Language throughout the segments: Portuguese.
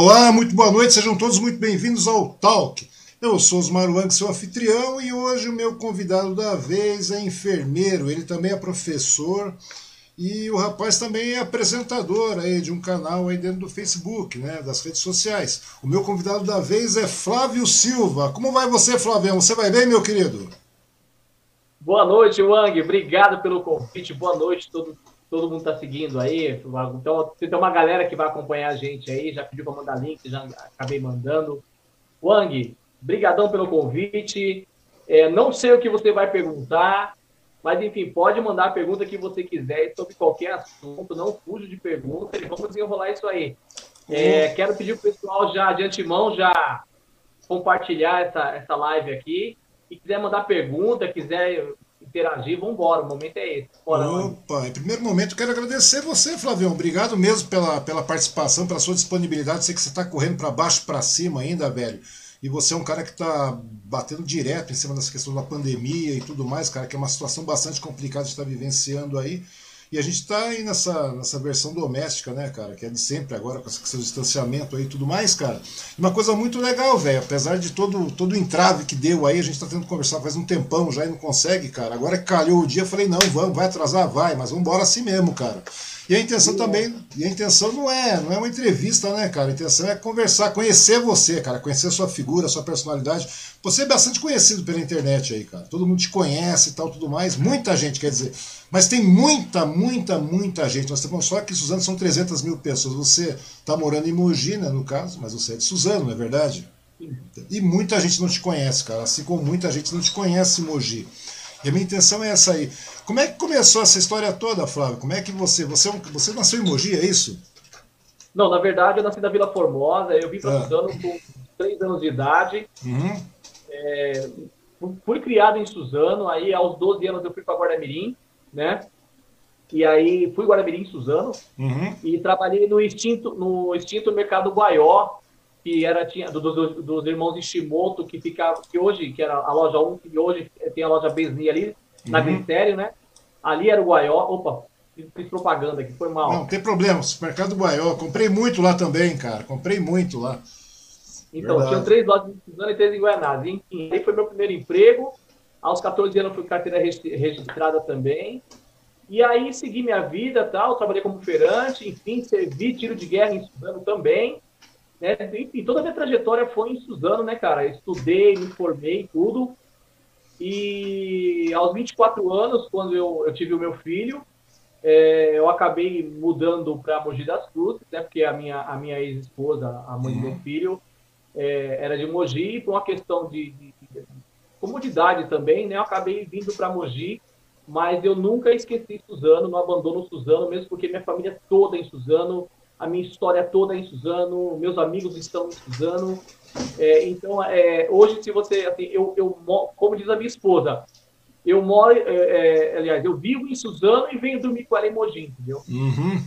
Olá, muito boa noite, sejam todos muito bem-vindos ao Talk. Eu sou Osmar Wang, seu anfitrião, e hoje o meu convidado da vez é enfermeiro, ele também é professor e o rapaz também é apresentador aí de um canal aí dentro do Facebook, né, das redes sociais. O meu convidado da vez é Flávio Silva. Como vai você, Flávio? Você vai bem, meu querido? Boa noite, Wang. Obrigado pelo convite. Boa noite, todo, todo mundo está seguindo aí. Então, tem uma galera que vai acompanhar a gente aí, já pediu para mandar link, já acabei mandando. Wang, brigadão pelo convite. É, não sei o que você vai perguntar, mas enfim, pode mandar a pergunta que você quiser sobre qualquer assunto, não fuja de pergunta e vamos desenrolar isso aí. É, quero pedir para o pessoal já de antemão já compartilhar essa, essa live aqui. E quiser mandar pergunta, quiser interagir, vamos embora. O momento é esse. Bora, Opa, em primeiro momento, quero agradecer você, Flavião. Obrigado mesmo pela, pela participação, pela sua disponibilidade. Sei que você está correndo para baixo para cima ainda, velho. E você é um cara que está batendo direto em cima dessa questão da pandemia e tudo mais, cara, que é uma situação bastante complicada de estar tá vivenciando aí. E a gente está aí nessa, nessa versão doméstica, né, cara? Que é de sempre agora, com esse distanciamento aí e tudo mais, cara. Uma coisa muito legal, velho. Apesar de todo, todo o entrave que deu aí, a gente está tendo que conversar faz um tempão já e não consegue, cara. Agora que calhou o dia, eu falei, não, vamos, vai atrasar, vai, mas vamos embora assim mesmo, cara. E a intenção também, e a intenção não é, não é uma entrevista, né, cara? A intenção é conversar, conhecer você, cara, conhecer a sua figura, a sua personalidade. Você é bastante conhecido pela internet aí, cara. Todo mundo te conhece e tal, tudo mais. Muita gente, quer dizer. Mas tem muita, muita, muita gente. Nós temos só que Suzano são 300 mil pessoas. Você está morando em Mogi, né, no caso, mas você é de Suzano, não é verdade? E muita gente não te conhece, cara. Assim como muita gente não te conhece em Mogi. E a minha intenção é essa aí. Como é que começou essa história toda, Flávio? Como é que você. Você, é você nasceu em Mogi, é isso? Não, na verdade eu nasci na Vila Formosa, eu vim para ah. Suzano com 3 anos de idade. Uhum. É, fui criado em Suzano, aí aos 12 anos eu fui para Guaramirim, né? E aí fui Guaramirim, Suzano, uhum. e trabalhei no extinto, no extinto Mercado Guaió, que era tinha do, do, dos irmãos Ishimoto, que ficava, que hoje, que era a loja 1, que hoje tem a loja Besni ali, uhum. na Glicério, né? Ali era o Guaió. Opa, fiz propaganda aqui, foi mal. Não, tem problema, supermercado Guaió. Comprei muito lá também, cara. Comprei muito lá. Então, tinham três lojas em Suzano e três em Guianás. Enfim, aí foi meu primeiro emprego. Aos 14 anos fui carteira registrada também. E aí segui minha vida, tal, trabalhei como feirante, enfim, servi tiro de guerra em Suzano também. Né? Enfim, toda a minha trajetória foi em Suzano, né, cara? Estudei, me formei, tudo. E aos 24 anos, quando eu, eu tive o meu filho, é, eu acabei mudando para Mogi das Cruzes, né, porque a minha, a minha ex-esposa, a mãe do meu filho, é, era de Mogi, por uma questão de, de, comodidade também, né, eu acabei vindo para Mogi, mas eu nunca esqueci Suzano, não abandono Suzano, mesmo porque minha família toda é em Suzano, a minha história toda é em Suzano, meus amigos estão em Suzano, é, então, é, hoje, se você, assim, eu, eu, como diz a minha esposa, eu moro, é, é, aliás, eu vivo em Suzano e venho dormir com ela em Mogi, entendeu? Uhum.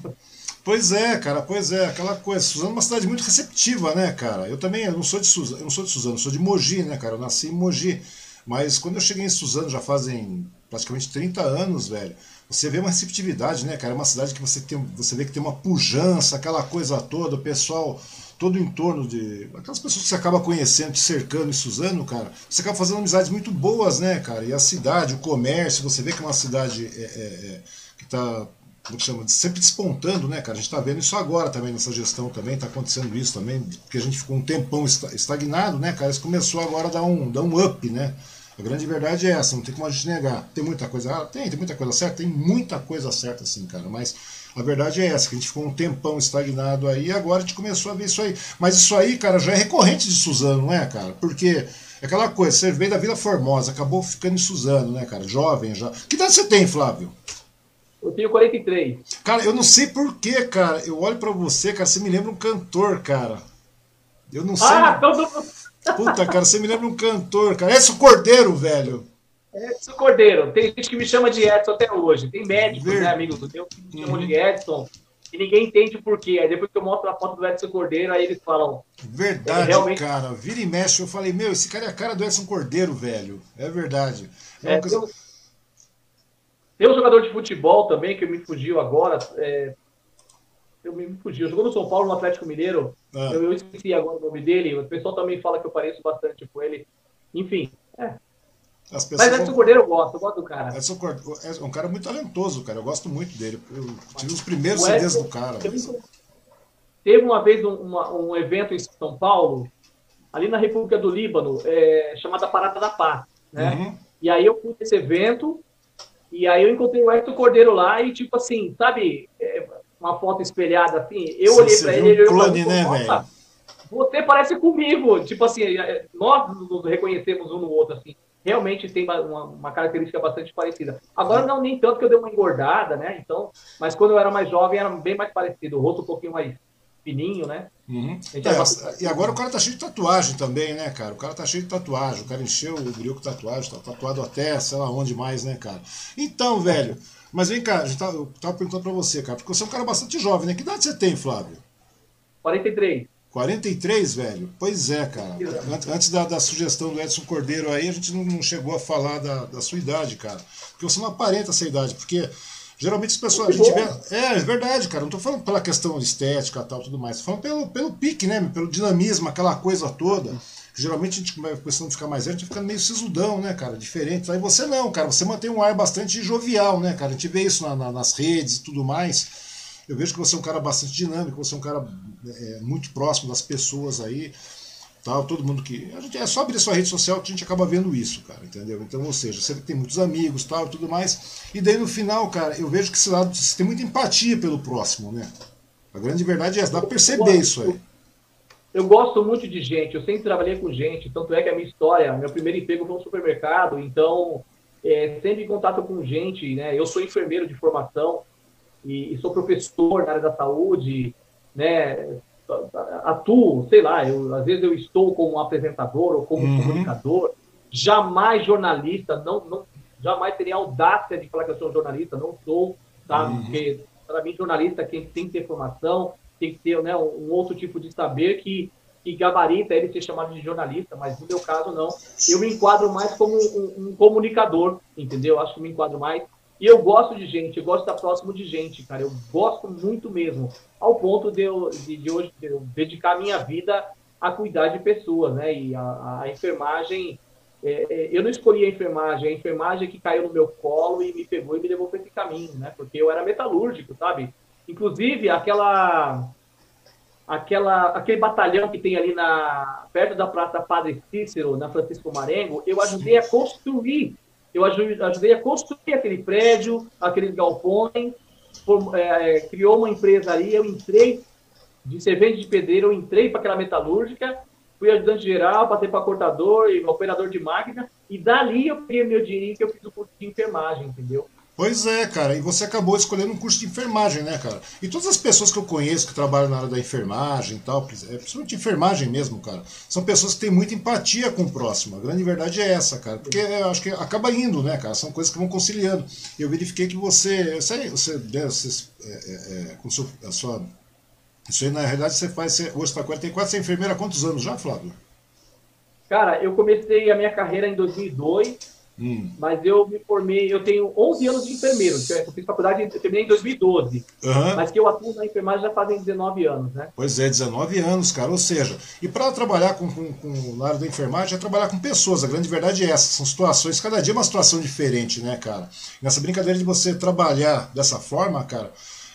Pois é, cara, pois é, aquela coisa. Suzano é uma cidade muito receptiva, né, cara? Eu também, eu não sou de Suzano, eu não sou de Suzano, sou de Mogi, né, cara? Eu nasci em Mogi. Mas quando eu cheguei em Suzano, já fazem praticamente 30 anos, velho, você vê uma receptividade, né, cara? É uma cidade que você, tem, você vê que tem uma pujança, aquela coisa toda, o pessoal todo o entorno de. aquelas pessoas que você acaba conhecendo, cercando em Suzano, cara, você acaba fazendo amizades muito boas, né, cara? E a cidade, o comércio, você vê que é uma cidade é, é, é, que está como que chama, sempre despontando, né, cara? A gente está vendo isso agora também nessa gestão também, está acontecendo isso também, porque a gente ficou um tempão estagnado, né, cara? Isso começou agora a dar um, dar um up, né? A grande verdade é essa, não tem como a gente negar. Tem muita coisa, ah, tem, tem muita coisa certa, tem muita coisa certa, assim, cara, mas a verdade é essa, que a gente ficou um tempão estagnado aí e agora a gente começou a ver isso aí. Mas isso aí, cara, já é recorrente de Suzano, não é, cara? Porque é aquela coisa, você veio da Vila Formosa, acabou ficando em Suzano, né, cara? Jovem já. Que idade você tem, Flávio? Eu tenho 43. Cara, eu não sei porquê, cara. Eu olho para você, cara, você me lembra um cantor, cara. Eu não sei. Ah, todo Puta, cara, você me lembra um cantor, cara. Edson Cordeiro, velho. Edson Cordeiro. Tem gente que me chama de Edson até hoje. Tem médicos, Ver... né, amigos do meu, que me chamam uhum. de Edson. E ninguém entende o porquê. Aí depois que eu mostro a foto do Edson Cordeiro, aí eles falam. Verdade, é, realmente... cara. Vira e mexe. Eu falei, meu, esse cara é a cara do Edson Cordeiro, velho. É verdade. É, é coisa... tem, um... tem, um... jogador de futebol também que me fugiu agora. É... eu me fugi. Jogou no São Paulo, no Atlético Mineiro. Ah. Eu, eu, esqueci agora o nome dele. O pessoal também fala que eu pareço bastante com ele. Enfim, é. Mas Edson. Cordeiro eu gosto, eu gosto do cara. Edson Cordeiro é um cara muito talentoso, cara. Eu gosto muito dele. Eu tive os primeiros CDs do cara. Teve uma vez um, uma, um evento em São Paulo, ali na República do Líbano, é, chamada Parada da Paz. Né? Uhum. E aí eu fui nesse evento, e aí eu encontrei o Edson Cordeiro lá, e tipo assim, sabe, é, uma foto espelhada assim, eu olhei para ele, ele um clone, né, velho? Você parece comigo, tipo assim, é, nós nos reconhecemos um no outro, assim realmente tem uma, uma, característica bastante parecida. Agora não nem tanto que eu dei uma engordada, né? Então, mas quando eu era mais jovem era bem mais parecido, o rosto um pouquinho mais fininho, né? Uhum. É, e agora o cara tá cheio de tatuagem também, né, cara? O cara tá cheio de tatuagem, o cara encheu o brilho com tatuagem, tá tatuado até, sei lá onde mais, né, cara? Então, velho, mas vem cá, tá, eu tava perguntando pra você, cara, porque você é um cara bastante jovem, né? Que idade você tem, Flávio? 43. 43, velho? Pois é, cara. Antes da, da, sugestão do Edson Cordeiro aí, a gente não, chegou a falar da, da, sua idade, cara. Porque você não aparenta essa idade, porque geralmente as pessoas. A gente vê, é, é verdade, cara. Não tô falando pela questão estética e tal, tudo mais. Tô falando pelo, pelo pique, né? Pelo dinamismo, aquela coisa toda. Geralmente a gente começando a ficar mais velho, a gente fica meio sisudão, né, cara? Diferente. Aí você não, cara. Você mantém um ar bastante jovial, né, cara? A gente vê isso na, na, nas redes e tudo mais. Eu vejo que você é um cara bastante dinâmico, você é um cara é, muito próximo das pessoas aí. Tal, todo mundo que. A gente, é só abrir sua rede social que a gente acaba vendo isso, cara, entendeu? Então, ou seja, você tem muitos amigos tal tudo mais. E daí no final, cara, eu vejo que esse lado, você tem muita empatia pelo próximo, né? A grande verdade é essa, dá pra perceber isso aí. Eu gosto muito de gente, eu sempre trabalhei com gente, tanto é que a minha história, meu primeiro emprego foi no supermercado, então é, sempre em contato com gente, né? Eu sou enfermeiro de formação, e, e sou professor na área da saúde, né, atuo, sei lá, eu, às vezes eu estou como apresentador ou como uhum. comunicador, jamais jornalista, não, não, jamais teria audácia de falar que eu sou jornalista, não sou, tá? Uhum. Porque, para mim, jornalista quem tem que ter formação, tem que ter né, um outro tipo de saber que, que gabarita ele ser chamado de jornalista, mas no meu caso, não. Eu me enquadro mais como um, um comunicador, entendeu? Acho que me enquadro mais e eu gosto de gente, eu gosto de estar próximo de gente, cara. Eu gosto muito mesmo. Ao ponto de eu, de, de hoje, de eu dedicar minha vida a cuidar de pessoas, né? E a, a enfermagem, é, é, eu não escolhi a enfermagem, a enfermagem que caiu no meu colo e me pegou e me levou para esse caminho, né? Porque eu era metalúrgico, sabe? Inclusive, aquela, aquela, aquele batalhão que tem ali na, perto da Praça Padre Cícero, na Francisco Marengo, eu ajudei a construir eu ajudei a construir aquele prédio, aqueles galpões, é, criou uma empresa ali, eu entrei de servente de pedreiro, eu entrei para aquela metalúrgica, fui ajudante geral, passei para cortador e operador de máquina, e dali eu peguei meu dinheiro que eu fiz o curso de enfermagem, entendeu? Pois é, cara, e você acabou escolhendo um curso de enfermagem, né, cara? E todas as pessoas que eu conheço que trabalham na área da enfermagem e tal, é, principalmente enfermagem mesmo, cara, são pessoas que têm muita empatia com o próximo. A grande verdade é essa, cara, porque eu acho que acaba indo, né, cara? São coisas que vão conciliando. Eu verifiquei que você, você, você, né, você é, é, é, com seu, a sua, isso aí na realidade você faz, você, hoje está 44, você é enfermeira há quantos anos já, Flávio? Cara, eu comecei a minha carreira em 2002 Hum. Mas eu me formei, eu tenho 11 anos de enfermeiro. Eu fiz faculdade, eu terminei em 2012. Uhum. Mas que eu atuo na enfermagem já fazem 19 anos, né? Pois é, 19 anos, cara. Ou seja, e para trabalhar com, com, com, na área da enfermagem é trabalhar com pessoas. A grande verdade é essa. São situações, cada dia é uma situação diferente, né, cara? Nessa brincadeira de você trabalhar dessa forma, cara.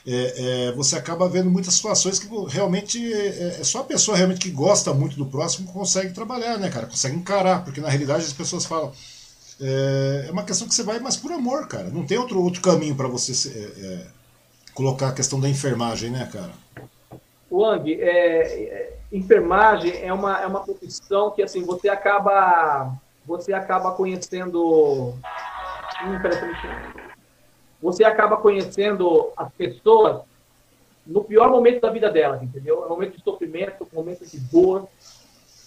É, é, você acaba vendo muitas situações que realmente é, é, só a pessoa realmente que gosta muito do próximo consegue trabalhar, né, cara? Consegue encarar, porque na realidade as pessoas falam, é, é uma questão que você vai mais por amor, cara. Não tem outro, outro caminho para você é, é, colocar a questão da enfermagem, né, cara? Wang, é, é, enfermagem é uma, é uma profissão que assim você acaba você acaba conhecendo hum, você acaba conhecendo as pessoas no pior momento da vida delas, entendeu? É um momento de sofrimento, um momento de dor,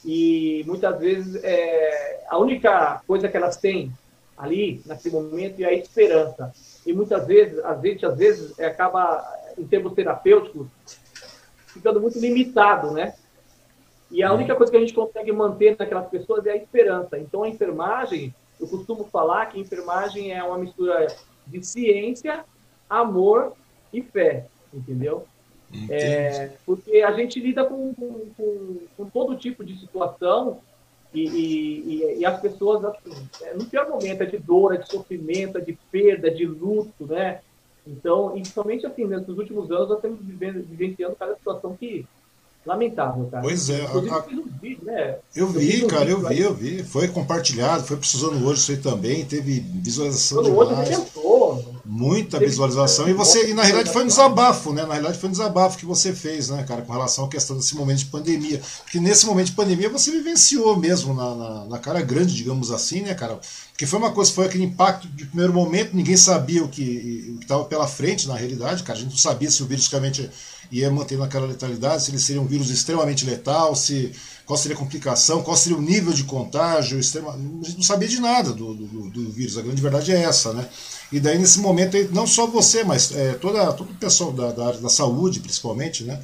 e muitas vezes é, a única coisa que elas têm ali naquele momento é a esperança. E muitas vezes, a gente às vezes é, acaba em termos terapêuticos ficando muito limitado, né? E a única coisa que a gente consegue manter naquelas pessoas é a esperança. Então a enfermagem, eu costumo falar que a enfermagem é uma mistura de ciência, amor e fé, entendeu? É, porque a gente lida com, com, com, todo tipo de situação e, e, e as pessoas, assim, é, no pior momento, é de dor, é de sofrimento, é de perda, é de luto, né? Então, e somente assim, nesses últimos anos, nós estamos vivendo, vivenciando cada situação que lamentável, cara. Pois é. A, a... Um vídeo, né? Eu vi, eu cara, um eu vi, eu vi. Foi compartilhado, foi precisando hoje isso aí também, teve visualização demais. Hoje tentou, Muita visualização. E você, e na realidade foi um desabafo, né? Na realidade foi um desabafo que você fez, né, cara, com relação à questão desse momento de pandemia. Porque nesse momento de pandemia você vivenciou mesmo na, na, na cara grande, digamos assim, né, cara? Porque foi uma coisa, foi aquele impacto de primeiro momento, ninguém sabia o que estava pela frente, na realidade, cara. A gente não sabia se o vírus realmente ia manter naquela letalidade, se ele seria um vírus extremamente letal, se qual seria a complicação, qual seria o nível de contágio, extrema, a gente não sabia de nada do, do, do, vírus, a grande verdade é essa, né? E daí nesse momento, não só você, mas é, toda, todo o pessoal da, da área da saúde, principalmente, né?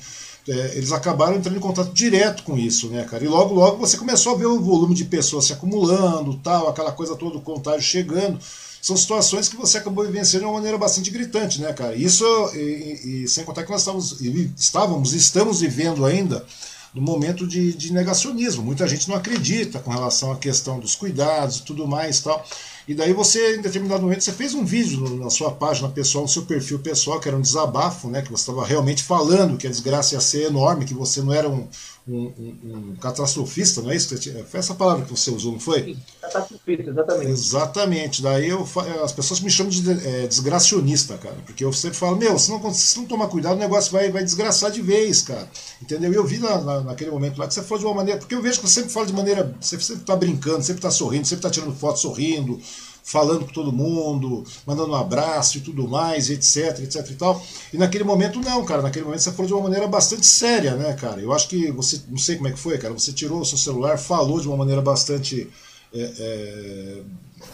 É, eles acabaram entrando em contato direto com isso, né, cara? E logo, logo você começou a ver o volume de pessoas se acumulando, tal, aquela coisa toda, o contágio chegando são situações que você acabou vivenciando de uma maneira bastante gritante, né, cara? Isso, e, e sem contar que nós estávamos, estávamos estamos vivendo ainda no momento de, de, negacionismo. Muita gente não acredita com relação à questão dos cuidados e tudo mais tal. E daí você, em determinado momento, você fez um vídeo na sua página pessoal, no seu perfil pessoal, que era um desabafo, né? Que você estava realmente falando que a desgraça ia ser enorme, que você não era um, um, um, um catastrofista, não é isso? Foi essa palavra que você usou, não foi? Catastrofista, exatamente. Exatamente. Daí eu, as pessoas me chamam de é, desgracionista, cara, porque eu sempre falo, meu, se não, se não tomar cuidado, o negócio vai, vai desgraçar de vez, cara. Entendeu? E eu vi na, na, naquele momento lá que você falou de uma maneira, porque eu vejo que você sempre fala de maneira, você sempre está brincando, sempre está sorrindo, sempre está tirando foto sorrindo, falando com todo mundo, mandando um abraço e tudo mais, etc, etc e tal. E naquele momento não, cara, naquele momento você falou de uma maneira bastante séria, né, cara? Eu acho que você, não sei como é que foi, cara, você tirou o seu celular, falou de uma maneira bastante é, é,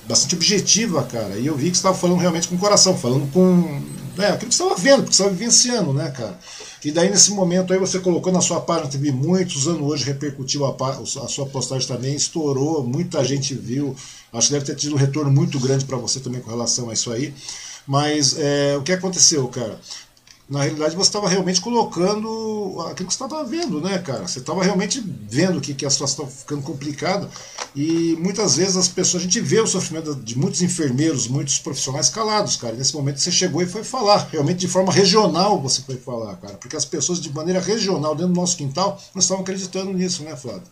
bastante objetiva, cara. E eu vi que você estava falando realmente com o coração, falando com é, aquilo que você estava vendo, que você estava vivenciando, né, cara? E daí nesse momento aí você colocou na sua página, teve muitos anos hoje, repercutiu a, a sua postagem também, estourou, muita gente viu. Acho que deve ter tido um retorno muito grande para você também com relação a isso aí. Mas é, o que aconteceu, cara? Na realidade, você estava realmente colocando aquilo que você estava vendo, né, cara? Você estava realmente vendo que, que a situação estava ficando complicada. E muitas vezes as pessoas, a gente vê o sofrimento de muitos enfermeiros, muitos profissionais calados, cara. E nesse momento você chegou e foi falar. Realmente de forma regional você foi falar, cara. Porque as pessoas, de maneira regional, dentro do nosso quintal, não estavam acreditando nisso, né, Flávio?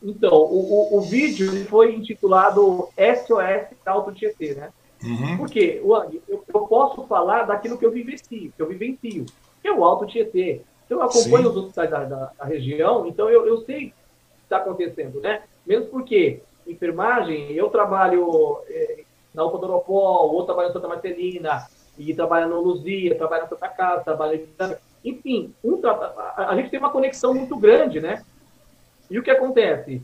Então, o, o, o vídeo foi intitulado SOS Alto Tietê, né? Uhum. Porque, eu, eu posso falar daquilo que eu vivencio, que eu vivencio, que é o Alto Tietê. Eu acompanho Sim. os hospitais da, da, da, região, então eu, eu sei o que está acontecendo, né? Mesmo porque enfermagem, eu trabalho é, na UPA do Oropó, outro trabalho em Santa Marcelina, e trabalho no Luzia, trabalho na Santa Casa, trabalho em... Enfim, um, a, a gente tem uma conexão muito grande, né? E o que acontece?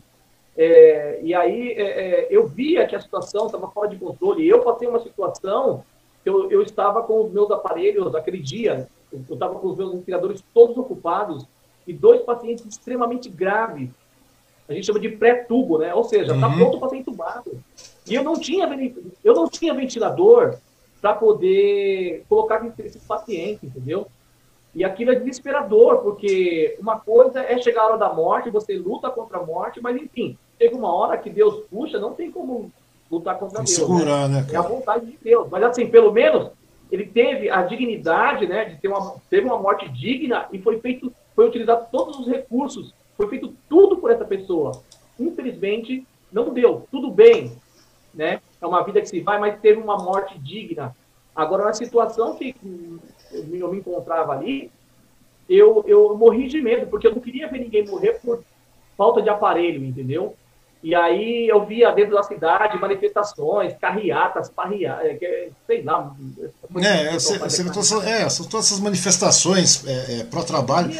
É, e aí é, é, eu via que a situação estava fora de controle. Eu passei uma situação eu, eu estava com os meus aparelhos aquele dia, eu estava com os meus respiradores todos ocupados e dois pacientes extremamente graves. A gente chama de pré-tubo, né? Ou seja, está uhum. pronto para ser entubado. E eu não tinha, eu não tinha ventilador para poder colocar esses pacientes, entendeu? E aquilo é desesperador, porque uma coisa é chegar a hora da morte, você luta contra a morte, mas enfim, chega uma hora que Deus puxa, não tem como lutar contra Deus. Né? Segurar, né? né é a vontade de Deus. Mas assim, pelo menos ele teve a dignidade, né, de ter uma teve uma morte digna e foi feito, foi utilizado todos os recursos, foi feito tudo por essa pessoa. Infelizmente, não deu. Tudo bem, né? É uma vida que se vai, mas teve uma morte digna. Agora, na situação que eu me encontrava ali, eu, eu morri de medo, porque eu não queria ver ninguém morrer por falta de aparelho, entendeu? E aí eu via dentro da cidade manifestações, carreatas, parreatas, é, sei lá. É, você todas, é, são todas essas manifestações é, é, pró-trabalho.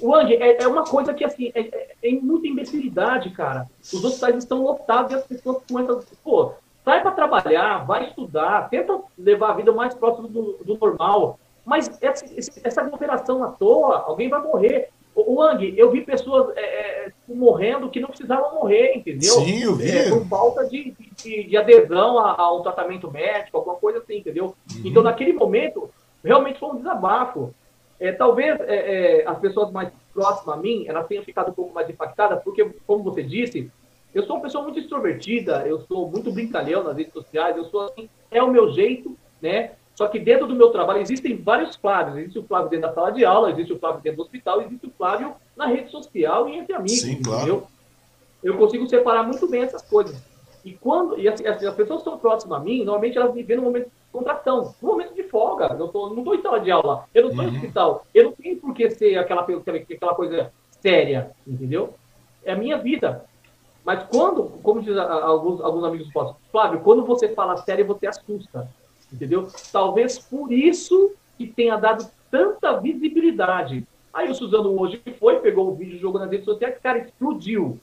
O Andy, é, é, uma coisa que, assim, é, é, é, muita imbecilidade, cara. Os hospitais estão lotados e as pessoas começam. Pô, sai para trabalhar, vai estudar, tenta levar a vida mais próxima do, do normal. Mas essa, essa à toa, alguém vai morrer. O, Ang, eu vi pessoas é, é, morrendo que não precisavam morrer, entendeu? Sim, eu vi. É, por falta de, de, de adesão ao tratamento médico, alguma coisa assim, entendeu? Uhum. Então, naquele momento, realmente foi um desabafo. É, talvez é, é, as pessoas mais próximas a mim, elas tenham ficado um pouco mais impactadas, porque, como você disse, eu sou uma pessoa muito extrovertida, eu sou muito brincalhão nas redes sociais, eu sou assim, é o meu jeito, né? Só que dentro do meu trabalho existem vários Flávios. Existe o Flávio dentro da sala de aula, existe o Flávio dentro do hospital, existe o Flávio na rede social e entre amigos. Sim, claro. Entendeu? Eu consigo separar muito bem essas coisas. E quando e assim, as, as pessoas estão próximas a mim, normalmente elas me veem no momento de contração, no momento de folga. Eu tô, não estou em sala de aula, eu não estou uhum. em hospital. Eu não tenho por que ser aquela, aquela coisa séria, entendeu? É a minha vida. Mas quando, como diz alguns, alguns amigos Flávio, quando você fala sério, você assusta entendeu? Talvez por isso que tenha dado tanta visibilidade. Aí o Suzano hoje foi, pegou o vídeo, jogou nas redes sociais, cara, explodiu.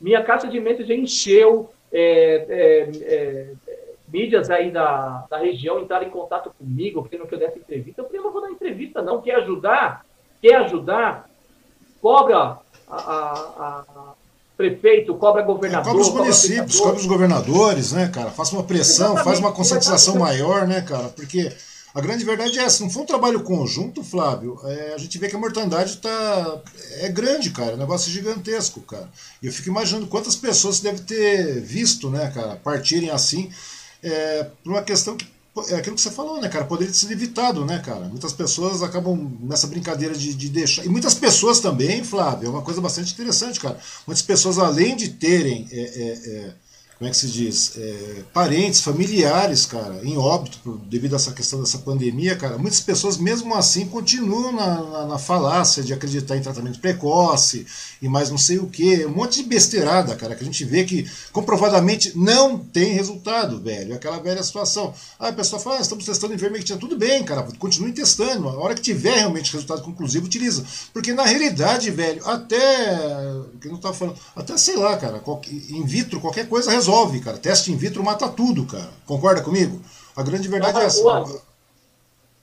Minha caixa de e já encheu, é, é, é, mídias aí da, da região entraram em contato comigo, querendo que eu desse entrevista. Eu falei, eu não vou dar entrevista, não. Quer ajudar? Quer ajudar? Cobra a, a prefeito, cobra governador. É, cobra os municípios, cobra, os governadores, né, cara? Faça uma pressão, exatamente, faz uma conscientização maior, né, cara? Porque a grande verdade é essa, não foi um trabalho conjunto, Flávio. É, a gente vê que a mortandade tá, é grande, cara. O negócio é gigantesco, cara. E eu fico imaginando quantas pessoas deve ter visto, né, cara, partirem assim, é, por uma questão que é aquilo que você falou, né, cara? Poderia ter sido evitado, né, cara? Muitas pessoas acabam nessa brincadeira de, de deixar. E muitas pessoas também, Flávio, é uma coisa bastante interessante, cara. Muitas pessoas, além de terem é, é, é como é que se diz, é, parentes, familiares, cara, em óbito devido a essa questão dessa pandemia, cara, muitas pessoas mesmo assim continuam na, na, na falácia de acreditar em tratamento precoce e mais não sei o que, um monte de besteirada, cara, que a gente vê que comprovadamente não tem resultado, velho, é aquela velha situação. Ah, a pessoa fala, ah, estamos testando ivermectina, tudo bem, cara, continue testando, a hora que tiver realmente resultado conclusivo, utiliza, porque na realidade, velho, até, que não tá falando, até sei lá, cara, in vitro, qualquer coisa resolve resolve, cara. Teste in vitro mata tudo, cara. Concorda comigo? A grande verdade é essa.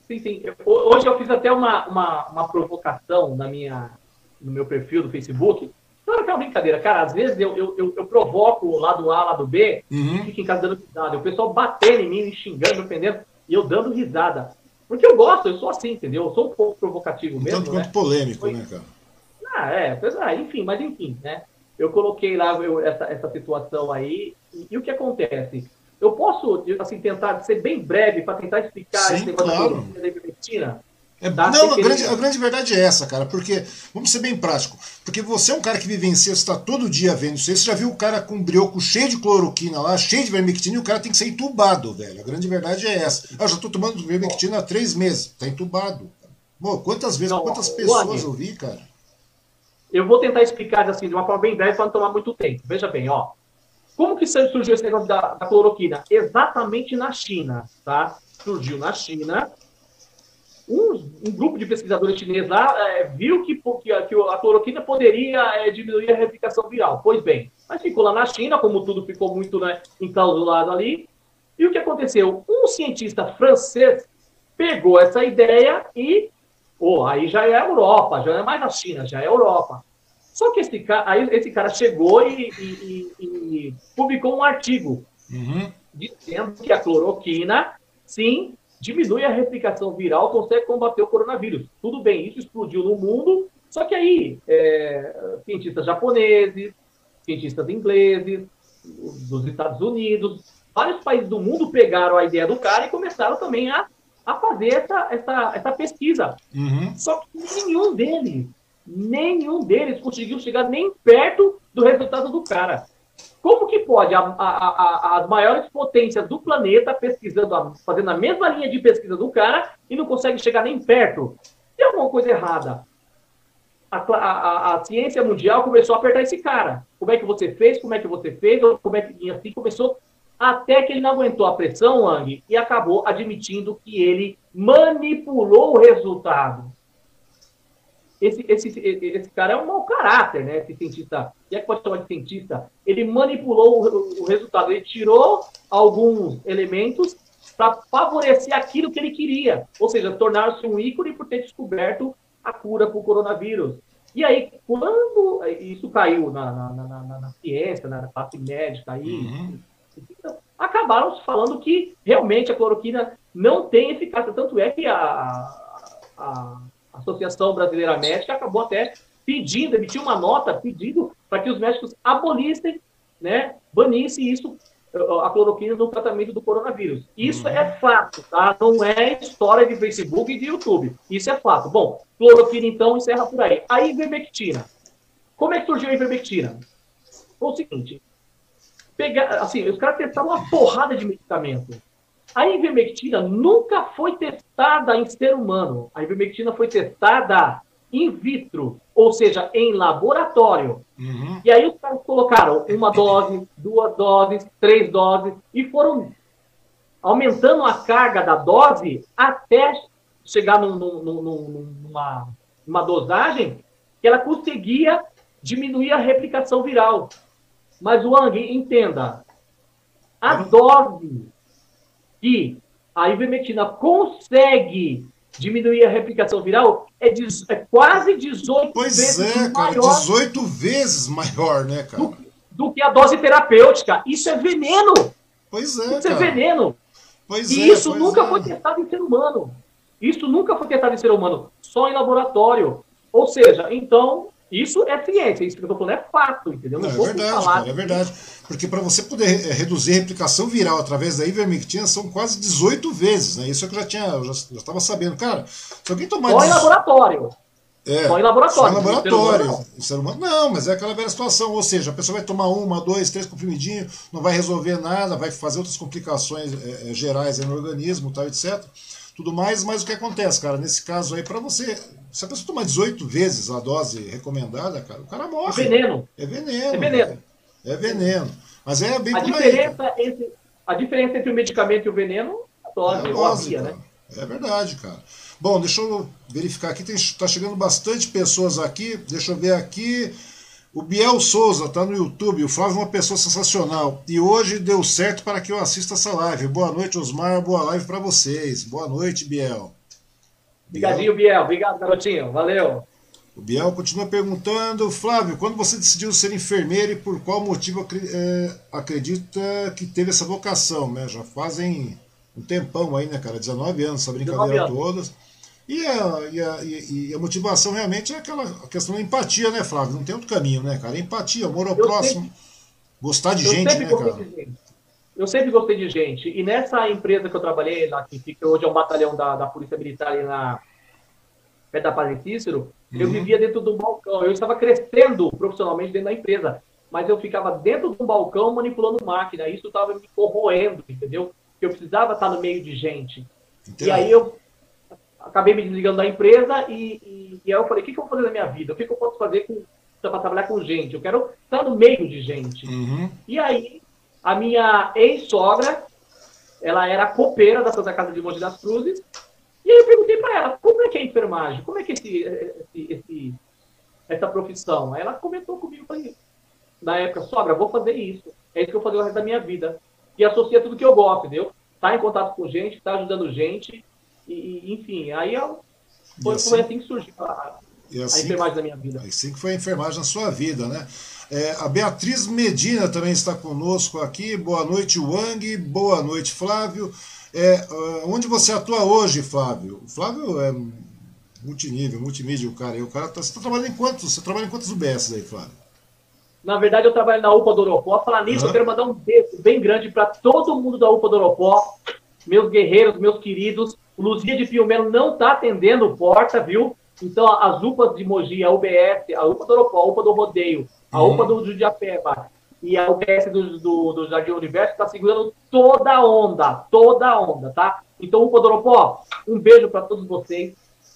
Sim, sim. Hoje eu fiz até uma, uma, uma provocação na minha, no meu perfil do Facebook. Não era aquela brincadeira, cara. Às vezes eu, eu, eu, eu provoco o lado A, lado B, uhum. e fico em casa dando risada. O pessoal batendo em mim, me xingando, me ofendendo, e eu dando risada. Porque eu gosto, eu sou assim, entendeu? Eu sou um pouco provocativo mesmo. Tanto quanto né? polêmico, Foi... né, cara? Ah, é, ah, enfim, mas enfim, né? Eu coloquei lá eu, essa, essa situação aí, e, e, o que acontece? Eu posso, assim, tentar ser bem breve para tentar explicar Sim, esse claro. da ivermectina? É, não, a grande, a grande verdade é essa, cara, porque, vamos ser bem prático, porque você é um cara que vivencia, você está todo dia vendo isso, você já viu o cara com brioco cheio de cloroquina lá, cheio de vermectina, e o cara tem que ser entubado, velho. A grande verdade é essa. Ah, eu já estou tomando vermectina há três meses, está entubado. Bom, quantas vezes, não, quantas pessoas eu vi, cara? Eu vou tentar explicar assim, de uma forma bem breve para não tomar muito tempo. Veja bem, ó. Como que surgiu esse negócio da, da cloroquina? Exatamente na China, tá? Surgiu na China. Um, um grupo de pesquisadores chineses lá é, viu que, que, a, que, a cloroquina poderia é, diminuir a replicação viral. Pois bem, mas ficou lá na China, como tudo ficou muito né, enclausulado ali. E o que aconteceu? Um cientista francês pegou essa ideia e Pô, aí já é a Europa, já não é mais a China, já é a Europa. Só que esse cara, aí esse cara chegou e, e, e, e publicou um artigo uhum. dizendo que a cloroquina, sim, diminui a replicação viral, consegue combater o coronavírus. Tudo bem, isso explodiu no mundo, só que aí é, cientistas japoneses, cientistas ingleses, dos Estados Unidos, vários países do mundo pegaram a ideia do cara e começaram também a a fazer essa, essa, essa pesquisa. Uhum. Só que nenhum deles, nenhum deles conseguiu chegar nem perto do resultado do cara. Como que pode a, a, a, as maiores potências do planeta pesquisando, fazendo a mesma linha de pesquisa do cara e não consegue chegar nem perto? Tem alguma coisa errada. A, a, ciência mundial começou a apertar esse cara. Como é que você fez? Como é que você fez? Como é que e assim começou até que ele não aguentou a pressão, Wang, e acabou admitindo que ele manipulou o resultado. Esse, esse, esse cara é um mau caráter, né? Esse cientista, se é que pode chamar de cientista, ele manipulou o, o resultado, ele tirou alguns elementos para favorecer aquilo que ele queria, ou seja, tornar-se um ícone por ter descoberto a cura para o coronavírus. E aí, quando isso caiu na, na, na, na ciência, na parte médica, aí, uhum acabaram falando que realmente a cloroquina não tem eficácia. Tanto é que a, a, a Associação Brasileira Médica acabou até pedindo, emitiu uma nota pedindo para que os médicos abolissem, né, banissem isso, a cloroquina no tratamento do coronavírus. Isso uhum. é fato, tá? Não é história de Facebook e de YouTube. Isso é fato. Bom, cloroquina então encerra por aí. A ivermectina. Como é que surgiu a ivermectina? Foi o seguinte, pegar, assim, os caras testaram uma porrada de medicamento. A ivermectina nunca foi testada em ser humano. A ivermectina foi testada in vitro, ou seja, em laboratório. Uhum. E aí os caras colocaram uma dose, duas doses, três doses e foram aumentando a carga da dose até chegar num, num, num, numa, numa dosagem que ela conseguia diminuir a replicação viral. Mas, Wang, entenda, a dose que a ivermectina consegue diminuir a replicação viral é, de, é quase 18 pois vezes é, cara, maior. 18 vezes maior, né, cara? Do, do, que a dose terapêutica. Isso é veneno. Pois é, Isso cara. é veneno. Pois e é, isso nunca é. foi testado em ser humano. Isso nunca foi testado em ser humano, só em laboratório. Ou seja, então, isso é ciência, isso que eu estou falando é fato, entendeu? Não, Não é verdade, cara, é verdade. Porque para você poder eh, reduzir a replicação viral através da ivermectina são quase 18 vezes, né? Isso é que eu já tinha, eu já estava sabendo. Cara, se alguém tomar. Só em laboratório. É, só em laboratório. Só em laboratório. Não. Ser humano, não, mas é aquela velha situação. Ou seja, a pessoa vai tomar uma, dois, três comprimidinhos, não vai resolver nada, vai fazer outras complicações é, gerais no organismo, tal, etc. Tudo mais, mas o que acontece, cara? Nesse caso aí, para você se a pessoa tomar 18 vezes a dose recomendada, cara, o cara morre. É veneno. É veneno. É veneno. É veneno. Mas é bem a diferença aí, entre A diferença entre o medicamento e o veneno é a dose, é a dose via, né? É verdade, cara. Bom, deixa eu verificar aqui. Está chegando bastante pessoas aqui. Deixa eu ver aqui. O Biel Souza está no YouTube. O Flávio é uma pessoa sensacional. E hoje deu certo para que eu assista essa live. Boa noite, Osmar. Boa live para vocês. Boa noite, Biel. Obrigadinho, Biel. Obrigado, garotinho. Valeu. O Biel continua perguntando, Flávio, quando você decidiu ser enfermeiro e por qual motivo é, acredita que teve essa vocação? Né? Já fazem um tempão aí, né, cara? 19 anos, essa brincadeira toda. E a, e, a, e a, motivação realmente é aquela questão da empatia, né, Flávio? Não tem outro caminho, né, cara? Empatia, amor ao eu próximo, sempre, gostar de gente, né, cara? Gente. Eu sempre gostei de gente. E nessa empresa que eu trabalhei, lá, que fica hoje é um batalhão da, da Polícia Militar ali na perto da Padre Cícero, uhum. eu vivia dentro do balcão. Eu estava crescendo profissionalmente dentro da empresa, mas eu ficava dentro do balcão manipulando máquina. Isso estava me corroendo, entendeu? Eu precisava estar no meio de gente. Entendi. E aí eu acabei me desligando da empresa e, e, e aí eu falei, o que, que, eu vou fazer na minha vida? O que, que eu posso fazer para trabalhar com gente? Eu quero estar no meio de gente. Uhum. E aí a minha ex-sogra, ela era copeira da Santa Casa de Monte das Cruzes. E aí eu perguntei para ela, como é que é a enfermagem? Como é que é esse, esse, esse, essa profissão? Aí ela comentou comigo, falei, na época, sogra, vou fazer isso. É isso que eu vou fazer o resto da minha vida. E associa tudo que eu gosto, entendeu? Tá em contato com gente, tá ajudando gente. E, enfim, aí eu, foi, assim, foi assim que surgiu a, assim, a enfermagem da minha vida. Assim que foi a enfermagem na sua vida, né? É, a Beatriz Medina também está conosco aqui. Boa noite, Wang. Boa noite, Flávio. É, ah, onde você atua hoje, Flávio? O Flávio é multinível, multimídia, o cara. E o cara tá, você está trabalhando em quantos? Você trabalha em quantos UBS aí, Flávio? Na verdade, eu trabalho na UPA do Oropó. Falar nisso, uhum. eu quero mandar um beijo bem grande para todo mundo da UPA do Oropó, meus guerreiros, meus queridos. O Luzia de Piumelo não está atendendo porta, viu? Então, as UPAs de Mogi, a UBS, a UPA do Oropó, a UPA do Rodeio, a UPA do Judiapeba e a UBS do, do, do Jardim Universo está segurando toda a onda, toda a onda, tá? Então, UPA do Oropó, um beijo para todos vocês.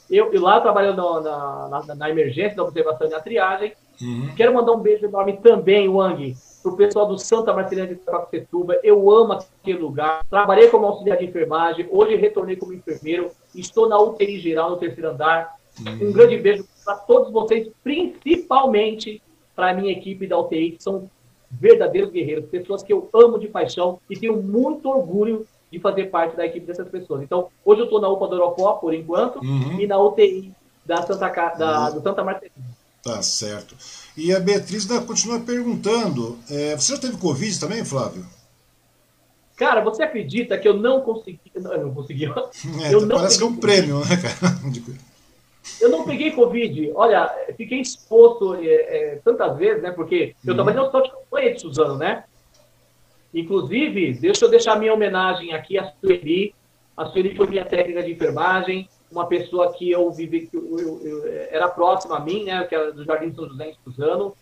Eu, eu lá trabalhando na, na, na, emergência, na observação e na triagem. Uhum. Quero mandar um beijo enorme também, Wang, para o pessoal do Santa Marcelina de Itacoacetuba. Eu amo aquele lugar. Trabalhei como auxiliar de enfermagem, hoje retornei como enfermeiro. Estou na UTI geral, no terceiro andar. Uhum. Um grande beijo para todos vocês, principalmente para a minha equipe da UTI, que são verdadeiros guerreiros, pessoas que eu amo de paixão e tenho muito orgulho de fazer parte da equipe dessas pessoas. Então, hoje eu estou na UPA do Oropó, por enquanto, uhum. e na UTI da Santa, da, do Santa Marcelina. Tá certo. E a Beatriz continua perguntando: é, você já teve Covid também, Flávio? Cara, você acredita que eu não consegui. Eu não consegui. É, eu não parece que é um prêmio, né, cara? Eu não peguei Covid. Olha, fiquei exposto é, é, tantas vezes, né? Porque eu uhum. trabalhei no hospital de campanha de Suzano, né? Inclusive, deixa eu deixar minha homenagem aqui à Sueli. A Sueli foi minha técnica de enfermagem, uma pessoa que eu vivi, que eu, eu, eu, era próxima a mim, né? Que era do Jardim São José em Suzano.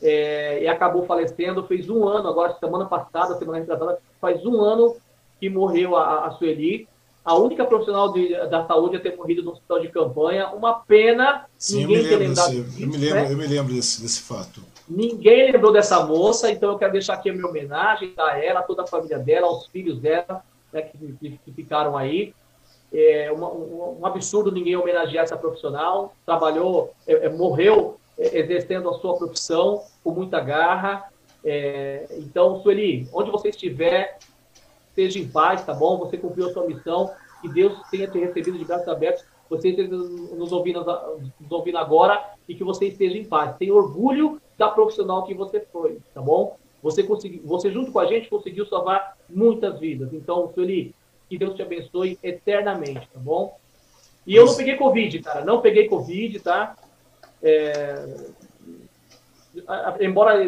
É, e acabou falecendo. Fez um ano, agora, semana passada, semana retrasada, faz um ano que morreu a, a Sueli a única profissional de, da saúde a ter morrido no hospital de campanha. Uma pena Sim, ninguém ter lembrado disso, eu me lembro, né? eu me lembro desse, desse fato. Ninguém lembrou dessa moça, então eu quero deixar aqui a minha homenagem a ela, a toda a família dela, aos filhos dela, né, que, que, que, ficaram aí. É uma, um, um, absurdo ninguém homenagear essa profissional. Trabalhou, é, é, morreu é, exercendo a sua profissão com muita garra. É, então, Sueli, onde você estiver, esteja em paz, tá bom? Você cumpriu a sua missão, que Deus tenha te recebido de braços abertos, você esteja nos ouvindo, nos ouvindo agora e que você esteja em paz. Tenha orgulho da profissional que você foi, tá bom? Você conseguiu, você junto com a gente conseguiu salvar muitas vidas. Então, Sueli, que Deus te abençoe eternamente, tá bom? E eu não peguei Covid, cara. Não peguei Covid, tá? É... Embora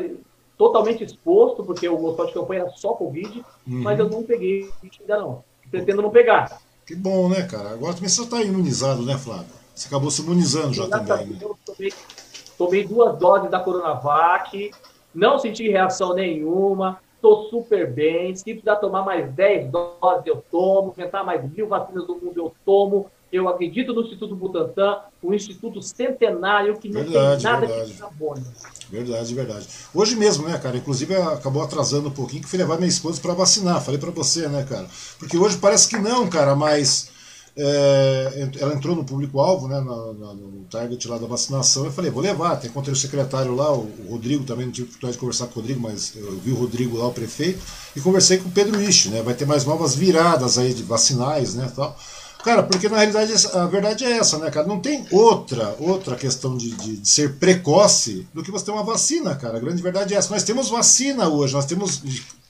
totalmente exposto, porque o hospital de campanha era só Covid, uhum. mas eu não peguei ainda não. Pretendo não pegar. Que bom, né, cara? Agora também você está imunizado, né, Flávio? Você acabou se imunizando já também. Né? Eu tomei, tomei duas doses da Coronavac, não senti reação nenhuma, estou super bem. Se precisar tomar mais 10 doses, eu tomo. Tentar mais mil vacinas do mundo, eu tomo. Eu acredito no Instituto Butantan, um instituto centenário que não verdade, tem nada verdade. de carbono. Verdade, verdade. Hoje mesmo, né, cara? Inclusive acabou atrasando um pouquinho que fui levar minha esposa para vacinar. Falei para você, né, cara? Porque hoje parece que não, cara, mas é, ela entrou no público-alvo, né, no, no, target lá da vacinação. Eu falei, vou levar. Até encontrei o secretário lá, o, Rodrigo também. Não tive oportunidade de conversar com o Rodrigo, mas eu vi o Rodrigo lá, o prefeito, e conversei com o Pedro Isch, né? Vai ter mais novas viradas aí de vacinais, né, tal. Cara, porque na realidade a verdade é essa, né, cara? Não tem outra outra questão de, de, de, ser precoce do que você ter uma vacina, cara. A grande verdade é essa. Nós temos vacina hoje, nós temos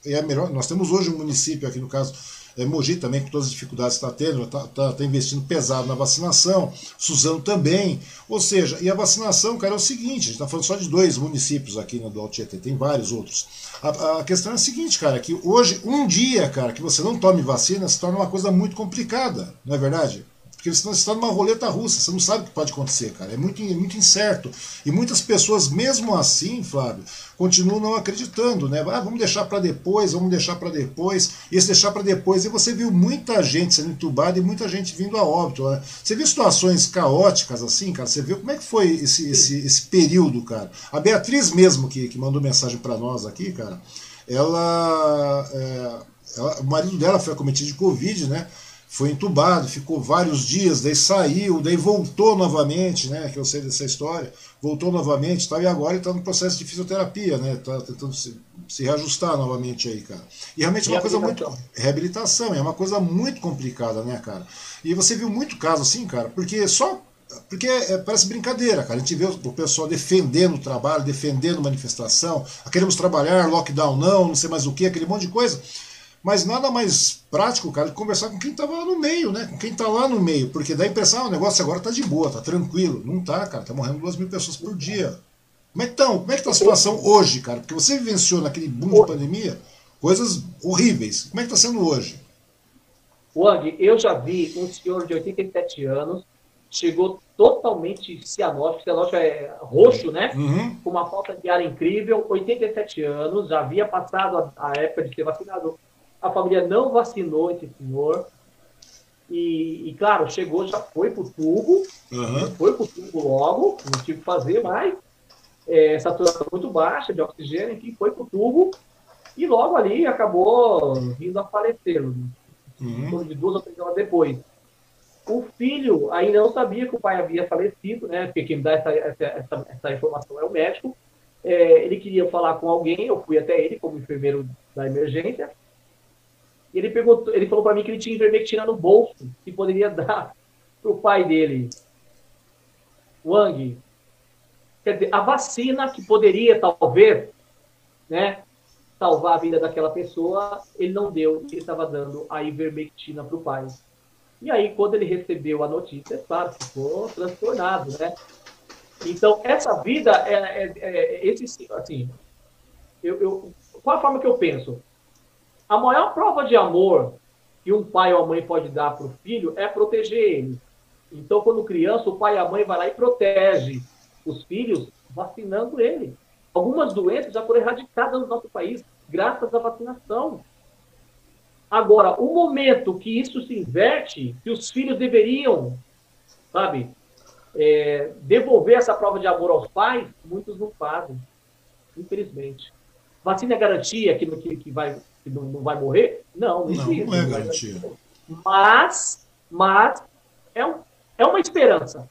é melhor, nós temos hoje um município aqui no caso é, Mogi também, com todas as dificuldades que está tendo, está tá, tá investindo pesado na vacinação, Suzano também. Ou seja, e a vacinação, cara, é o seguinte: a gente está falando só de dois municípios aqui no do Alto tem vários outros. A, a, questão é a seguinte, cara, que hoje, um dia, cara, que você não tome vacina se torna uma coisa muito complicada, não é verdade? Porque senão você está numa roleta russa, você não sabe o que pode acontecer, cara. É muito, é muito incerto. E muitas pessoas, mesmo assim, Flávio, continuam não acreditando, né? Ah, vamos deixar para depois, vamos deixar para depois. E esse deixar para depois, e você viu muita gente sendo entubada e muita gente vindo a óbito. Né? Você viu situações caóticas assim, cara? Você viu como é que foi esse, esse, esse período, cara? A Beatriz mesmo, que, que mandou mensagem para nós aqui, cara, ela, é, ela, O marido dela foi acometido de Covid, né? Foi entubado, ficou vários dias, daí saiu, daí voltou novamente, né? Que eu sei dessa história, voltou novamente, tá, e agora está no processo de fisioterapia, né? Está tentando se, se, reajustar novamente aí, cara. E realmente é uma coisa muito. Reabilitação, é uma coisa muito complicada, né, cara? E você viu muito caso assim, cara, porque só porque é, parece brincadeira, cara. A gente vê o pessoal defendendo o trabalho, defendendo manifestação, queremos trabalhar, lockdown não, não sei mais o que, aquele monte de coisa. Mas nada mais prático, cara, de conversar com quem estava lá no meio, né? Com quem está lá no meio. Porque dá a impressão, ah, o negócio agora está de boa, está tranquilo. Não tá, cara, tá morrendo duas mil pessoas por dia. Como é que estão? Como é que tá a situação hoje, cara? Porque você vivenciou naquele boom de pandemia coisas horríveis. Como é que está sendo hoje? Wang, eu já vi um senhor de 87 anos, chegou totalmente cianótico, cianótico é roxo, né? Uhum. Com uma falta de ar incrível, 87 anos, já havia passado a, a época de ser vacinado a família não vacinou esse senhor. E, e claro, chegou, já foi pro tubo, uhum. foi pro tubo logo, não tive que fazer mais. É, saturação muito baixa de oxigênio, que foi pro tubo e logo ali acabou vindo a falecer, uhum. de duas ou três horas depois. O filho ainda não sabia que o pai havia falecido, né? Porque quem me dá essa, essa, essa, essa informação é o médico. É, ele queria falar com alguém, eu fui até ele como enfermeiro da emergência. E ele, perguntou, ele falou para mim que ele tinha ivermectina no bolso, que poderia dar para o pai dele. Wang, quer dizer, a vacina que poderia, talvez, né, salvar a vida daquela pessoa, ele não deu, ele estava dando a ivermectina para o pai. E aí, quando ele recebeu a notícia, é claro, ficou transtornado, né? Então, essa vida, é, é, é esse, assim, eu, eu, qual a forma que eu penso? A maior prova de amor que um pai ou a mãe pode dar para o filho é proteger ele. Então, quando criança, o pai e a mãe vai lá e protege os filhos vacinando ele. Algumas doenças já foram erradicadas no nosso país graças à vacinação. Agora, o momento que isso se inverte, que os filhos deveriam, sabe, é, devolver essa prova de amor aos pais, muitos não fazem, infelizmente. Vacina é garantia que, que, que, vai, que não, não, vai morrer? Não, não, não, não é garantia. Mas, mas é, um, é uma esperança.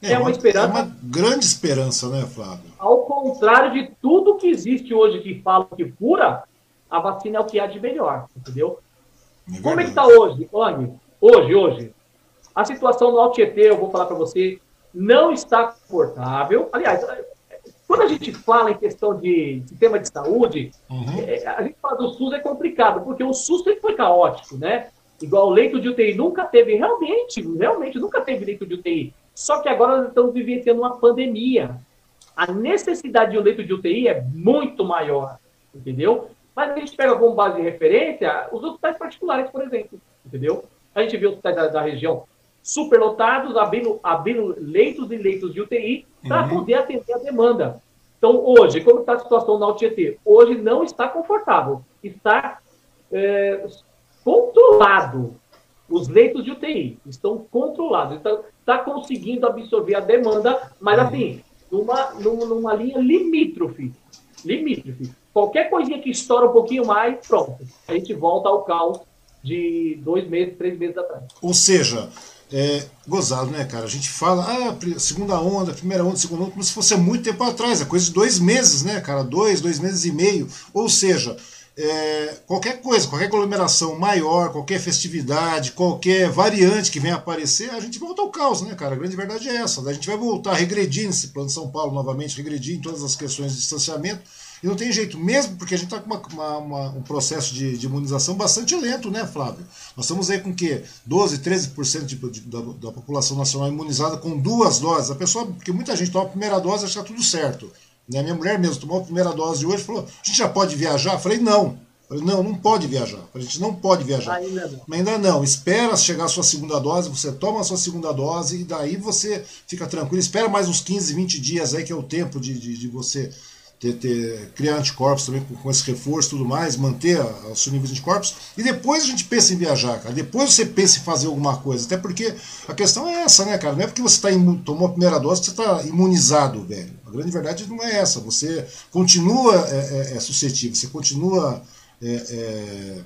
É, é uma, uma, esperança. É uma grande esperança, né, Flávio? Ao contrário de tudo que existe hoje que fala que cura, a vacina é o que há de melhor, entendeu? É Como é que está hoje, Anny? Hoje, hoje. A situação no Altietê, eu vou falar para você, não está confortável. Aliás, quando a gente fala em questão de sistema de saúde, uhum. é, a gente fala do SUS é complicado, porque o SUS sempre foi caótico, né? Igual o leito de UTI nunca teve, realmente, realmente nunca teve leito de UTI. Só que agora nós estamos vivenciando uma pandemia. A necessidade de um leito de UTI é muito maior, entendeu? Mas a gente pega como base de referência os hospitais particulares, por exemplo, entendeu? A gente vê hospitais da, da região superlotados, abrindo, abrindo leitos e leitos de UTI para uhum. poder atender a demanda. Então, hoje, como está a situação na UTT? Hoje não está confortável, está é, controlado. Os leitos de UTI estão controlados, está, está conseguindo absorver a demanda, mas uhum. assim, numa, numa, numa linha limítrofe. Limítrofe. Qualquer coisinha que estoura um pouquinho mais, pronto. A gente volta ao caos de dois meses, três meses atrás. Ou seja, é, gozado, né, cara? A gente fala, ah, segunda onda, primeira onda, segunda onda, como se fosse muito tempo atrás, é coisa de dois meses, né, cara? Dois, dois meses e meio. Ou seja, é, qualquer coisa, qualquer aglomeração maior, qualquer festividade, qualquer variante que venha aparecer, a gente volta ao caos, né, cara? A grande verdade é essa. A gente vai voltar a regredir nesse plano de São Paulo novamente, regredir em todas as questões de distanciamento e não tem jeito, mesmo porque a gente está com uma, uma, uma, um processo de, de, imunização bastante lento, né, Flávio? Nós estamos aí com que 12, 13% de, de, da, da, população nacional imunizada com duas doses. A pessoa, porque muita gente toma a primeira dose e acha está tudo certo. Né? Minha mulher mesmo tomou a primeira dose hoje e falou: a gente já pode viajar? Eu falei: não. falei, não, não pode viajar. A gente não pode viajar. Ainda não. Mas ainda não. Espera chegar a sua segunda dose, você toma a sua segunda dose e daí você fica tranquilo. Espera mais uns 15, 20 dias aí, que é o tempo de, de, de você ter, ter, criar anticorpos também com, com esse reforço e tudo mais, manter os seus níveis de anticorpos, e depois a gente pensa em viajar, cara. Depois você pensa em fazer alguma coisa. Até porque a questão é essa, né, cara? Não é porque você tá tomou a primeira dose que você está imunizado, velho. A grande verdade não é essa. Você continua é, é, é suscetível, você continua. É, é,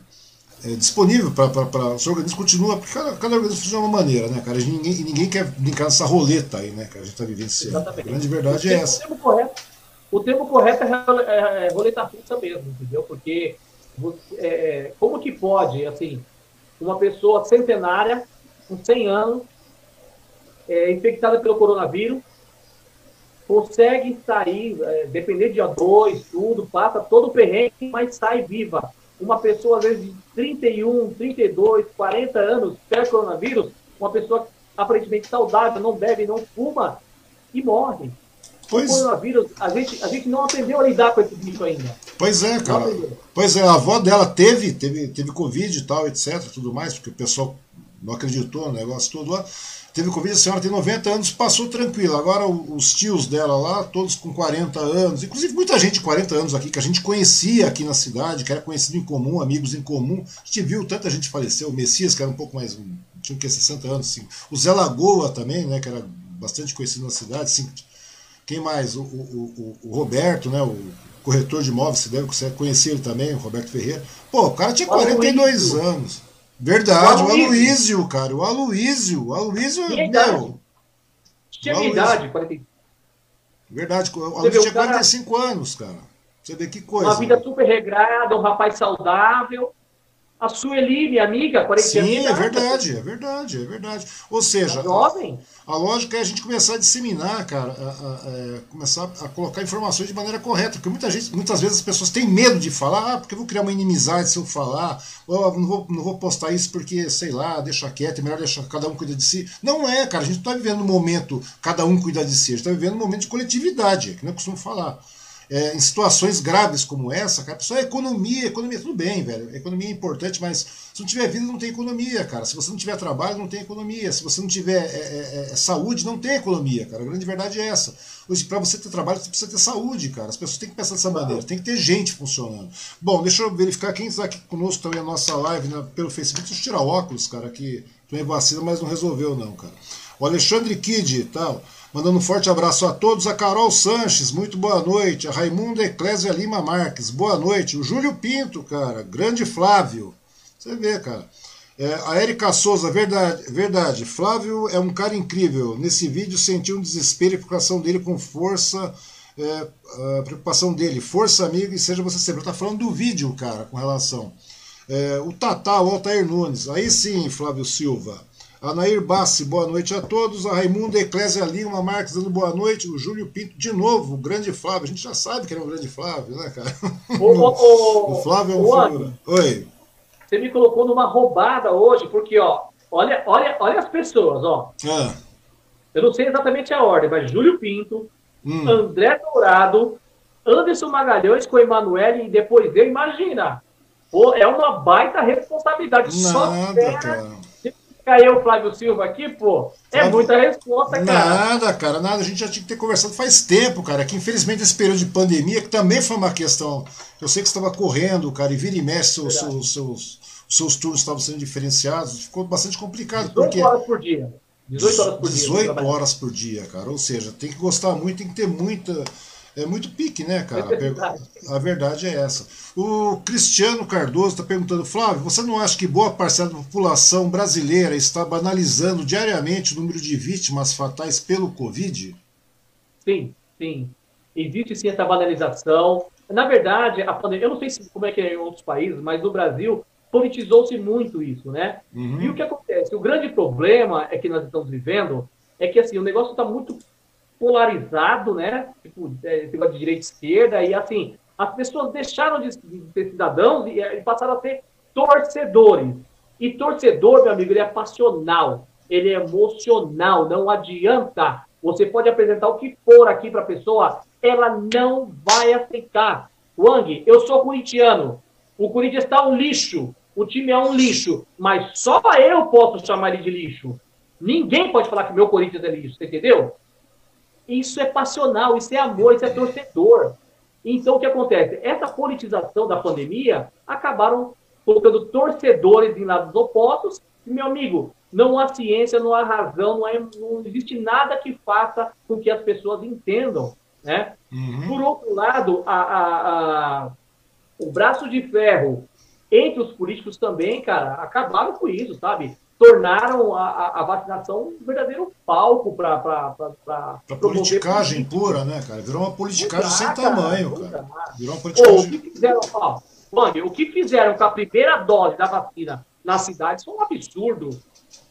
é disponível para o seu organismo continua, porque cada, cada organismo funciona de uma maneira, né, cara? E ninguém, ninguém quer brincar nessa roleta aí, né, cara? A gente está vivenciando. Exatamente. A grande verdade é essa. O correto o termo correto é, é, é roleta russa mesmo, entendeu? Porque é, como que pode, assim, uma pessoa centenária, com 100 anos, é, infectada pelo coronavírus, consegue sair, é, depender de A2, tudo, passa todo o perrengue, mas sai viva. Uma pessoa, às vezes, de 31, 32, 40 anos, pega coronavírus, uma pessoa aparentemente saudável, não bebe, não fuma, e morre. Pois... O coronavírus, a gente, a gente não aprendeu a lidar com esse bicho ainda. Pois é, cara. Pois é, a avó dela teve, teve, teve Covid e tal, etc, tudo mais, porque o pessoal não acreditou no negócio todo lá. Teve Covid, a senhora tem 90 anos, passou tranquila. Agora os tios dela lá, todos com 40 anos, inclusive muita gente de 40 anos aqui, que a gente conhecia aqui na cidade, que era conhecido em comum, amigos em comum. A gente viu, tanta gente faleceu. O Messias, que era um pouco mais, tinha que 60 anos, assim. O Zé Lagoa também, né, que era bastante conhecido na cidade, assim, quem mais? O, o, o, o Roberto, né? O corretor de imóveis, você deve conhecer ele também, o Roberto Ferreira. Pô, o cara tinha 42 o anos. Verdade, o Aloísio, cara. O Aloísio. O Aloísio, meu. Tinha minha idade, 45. Verdade, o Aloísio tinha 45 cara... anos, cara. Você vê que coisa. Uma vida né? super regrada, um rapaz saudável. A Sueli, minha amiga, 40 Sim, é verdade, é verdade, é verdade. Ou seja, jovem. A, a, lógica é a gente começar a disseminar, cara, a, a, começar a colocar informações de maneira correta, porque muita gente, muitas vezes as pessoas têm medo de falar, ah, porque eu vou criar uma inimizade se eu falar, ou não vou, não vou postar isso porque, sei lá, deixa quieto, é melhor deixar cada um cuidar de si. Não é, cara, a gente não está vivendo um momento cada um cuidar de si, a gente está vivendo um momento de coletividade, que não costumo falar é, em situações graves como essa, cara, pessoal, é economia, economia, tudo bem, velho. Economia é importante, mas se não tiver vida, não tem economia, cara. Se você não tiver trabalho, não tem economia. Se você não tiver é, é, é saúde, não tem economia, cara. A grande verdade é essa. Para você ter trabalho, você precisa ter saúde, cara. As pessoas têm que pensar dessa maneira, tem que ter gente funcionando. Bom, deixa eu verificar quem está aqui conosco também a nossa live né, pelo Facebook. Deixa eu tirar óculos, cara, que tomei vacina, mas não resolveu, não, cara. O Alexandre Kid tal. Mandando um forte abraço a todos. A Carol Sanches, muito boa noite. A Raimunda Eclésia Lima Marques, boa noite. O Júlio Pinto, cara. Grande Flávio. Você vê, cara. É, a Erika Souza, verdade, verdade. Flávio é um cara incrível. Nesse vídeo senti um desespero e preocupação dele com força. É, a preocupação dele, força amigo e seja você sempre. Tá falando do vídeo, cara, com relação. É, o Tatá, o Altair Nunes. Aí sim, Flávio Silva. Anair Bassi, boa noite a todos. A Raimunda Eclésia Lima Marques dando boa noite. O Júlio Pinto, de novo, o grande Flávio. A gente já sabe que ele é um grande Flávio, né, cara? O Flávio é um figura. Oi. Você me colocou numa roubada hoje, porque, ó, olha, olha, olha as pessoas, ó. Ah. Eu não sei exatamente a ordem, mas Júlio Pinto, hum. André Dourado, Anderson Magalhães com Emanuele e depois eu, imagina. Pô, é uma baita responsabilidade. Nada, Só cara caiu o Flávio Silva aqui, pô, é Flávio... muita resposta, cara. Nada, cara, nada. A gente já tinha que ter conversado faz tempo, cara. Que infelizmente esse período de pandemia, que também foi uma questão. Eu sei que você estava correndo, cara, e vira e mexe seus, seus, seus, seus turnos estavam sendo diferenciados. Ficou bastante complicado. 18 porque... horas por dia. 18 horas por 18 dia. 18 horas por dia, cara. Ou seja, tem que gostar muito, tem que ter muita é muito pique, né, cara? É a verdade é essa. O Cristiano Cardoso está perguntando, Flávio, você não acha que boa parcela da população brasileira está banalizando diariamente o número de vítimas fatais pelo Covid? Sim, sim. Existe sim essa banalização. Na verdade, a pandemia, eu não sei se, como é que é em outros países, mas no Brasil politizou-se muito isso, né? Uhum. E o que acontece? O grande problema é que nós estamos vivendo é que assim, o negócio está muito polarizado, né? Tipo, é, negócio de direita e esquerda, e assim, as pessoas deixaram de, ser cidadãos e, e, passaram a ser torcedores. E torcedor, meu amigo, ele é passional, ele é emocional, não adianta. Você pode apresentar o que for aqui para a pessoa, ela não vai aceitar. Wang, eu sou corintiano. O Corinthians está um lixo. O time é um lixo. Mas só eu posso chamar ele de lixo. Ninguém pode falar que meu Corinthians é lixo, você entendeu? Isso é passional, isso é amor, isso é torcedor. Então, o que acontece? Essa politização da pandemia acabaram colocando torcedores em lados opostos. E, meu amigo, não há ciência, não há razão, não, há, não existe nada que faça com que as pessoas entendam. Né? Uhum. Por outro lado, a, a, a, o braço de ferro entre os políticos também, cara, acabaram com isso, sabe? tornaram a, a, vacinação um verdadeiro palco para. Para politicagem pura, né, cara? Virou uma politicagem sem tamanho, cara. Virou uma politicagem. o que fizeram, ó, o que fizeram com a primeira dose da vacina na cidade foi um absurdo.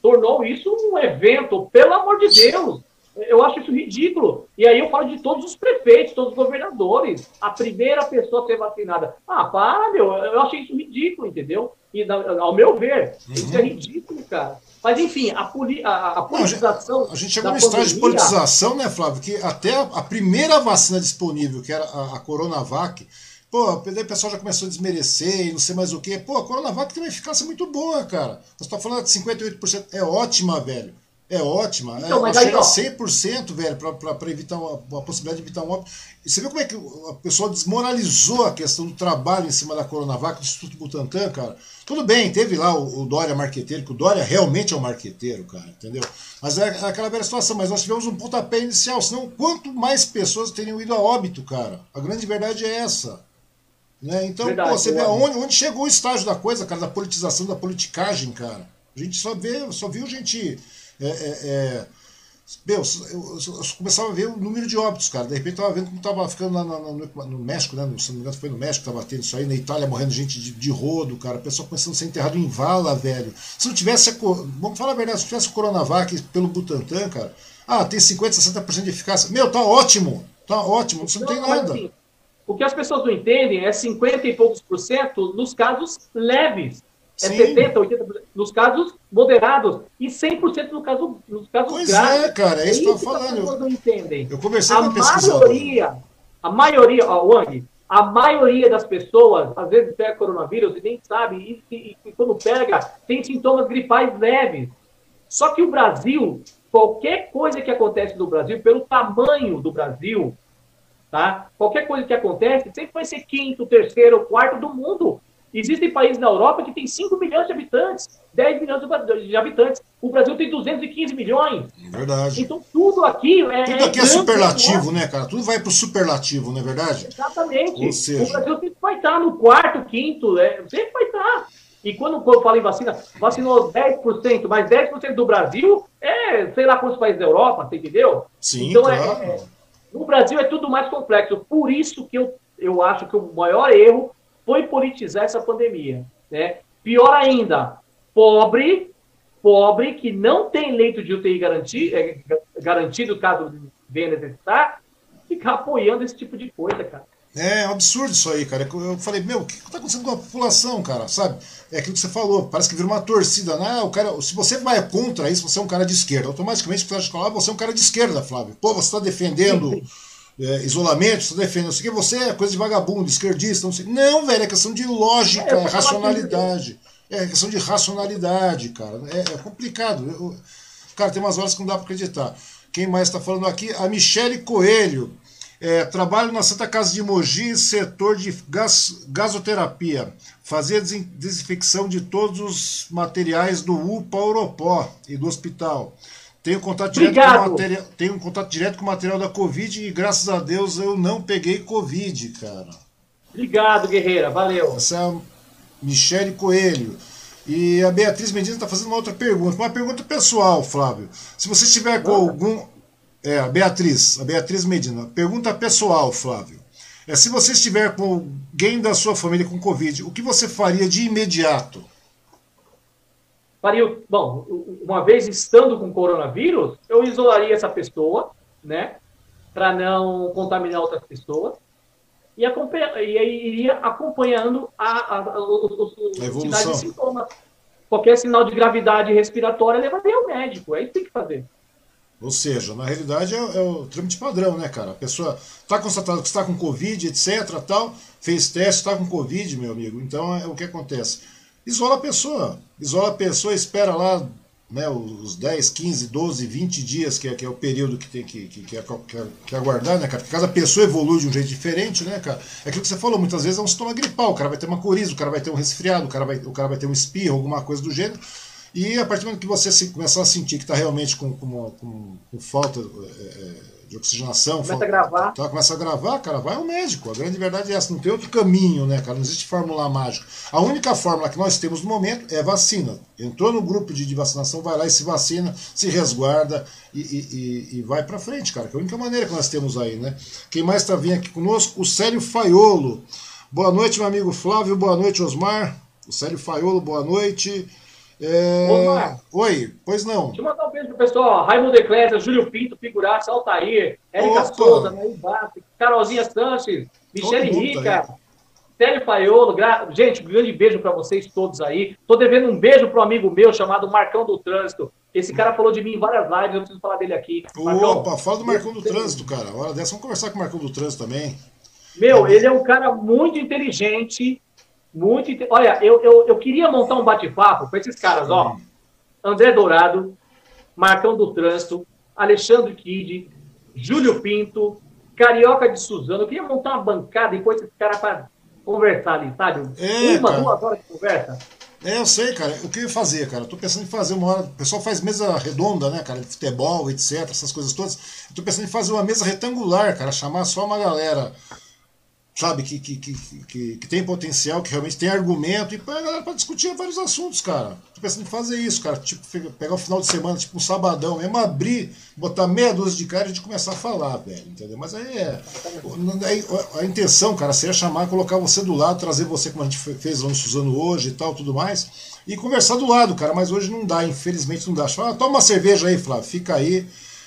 Tornou isso um evento, pelo amor de Deus. Eu acho isso ridículo. E aí eu falo de todos os prefeitos, todos os governadores. A primeira pessoa a ser vacinada. Ah, para, meu. Eu achei isso ridículo, entendeu? E, ao meu ver, uhum. isso é ridículo, cara. Mas, enfim, a, poli, a, a politização. A gente chegou no estágio de politização, né, Flávio? Que até a, a primeira vacina disponível, que era a, a Coronavac, pô, o pessoal já começou a desmerecer e não sei mais o quê. Pô, a Coronavac tem uma eficácia muito boa, cara. Você tá falando de 58%. É ótima, velho. É ótima. Então, é, mas chega a 100%, velho, para evitar uma, a possibilidade de evitar um óbito. E você viu como é que a pessoa desmoralizou a questão do trabalho em cima da Coronavac do Instituto Butantan, cara? Tudo bem, teve lá o, o Dória marqueteiro, que o Dória realmente é um marqueteiro, cara, entendeu? Mas é, é aquela velha situação, mas nós tivemos um pontapé inicial, senão quanto mais pessoas teriam ido a óbito, cara? A grande verdade é essa. Né? Então, verdade, pô, você vê onde, onde chegou o estágio da coisa, cara, da politização, da politicagem, cara. A gente só vê, só viu gente é, é, é, Meu, eu, eu, começava a ver o número de óbitos, cara. De repente eu tava vendo como tava ficando lá no, no, no México, né? No, se não me engano, foi no México que tava tendo isso aí, na Itália morrendo gente de, de rodo, cara. Pessoal começando a ser enterrado em vala, velho. Se não tivesse. A, vamos falar a verdade, se tivesse o Coronavac pelo Butantan, cara. Ah, tem 50, 60% de eficácia. Meu, tá ótimo. Tá ótimo, você não, não tem nada. Assim, o que as pessoas não entendem é 50 e poucos por cento nos casos leves. É Sim. 70%, 80% nos casos moderados e 100% no caso, nos casos pois graves. Pois é, cara, é isso que eu estou falando. As não entendem. Eu conversei a com a maioria, a maioria, ó, Wang, a maioria das pessoas, às vezes pega coronavírus e nem sabe, e, e, e quando pega, tem sintomas gripais leves. Só que o Brasil, qualquer coisa que acontece no Brasil, pelo tamanho do Brasil, tá? Qualquer coisa que acontece, sempre vai ser quinto, terceiro, quarto do mundo. Existem países na Europa que têm 5 milhões de habitantes, 10 milhões de habitantes. O Brasil tem 215 milhões. Verdade. Então tudo aqui é. Tudo aqui é, é superlativo, né, cara? Tudo vai para o superlativo, não é verdade? Exatamente. Seja... O Brasil sempre vai estar no quarto, quinto, é, sempre vai estar. E quando eu falo em vacina, vacinou 10%, mas 10% do Brasil é, sei lá quantos países da Europa, você entendeu? Sim, então, é, claro. É, no Brasil é tudo mais complexo. Por isso que eu, eu acho que o maior erro foi politizar essa pandemia. Né? Pior ainda, pobre, pobre que não tem leito de UTI garantido, é, garantido caso venha necessitar, ficar apoiando esse tipo de coisa, cara. É um absurdo isso aí, cara. Eu falei, meu, o que está acontecendo com a população, cara? Sabe? É aquilo que você falou, parece que vira uma torcida. Né? o cara, se você vai contra isso, você é um cara de esquerda. Automaticamente você falar, você é um cara de esquerda, Flávio. Pô, você está defendendo é, isolamento, você está defendendo isso aqui, você é coisa de vagabundo, esquerdista, não sei. Não, velho, é questão de lógica, é, racionalidade. É questão de racionalidade, cara. É, é complicado. Eu, cara, tem umas horas que não dá para acreditar. Quem mais está falando aqui? A Michele Coelho. É, trabalho na Santa Casa de Mogi, setor de gas, gasoterapia. Fazia desinfecção de todos os materiais do UPA Oropó e do hospital. Tenho contato, direto com material, tenho contato direto com o material da Covid e graças a Deus eu não peguei Covid, cara. Obrigado, Guerreira. Valeu. Essa é a Michele Coelho. E a Beatriz Medina está fazendo uma outra pergunta. Uma pergunta pessoal, Flávio. Se você estiver com algum. É, a Beatriz, a Beatriz Medina. Pergunta pessoal, Flávio. É, se você estiver com alguém da sua família com Covid, o que você faria de imediato? Faria, bom, uma vez estando com coronavírus, eu isolaria essa pessoa, né? Para não contaminar outras pessoas. E, acompanha, e iria acompanhando a, a, e sintomas. Qualquer sinal de gravidade respiratória levaria ao médico. É isso que tem que fazer. Ou seja, na realidade é, é, o trâmite padrão, né, cara? A pessoa está constatado que está com Covid, etc, tal, fez teste, está com Covid, meu amigo. Então é o que acontece. Isola a pessoa. Isola a pessoa, espera lá né, os 10, 15, 12, 20 dias, que é, que é o período que tem que, que, que, que, aguardar, né, cara? Porque cada pessoa evolui de um jeito diferente, né, cara? É aquilo que você falou, muitas vezes é um sintoma gripal, o cara vai ter uma coriza, o cara vai ter um resfriado, o cara vai, o cara vai ter um espirro, alguma coisa do gênero. E a partir do momento que você se, começar a sentir que está realmente com, com, com, com falta é, de oxigenação, começa a gravar. Tá, começa a gravar, cara, vai ao médico. A grande verdade é essa, não tem outro caminho, né, cara? Não existe fórmula mágica. A única fórmula que nós temos no momento é vacina. Entrou no grupo de, de vacinação, vai lá e se vacina, se resguarda e, e, e vai para frente, cara. Que é a única maneira que nós temos aí, né? Quem mais está vindo aqui conosco? O Célio Faiolo. Boa noite, meu amigo Flávio. Boa noite, Osmar. O Célio Faiolo, boa noite. É... Omar, Oi, pois não. Deixa eu mandar um beijo pro pessoal. Raimundo Eclésia, Júlio Pinto, Figuraça, Altair, Érica Opa. Souza, Nair Carolzinha Sanches, Michele Rica, Célio Paiolo. Gra... Gente, um grande beijo para vocês todos aí. Tô devendo um beijo pro amigo meu chamado Marcão do Trânsito. Esse cara falou de mim em várias lives, eu preciso falar dele aqui. Marcão, Opa, fala do Marcão do Trânsito, cara. Hora dessa, vamos conversar com o Marcão do Trânsito também. Meu, ele é um cara muito inteligente, muito. Olha, eu, eu, eu queria montar um bate-papo com esses caras, ó. André Dourado, Marcão do Trânsito, Alexandre Kid, Júlio Pinto, Carioca de Suzano. Eu queria montar uma bancada e pôr esses caras para conversar ali, sabe? É, uma, cara. duas horas de conversa. É, eu sei, cara. O que eu ia fazer, cara? Eu tô pensando em fazer uma hora. O pessoal faz mesa redonda, né, cara? De futebol, etc., essas coisas todas. Eu tô pensando em fazer uma mesa retangular, cara. Chamar só uma galera sabe, que, que, que, que, tem potencial, que realmente tem argumento, e para discutir vários assuntos, cara. Tô pensando em fazer isso, cara. Tipo, pegar o final de semana, tipo um sabadão, mesmo abrir, botar meia dúzia de cara e a gente começar a falar, velho, entendeu? Mas aí é. A, a intenção, cara, seria chamar, colocar você do lado, trazer você, como a gente fez lá no Suzano hoje e tal, tudo mais, e conversar do lado, cara. Mas hoje não dá, infelizmente não dá. Fala, ah, toma uma cerveja aí, Flávio, fica aí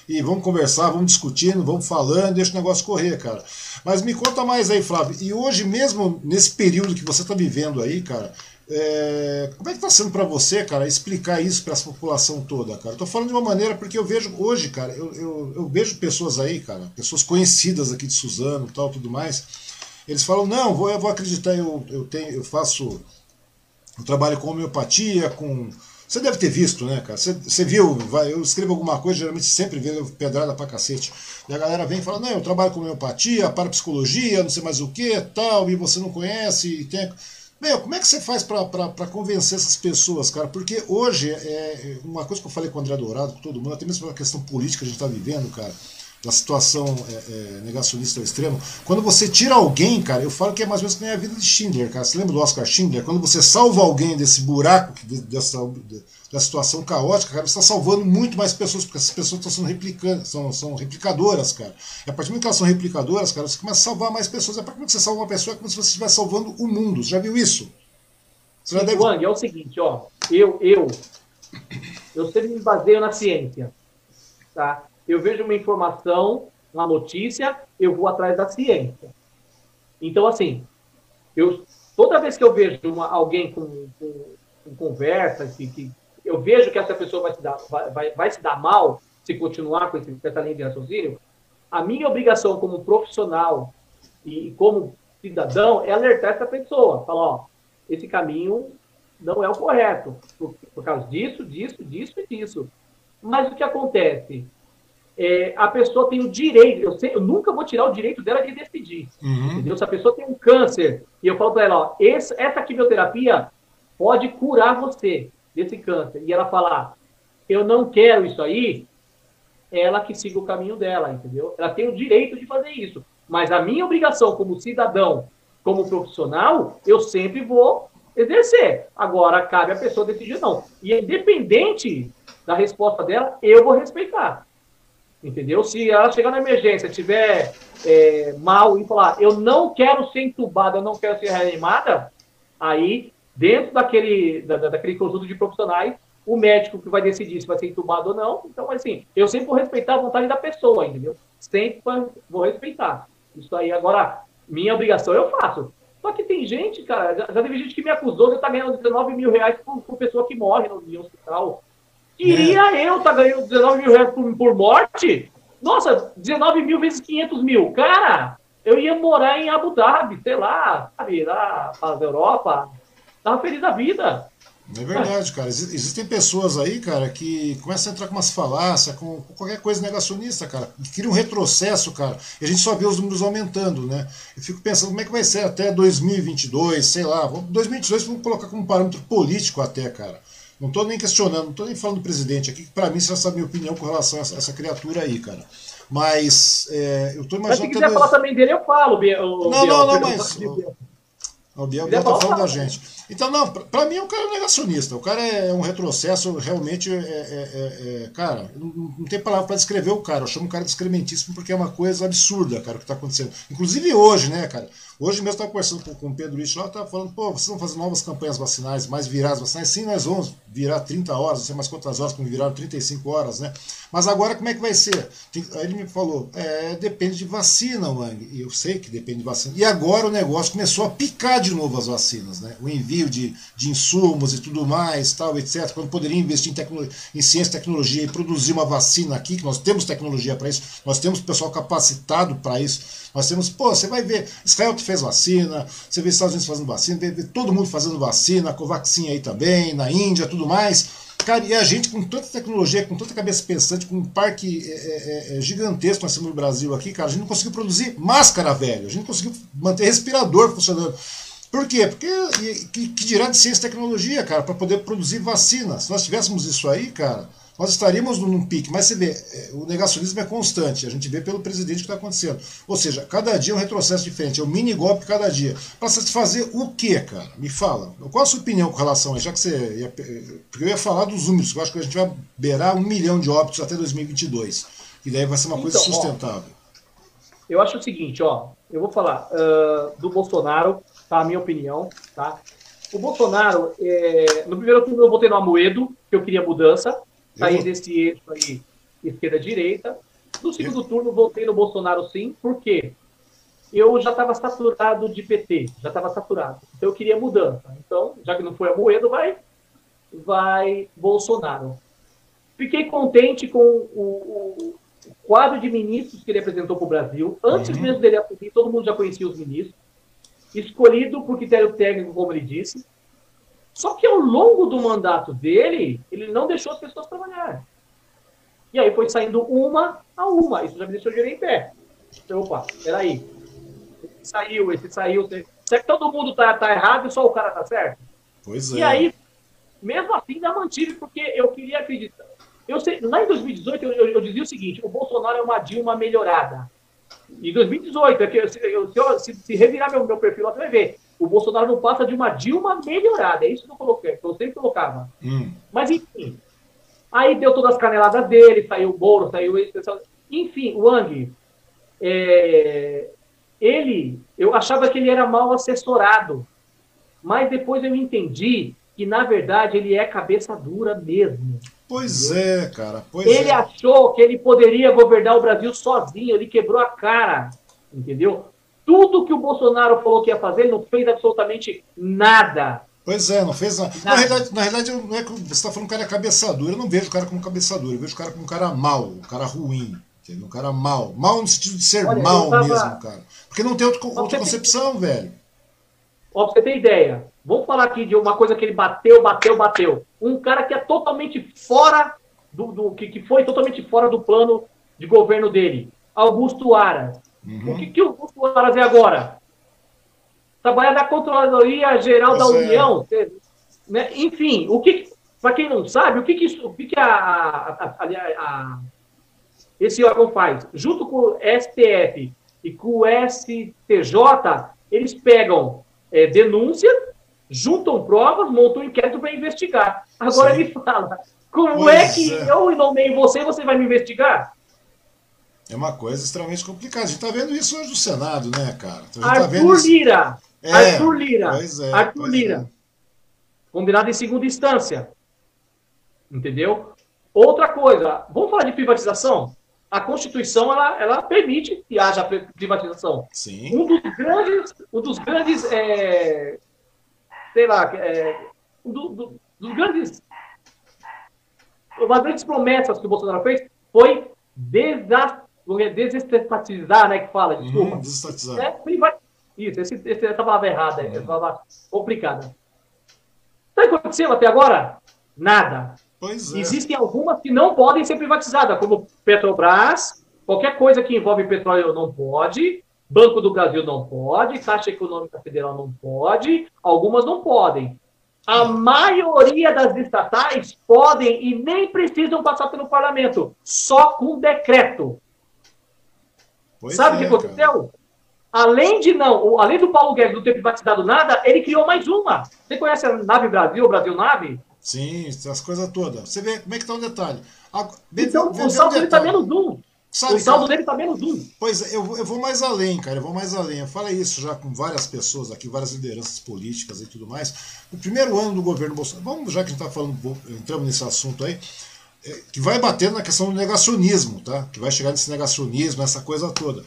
e vamos conversar, vamos discutindo, vamos falando, deixa o negócio correr, cara. Mas me conta mais aí, Flávio. E hoje mesmo, nesse período que você está vivendo aí, cara, é... como é que está sendo para você, cara, explicar isso para essa população toda, cara? Estou falando de uma maneira porque eu vejo hoje, cara, eu, eu, eu, vejo pessoas aí, cara, pessoas conhecidas aqui de Suzano tal, tudo mais. Eles falam, não, vou, eu vou acreditar, eu, eu, tenho, eu faço, eu trabalho com homeopatia, com você deve ter visto, né, cara? Você, viu, vai, eu escrevo alguma coisa, geralmente sempre vê pedrada pra cacete. E a galera vem e fala, não, eu trabalho com homeopatia, parapsicologia, não sei mais o que, tal, e você não conhece, e tem. Meu, como é que você faz para convencer essas pessoas, cara? Porque hoje, é uma coisa que eu falei com o André Dourado, com todo mundo, até mesmo pela questão política que a gente está vivendo, cara, da situação é, é, negacionista ao extremo. Quando você tira alguém, cara, eu falo que é mais ou menos que nem a vida de Schindler, cara. Você lembra do Oscar Schindler? Quando você salva alguém desse buraco, dessa, da situação caótica, cara, você está salvando muito mais pessoas, porque essas pessoas estão sendo replicantes, são, são replicadoras, cara. E a partir do momento que elas são replicadoras, cara, você começa a salvar mais pessoas. É para que você salva uma pessoa é como se você estivesse salvando o mundo. Você já viu isso? Você já deve... Wang, é o seguinte, ó. Eu, eu, eu sempre me baseio na ciência, tá? Eu vejo uma informação, uma notícia, eu vou atrás da ciência. Então, assim, eu, toda vez que eu vejo uma, alguém com, com, com conversa, que, que, eu vejo que essa pessoa vai se dar, vai, vai, vai se dar mal se continuar com, esse, com essa linha de raciocínio, a minha obrigação como profissional e como cidadão é alertar essa pessoa. Falar, ó, esse caminho não é o correto, por, por causa disso, disso, disso e disso. Mas o que acontece? É, a pessoa tem o direito, eu, sei, eu, nunca vou tirar o direito dela de decidir. Uhum. Entendeu? Se a pessoa tem um câncer e eu falo para ela, ó, esse, essa quimioterapia pode curar você desse câncer, e ela falar, eu não quero isso aí, é ela que siga o caminho dela, entendeu? Ela tem o direito de fazer isso. Mas a minha obrigação como cidadão, como profissional, eu sempre vou exercer. Agora, cabe a pessoa decidir não. E independente da resposta dela, eu vou respeitar. Entendeu? Se ela chegar na emergência, tiver é, mal e falar, eu não quero ser entubada, eu não quero ser reanimada, aí, dentro daquele, da, daquele conjunto de profissionais, o médico que vai decidir se vai ser entubado ou não. Então, assim, eu sempre vou respeitar a vontade da pessoa, entendeu? Sempre vou respeitar. Isso aí, agora, minha obrigação eu faço. Só que tem gente, cara, já, teve gente que me acusou de estar ganhando 19 mil reais por, por pessoa que morre no hospital. Queria é. eu estar tá ganhando 19 mil reais por, por morte? Nossa, 19 mil vezes 500 mil. Cara, eu ia morar em Abu Dhabi, sei lá, sabe, lá para Europa. Tava feliz da vida. É verdade, cara. Existem pessoas aí, cara, que começam a entrar com umas falácias, com, qualquer coisa negacionista, cara. Cria um retrocesso, cara. E a gente só vê os números aumentando, né? Eu fico pensando como é que vai ser até 2022, sei lá. 2022 vamos colocar como parâmetro político até, cara. Não estou nem questionando, não estou nem falando do presidente aqui, para mim, você já sabe a minha opinião com relação a essa, essa criatura aí, cara. Mas é, eu estou imaginando. Mas se quiser falar também dele, eu falo, o Não, Biel, não, não, mas. O Biel está falando da gente. Então, não, para mim é um cara negacionista. O cara é um retrocesso, realmente. É, é, é, é cara, não, não, tem palavra para descrever o cara. Eu chamo o cara de excrementíssimo porque é uma coisa absurda, cara, o que está acontecendo. Inclusive hoje, né, cara? Hoje mesmo estava conversando com, com o Pedro Ixo lá, estava falando, pô, vocês vão fazer novas campanhas vacinais, mais viradas vacinais? Sim, nós vamos virar 30 horas, não sei mais quantas horas, como viraram 35 horas, né? Mas agora como é que vai ser? Tem, aí ele me falou, é, depende de vacina, Wang. E eu sei que depende de vacina. E agora o negócio começou a picar de novo as vacinas, né? O envio de, de insumos e tudo mais, tal, etc. Quando poderia investir em, em ciência e tecnologia e produzir uma vacina aqui, que nós temos tecnologia para isso, nós temos pessoal capacitado para isso nós temos, pô, você vai ver, Israel fez vacina, você vê Estados Unidos fazendo vacina, vê, todo mundo fazendo vacina, a Covaxin aí também, na Índia, tudo mais. Cara, e a gente com tanta tecnologia, com tanta cabeça pensante, com um parque é, é, é, é gigantesco nós temos no Brasil aqui, cara, a gente não conseguiu produzir máscara, velho. A gente não conseguiu manter respirador funcionando. Por quê? Porque que, que dirá de ciência e tecnologia, cara, para poder produzir vacina. Se nós tivéssemos isso aí, cara, nós estaríamos num pique. Mas você vê, é, o negacionismo é constante, a gente vê pelo presidente o que está acontecendo. Ou seja, cada dia é um retrocesso diferente, é um mini golpe cada dia. Para satisfazer o quê, cara? Me fala. Qual a sua opinião com relação a isso? Já que você. Ia, porque eu ia falar dos números, que eu acho que a gente vai beirar um milhão de óbitos até 2022. E daí vai ser uma então, coisa sustentável. Ó, eu acho o seguinte, ó. Eu vou falar uh, do Bolsonaro, tá? A minha opinião, tá? O Bolsonaro, é, no primeiro turno eu votei no Amoedo, que eu queria mudança, sair desse eixo aí, esquerda-direita. No segundo turno, voltei no Bolsonaro sim, por quê? Eu já estava saturado de PT, já estava saturado. Então eu queria mudança. Então, já que não foi a Moedo, vai, vai Bolsonaro. Fiquei contente com o, o quadro de ministros que ele apresentou para o Brasil. Antes uhum. mesmo dele assumir, todo mundo já conhecia os ministros. Escolhido por critério técnico, como ele disse. Só que ao longo do mandato dele, ele não deixou as pessoas trabalhar. E aí foi saindo uma a uma. Isso já me deixou de em pé. Então, opa, peraí. Esse saiu, esse saiu. Será que todo mundo tá, tá errado e só o cara tá certo? Pois é. E aí, mesmo assim, ainda mantive, porque eu queria acreditar. Eu sei, lá em 2018, eu, eu, eu, dizia o seguinte: o Bolsonaro é uma Dilma melhorada. Em 2018, é que, se, eu, se, se revirar meu, meu perfil você vai ver o Bolsonaro não passa de uma Dilma melhorada. É isso que eu coloquei, que eu sempre colocava. Hum. Mas, enfim. Aí deu todas as caneladas dele, saiu o Moro, saiu esse pessoal. Enfim, o Wang, é, ele, eu achava que ele era mal assessorado. Mas depois eu entendi que, na verdade, ele é cabeça dura mesmo. Pois entendeu? é, cara. Pois ele é. achou que ele poderia governar o Brasil sozinho, ele quebrou a cara. Entendeu? Tudo que o Bolsonaro falou que ia fazer, ele não fez absolutamente nada. Pois é, não fez nada. Na, realidade, na realidade, não é você está falando que o cara é cabeça dura. Eu não vejo o cara como cabeça dura, eu vejo o cara como um cara mau, um cara ruim. Entendeu? Um cara mau. Mal no sentido de ser Olha, mal tava... mesmo, cara. Porque não tem outro, outra concepção, tem... velho. Ó, pra você ter ideia, vamos falar aqui de uma coisa que ele bateu, bateu, bateu. Um cara que é totalmente fora do. do que, que foi totalmente fora do plano de governo dele. Augusto Aras. Uhum. O que, que o vai fazer agora? Trabalhar na Controladoria Geral da é. União. Né? Enfim, o que, para quem não sabe, o que, que, isso, o que, que a, a, a, esse órgão faz? Junto com o STF e com o STJ, eles pegam é, denúncias, juntam provas, montam um inquérito para investigar. Agora Sim. ele fala: como pois é que é. eu nomeio você e você vai me investigar? É uma coisa extremamente complicada. A gente está vendo isso hoje no Senado, né, cara? Então, tá Arthur tá Lira. É, Arthur Lira. Pois é, Arthur pois Lira. É. Combinado em segunda instância. Entendeu? Outra coisa, vamos falar de privatização? A Constituição ela, ela permite que haja privatização. Sim. Um dos grandes, um dos grandes, é, sei lá, é, um do, do, dos grandes, uma das grandes promessas que o Bolsonaro fez foi desastre desestatizar, né, que fala, desculpa. Uhum, desestatizar. É, Isso, esse, esse, essa palavra errada, uhum. essa palavra complicada. Sabe o que aconteceu até agora? Nada. Pois é. Existem algumas que não podem ser privatizadas, como Petrobras, qualquer coisa que envolve petróleo não pode, Banco do Brasil não pode, Caixa Econômica Federal não pode, algumas não podem. A maioria das estatais podem e nem precisam passar pelo parlamento, só com decreto. Pois Sabe o é, que aconteceu? Cara. Além de não, além do Paulo Guedes não ter privatizado nada, ele criou mais uma. Você conhece a Nave Brasil, Brasil Nave? Sim, as coisas todas. Você vê como é que está o detalhe. A, então, o saldo dele está menos um. Sabe, o saldo dele está menos um. Pois é, eu, eu vou mais além, cara. Eu vou mais além. Eu falei isso já com várias pessoas aqui, várias lideranças políticas e tudo mais. O primeiro ano do governo Bolsonaro. Vamos, já que a gente está falando, entramos nesse assunto aí. É, que vai bater na questão do negacionismo, tá? Que vai chegar nesse negacionismo, essa coisa toda.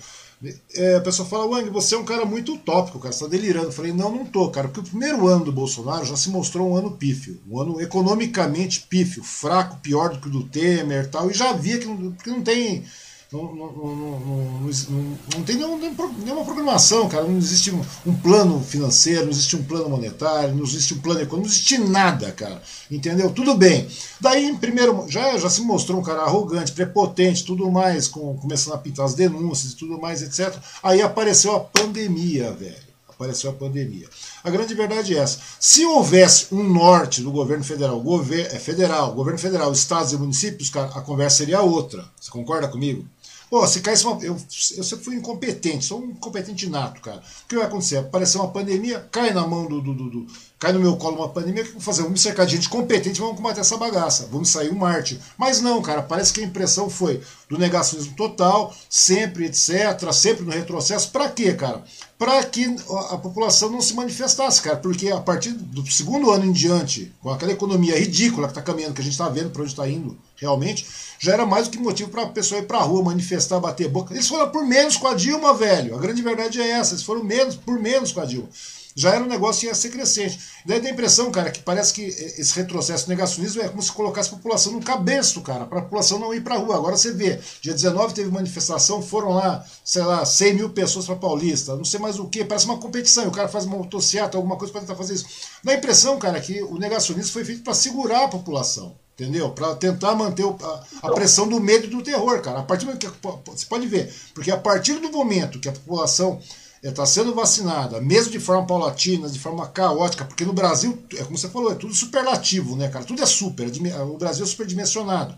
É, a pessoa fala, Wang, você é um cara muito utópico, cara, você está delirando. Eu falei, não, não tô, cara, porque o primeiro ano do Bolsonaro já se mostrou um ano pífio, um ano economicamente pífio, fraco, pior do que o do Temer e tal, e já via que não, porque não tem não, não, não, não, tem nenhuma programação, cara. Não existe um, um, plano financeiro, não existe um plano monetário, não existe um plano econômico, não existe nada, cara. Entendeu? Tudo bem. Daí, primeiro, já, já se mostrou um cara arrogante, prepotente, tudo mais, com, começando a pintar as denúncias e tudo mais, etc. Aí apareceu a pandemia, velho apareceu a pandemia. A grande verdade é essa. Se houvesse um norte do governo federal, gover é federal, governo federal, estados e municípios, cara, a conversa seria outra. Você concorda comigo? Pô, se caísse uma. Eu, eu sempre fui incompetente, sou um incompetente nato, cara. O que vai acontecer? Aparecer uma pandemia, cai na mão do, do, do, do cai no meu colo uma pandemia, o que eu vou fazer? Vamos me cercar de gente competente vamos combater essa bagaça. Vamos sair um Marte. Mas não, cara, parece que a impressão foi do negacionismo total, sempre, etc., sempre no retrocesso. Para quê, cara? Para que a população não se manifestasse, cara. Porque a partir do segundo ano em diante, com aquela economia ridícula que está caminhando, que a gente está vendo para onde está indo realmente, já era mais do que motivo para a pessoa ir para a rua, manifestar, bater boca. Eles foram por menos com a Dilma, velho. A grande verdade é essa. Eles foram menos, por menos com a Dilma já era um negócio que ia ser crescente. Daí dá a impressão, cara, que parece que esse retrocesso negacionismo é como se colocasse a população no cabeço, cara, para a população não ir para rua. Agora você vê, dia 19 teve manifestação, foram lá, sei lá, 100 mil pessoas para Paulista, não sei mais o que, parece uma competição, o cara faz uma motocicleta, alguma coisa para tentar fazer isso. Dá a impressão, cara, que o negacionismo foi feito para segurar a população. Entendeu? Para tentar manter a, a, pressão do medo e do terror, cara. A partir do que você pode ver, porque a partir do momento que a população está sendo vacinada, mesmo de forma paulatina, de forma caótica, porque no Brasil, é como você falou, é tudo superlativo, né, cara? Tudo é super, o Brasil é superdimensionado.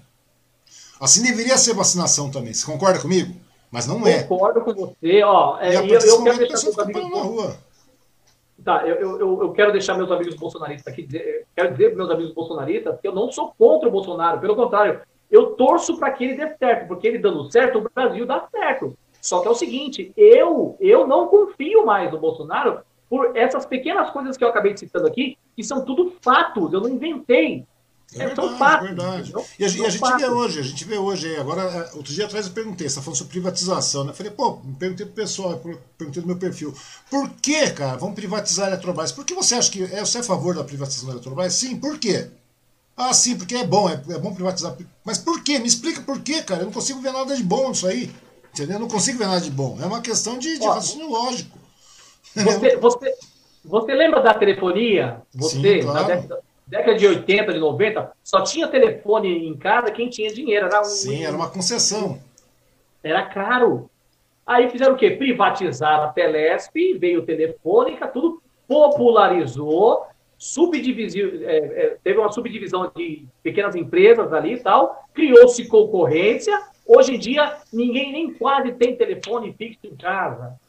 Assim deveria ser vacinação também. Você concorda comigo? Mas não é. Concordo com você, ó. É, e eu, eu quero deixar meus amigos na rua. Tá, eu, eu, eu quero deixar meus amigos bolsonaristas aqui, dizer, quero dizer para meus amigos bolsonaristas que eu não sou contra o Bolsonaro, pelo contrário, eu torço para que ele dê certo, porque ele dando certo, o Brasil dá certo. Só que é o seguinte, eu, eu não confio mais no Bolsonaro por essas pequenas coisas que eu acabei citando aqui, que são tudo fatos, eu não inventei. É verdade, são fatos. verdade. E a, e a gente fatos. vê hoje, a gente vê hoje. Agora, é, outro dia atrás eu perguntei, você tá falando sobre privatização, né? Eu falei, pô, perguntei pro pessoal, perguntei no meu perfil, por que, cara, vamos privatizar a Eletrobras? Por que você acha que é, você é a favor da privatização da Eletrobras? Sim, por quê? Ah, sim, porque é bom, é, é bom privatizar. Mas por quê? Me explica por quê, cara. Eu não consigo ver nada de bom nisso aí. Entendeu? Eu não consigo ver nada de bom. É uma questão de, de raciocínio lógico. Você, você, você lembra da telefonia? Você, Sim, claro. na década, década, de 80, de 90, só tinha telefone em casa quem tinha dinheiro. Era um, Sim, era uma concessão. Era caro. Aí fizeram o quê? Privatizaram a Telesp, veio telefônica, tudo popularizou, subdivisou, é, é, teve uma subdivisão de pequenas empresas ali e tal, criou-se concorrência, Hoje em dia, ninguém nem quase tem telefone fixo em casa.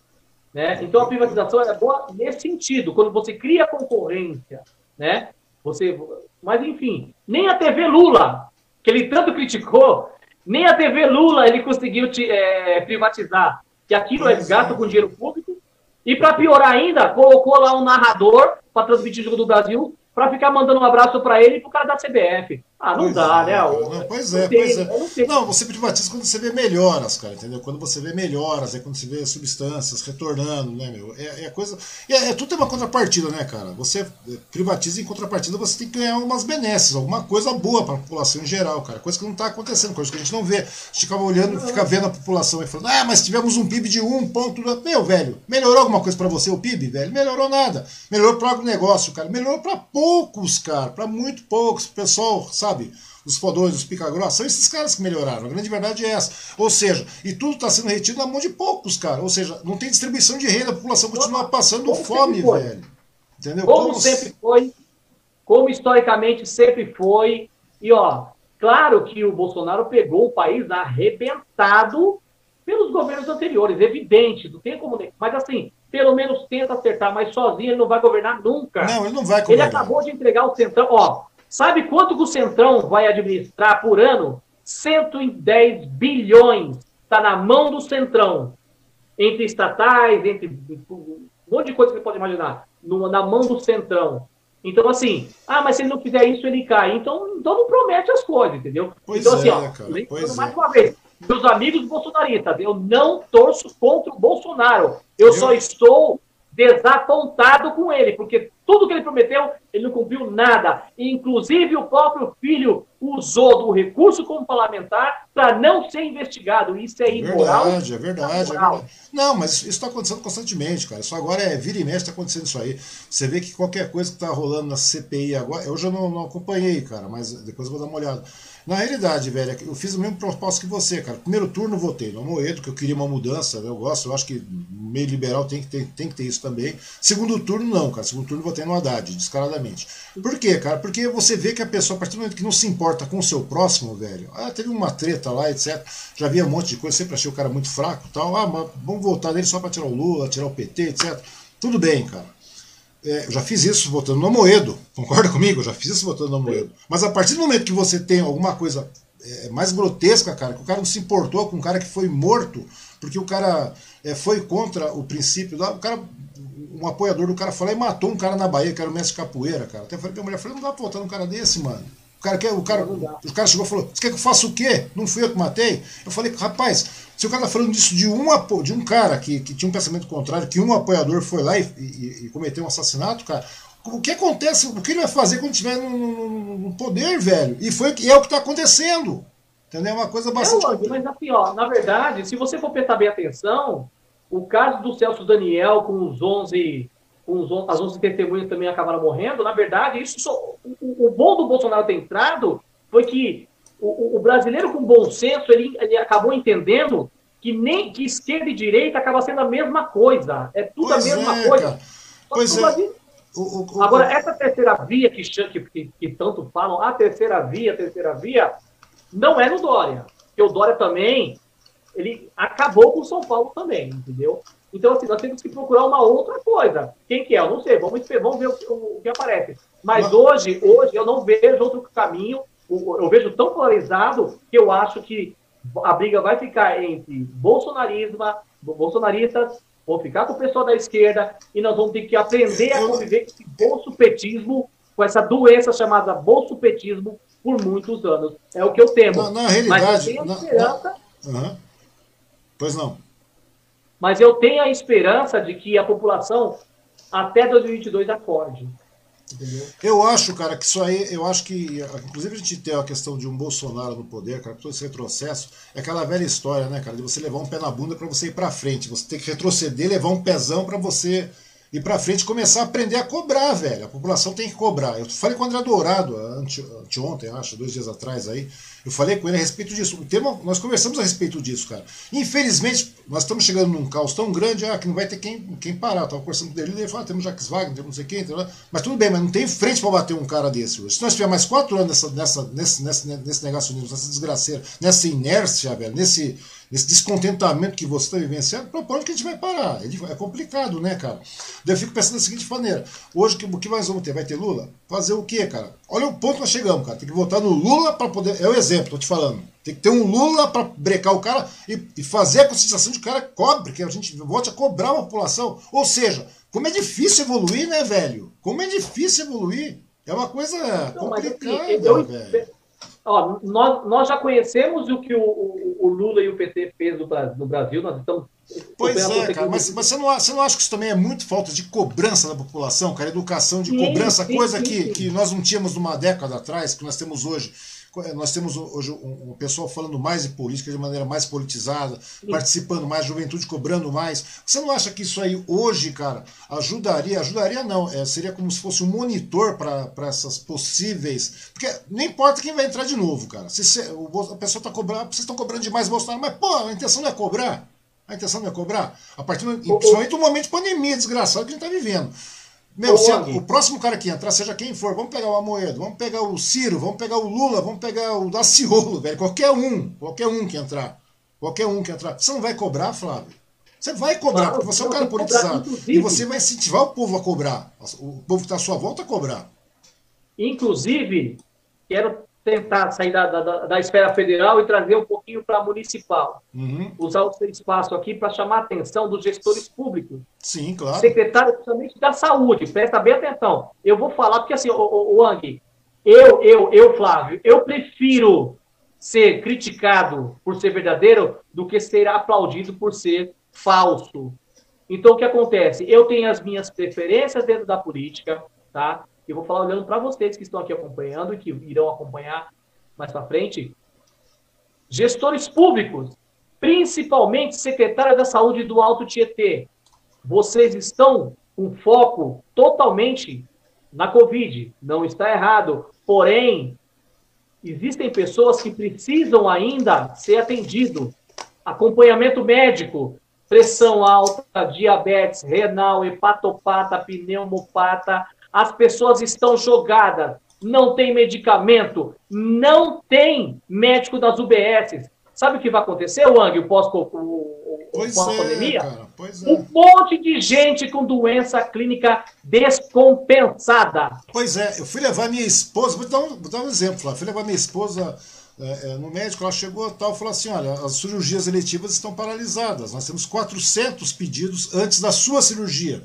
Né? Então, a privatização é boa nesse sentido, quando você cria concorrência. Né? Você, mas, enfim, nem a TV Lula, que ele tanto criticou, nem a TV Lula ele conseguiu te, é, privatizar. Que aquilo é gasto com dinheiro público. E, para piorar ainda, colocou lá um narrador para transmitir o jogo do Brasil para ficar mandando um abraço para ele e pro cara da CBF. Ah, não pois dá, é, né? Não, pois é, pois é. Não, você privatiza quando você vê melhoras, cara, entendeu? Quando você vê melhoras, é quando você vê substâncias retornando, né, meu? É, é coisa. É, é, tudo tem uma contrapartida, né, cara? Você é, privatiza em contrapartida, você tem que ganhar umas benesses, alguma coisa boa para a população em geral, cara. Coisa que não está acontecendo, coisa que a gente não vê. A gente ficava olhando, fica vendo a população e falando, ah, mas tivemos um PIB de um ponto. Meu, velho, melhorou alguma coisa para você o PIB, velho? Melhorou nada. Melhorou para o agronegócio, cara. Melhorou para poucos, cara, para muito poucos. O pessoal, sabe? Os fodões, os pica-grossa, são esses caras que melhoraram. A grande verdade é essa. Ou seja, e tudo está sendo retido na mão de poucos, cara. Ou seja, não tem distribuição de renda, a população continua passando como fome, velho. Entendeu? Como, como sempre foi, como historicamente sempre foi. E ó, claro que o Bolsonaro pegou o país arrebentado pelos governos anteriores, evidente, não tem como. Mas assim, pelo menos tenta acertar, mas sozinho ele não vai governar nunca. Não, ele não vai governar. Ele acabou de entregar o centrão. Ó, Sabe quanto que o Centrão vai administrar por ano? 110 bilhões. Está na mão do Centrão. Entre estatais, entre um monte de coisa que você pode imaginar. na mão do Centrão. Então, assim, ah, mas se ele não fizer isso, ele cai. Então, então não promete as coisas, entendeu? Pois então, assim, é, ó, cara, pois mais é. uma vez, meus amigos bolsonaristas, eu não torço contra o Bolsonaro. Eu, eu... só estou desapontado com ele, porque tudo que ele prometeu, ele não cumpriu nada. Inclusive, o próprio filho usou do recurso como parlamentar para não ser investigado. Isso é imoral. Verdade, é verdade, é verdade. Não, mas isso está acontecendo constantemente, cara. Isso agora é vira e mexe, está acontecendo isso aí. Você vê que qualquer coisa que está rolando na CPI agora. Eu já não, não acompanhei, cara, mas depois eu vou dar uma olhada. Na realidade, velho, é eu fiz o mesmo propósito que você, cara. Primeiro turno votei no Amoedo, que eu queria uma mudança, eu gosto, eu acho que meio liberal tem que, ter, tem que ter isso também. Segundo turno, não, cara. Segundo turno votei no Haddad, descaradamente. Por quê, cara? Porque você vê que a pessoa, a partir do momento que não se importa com o seu próximo, velho, ah, teve uma treta lá, etc. Já havia um monte de coisa, sempre achei o cara muito fraco tal. Ah, mas vamos voltar nele só para tirar o Lula, tirar o PT, etc. Tudo bem, cara. É, eu já fiz isso votando no Moedo, concorda comigo? Eu já fiz isso votando no Moedo. Mas a partir do momento que você tem alguma coisa é, mais grotesca, cara, que o cara não se importou com um cara que foi morto, porque o cara é, foi contra o princípio, da, o cara, um apoiador do cara falou e matou um cara na Bahia, que era o mestre capoeira, cara. Até falei pra mulher, falei, não dá pra votar num cara desse, mano. O cara, quer, o cara, o cara chegou e falou, você quer que eu faça o quê? Não fui eu que matei? Eu falei, rapaz, se o cara tá falando disso de um, de um cara que, que tinha um pensamento contrário, que um apoiador foi lá e, e, e cometeu um assassinato, cara, o que acontece, o que ele vai fazer quando estiver no, no, no, poder, velho? E foi é o que está acontecendo. Entendeu? É uma coisa bastante. É, mas assim, ó, na verdade, se você for prestar bem atenção, o caso do Celso Daniel com os 11, com os, as 11 testemunhas também acabaram morrendo, na verdade, isso só, o, o bom do Bolsonaro ter entrado foi que o, o, brasileiro com bom senso, ele, ele acabou entendendo que nem que esquerda e direita acaba sendo a mesma coisa. É tudo pois a mesma é, coisa. Pois é. O, o, Agora, essa terceira via que, que, que, tanto falam, a terceira via, a terceira via, não é no Dória. Porque o Dória também, ele acabou com o São Paulo também, entendeu? Então, assim, nós temos que procurar uma outra coisa. Quem que é? Eu não sei, vamos, vamos ver o que, o que aparece. Mas hoje, hoje eu não vejo outro caminho, eu vejo tão polarizado que eu acho que a briga vai ficar entre bolsonarismo, bolsonaristas vão ficar com o pessoal da esquerda e nós vamos ter que aprender a conviver com esse bolsopetismo, com essa doença chamada bolsopetismo por muitos anos. É o que eu temo. Na, na realidade, Mas eu tenho esperança. Na, na, Pois não. Mas eu tenho a esperança de que a população até 2022 acorde. Entendeu? Eu acho, cara, que isso aí, eu acho que, inclusive a gente tem a questão de um Bolsonaro no poder, cara, todo esse retrocesso, é aquela velha história, né, cara, de você levar um pé na bunda para você ir para frente, você tem que retroceder, levar um pezão para você ir para frente começar a aprender a cobrar, velho. A população tem que cobrar. Eu falei com o André Dourado ante, anteontem, acho, dois dias atrás aí. Eu falei com ele a respeito disso. O tema, nós conversamos a respeito disso, cara. Infelizmente, nós estamos chegando num caos tão grande ah, que não vai ter quem, quem parar. Eu tava conversando com ele, ele falou: ah, temos Jacques Wagner, temos não sei quem, mas tudo bem, mas não tem frente para bater um cara desse hoje. Se nós tiver mais quatro anos nessa, nessa, nesse, nesse, nesse negacionismo, nessa desgraceira, nessa inércia, velho, nesse esse descontentamento que você está vivenciando, para onde que a gente vai parar? É complicado, né, cara? Daí eu fico pensando da seguinte maneira: hoje, o que mais vamos ter? Vai ter Lula? Fazer o quê, cara? Olha o ponto que nós chegamos, cara. Tem que votar no Lula para poder. É o exemplo, tô te falando. Tem que ter um Lula para brecar o cara e, e, fazer a conscientização de que o cara cobre, que a gente volte a cobrar a população. Ou seja, como é difícil evoluir, né, velho? Como é difícil evoluir. É uma coisa Não, assim, complicada, eu, velho. Ó, nós, nós já conhecemos o que o, o, o Lula e o PT fez no, no Brasil, nós estamos. Pois é, cara, mas, mas você, não, você não acha que isso também é muito falta de cobrança da população, cara? Educação de sim, cobrança, sim, coisa sim, que, que nós não tínhamos uma década atrás, que nós temos hoje. É, nós temos hoje um, um pessoal falando mais de política de maneira mais politizada, Sim. participando mais, juventude cobrando mais. Você não acha que isso aí hoje, cara, ajudaria? Ajudaria não, é, seria como se fosse um monitor para essas possíveis. Porque não importa quem vai entrar de novo, cara. Se, se a pessoa está cobrando, vocês estão cobrando demais Bolsonaro, mas pô, a intenção não é cobrar. A intenção não é cobrar. A partir do, principalmente no momento de pandemia desgraçado que a gente está vivendo. Meu, se o próximo cara que entrar, seja quem for, vamos pegar o Amoedo, vamos pegar o Ciro, vamos pegar o Lula, vamos pegar o Daciolo, velho. Qualquer um, qualquer um que entrar. Qualquer um que entrar. Você não vai cobrar, Flávio? Você vai cobrar, porque você é um cara politizado. E você vai incentivar o povo a cobrar. O povo que está à sua volta a cobrar. Inclusive, quero tentar sair da, da, da esfera federal e trazer um pouquinho para a municipal. Uhum. Usar o seu espaço aqui para chamar a atenção dos gestores públicos. Sim, claro. Secretário, principalmente da saúde, presta bem atenção. Eu vou falar, porque assim, o, o, o Ang, eu, eu, eu, Flávio, eu prefiro ser criticado por ser verdadeiro do que ser aplaudido por ser falso. Então, o que acontece? Eu tenho as minhas preferências dentro da política, tá? Eu vou falar olhando para vocês que estão aqui acompanhando e que irão acompanhar mais para frente. Gestores públicos, principalmente secretária da Saúde do Alto Tietê, vocês estão com foco totalmente na Covid. Não está errado. Porém, existem pessoas que precisam ainda ser atendido. Acompanhamento médico. pressão alta, diabetes renal, hepatopata, pneumopata. As pessoas estão jogadas, não tem medicamento, não tem médico das UBSs. Sabe o que vai acontecer, Wang, o pós-pandemia? É, é. Um monte de gente com doença clínica descompensada. Pois é, eu fui levar minha esposa, vou dar um, vou dar um exemplo, fui levar minha esposa é, é, no médico, ela chegou tal e falou assim: olha, as cirurgias eletivas estão paralisadas. Nós temos 400 pedidos antes da sua cirurgia.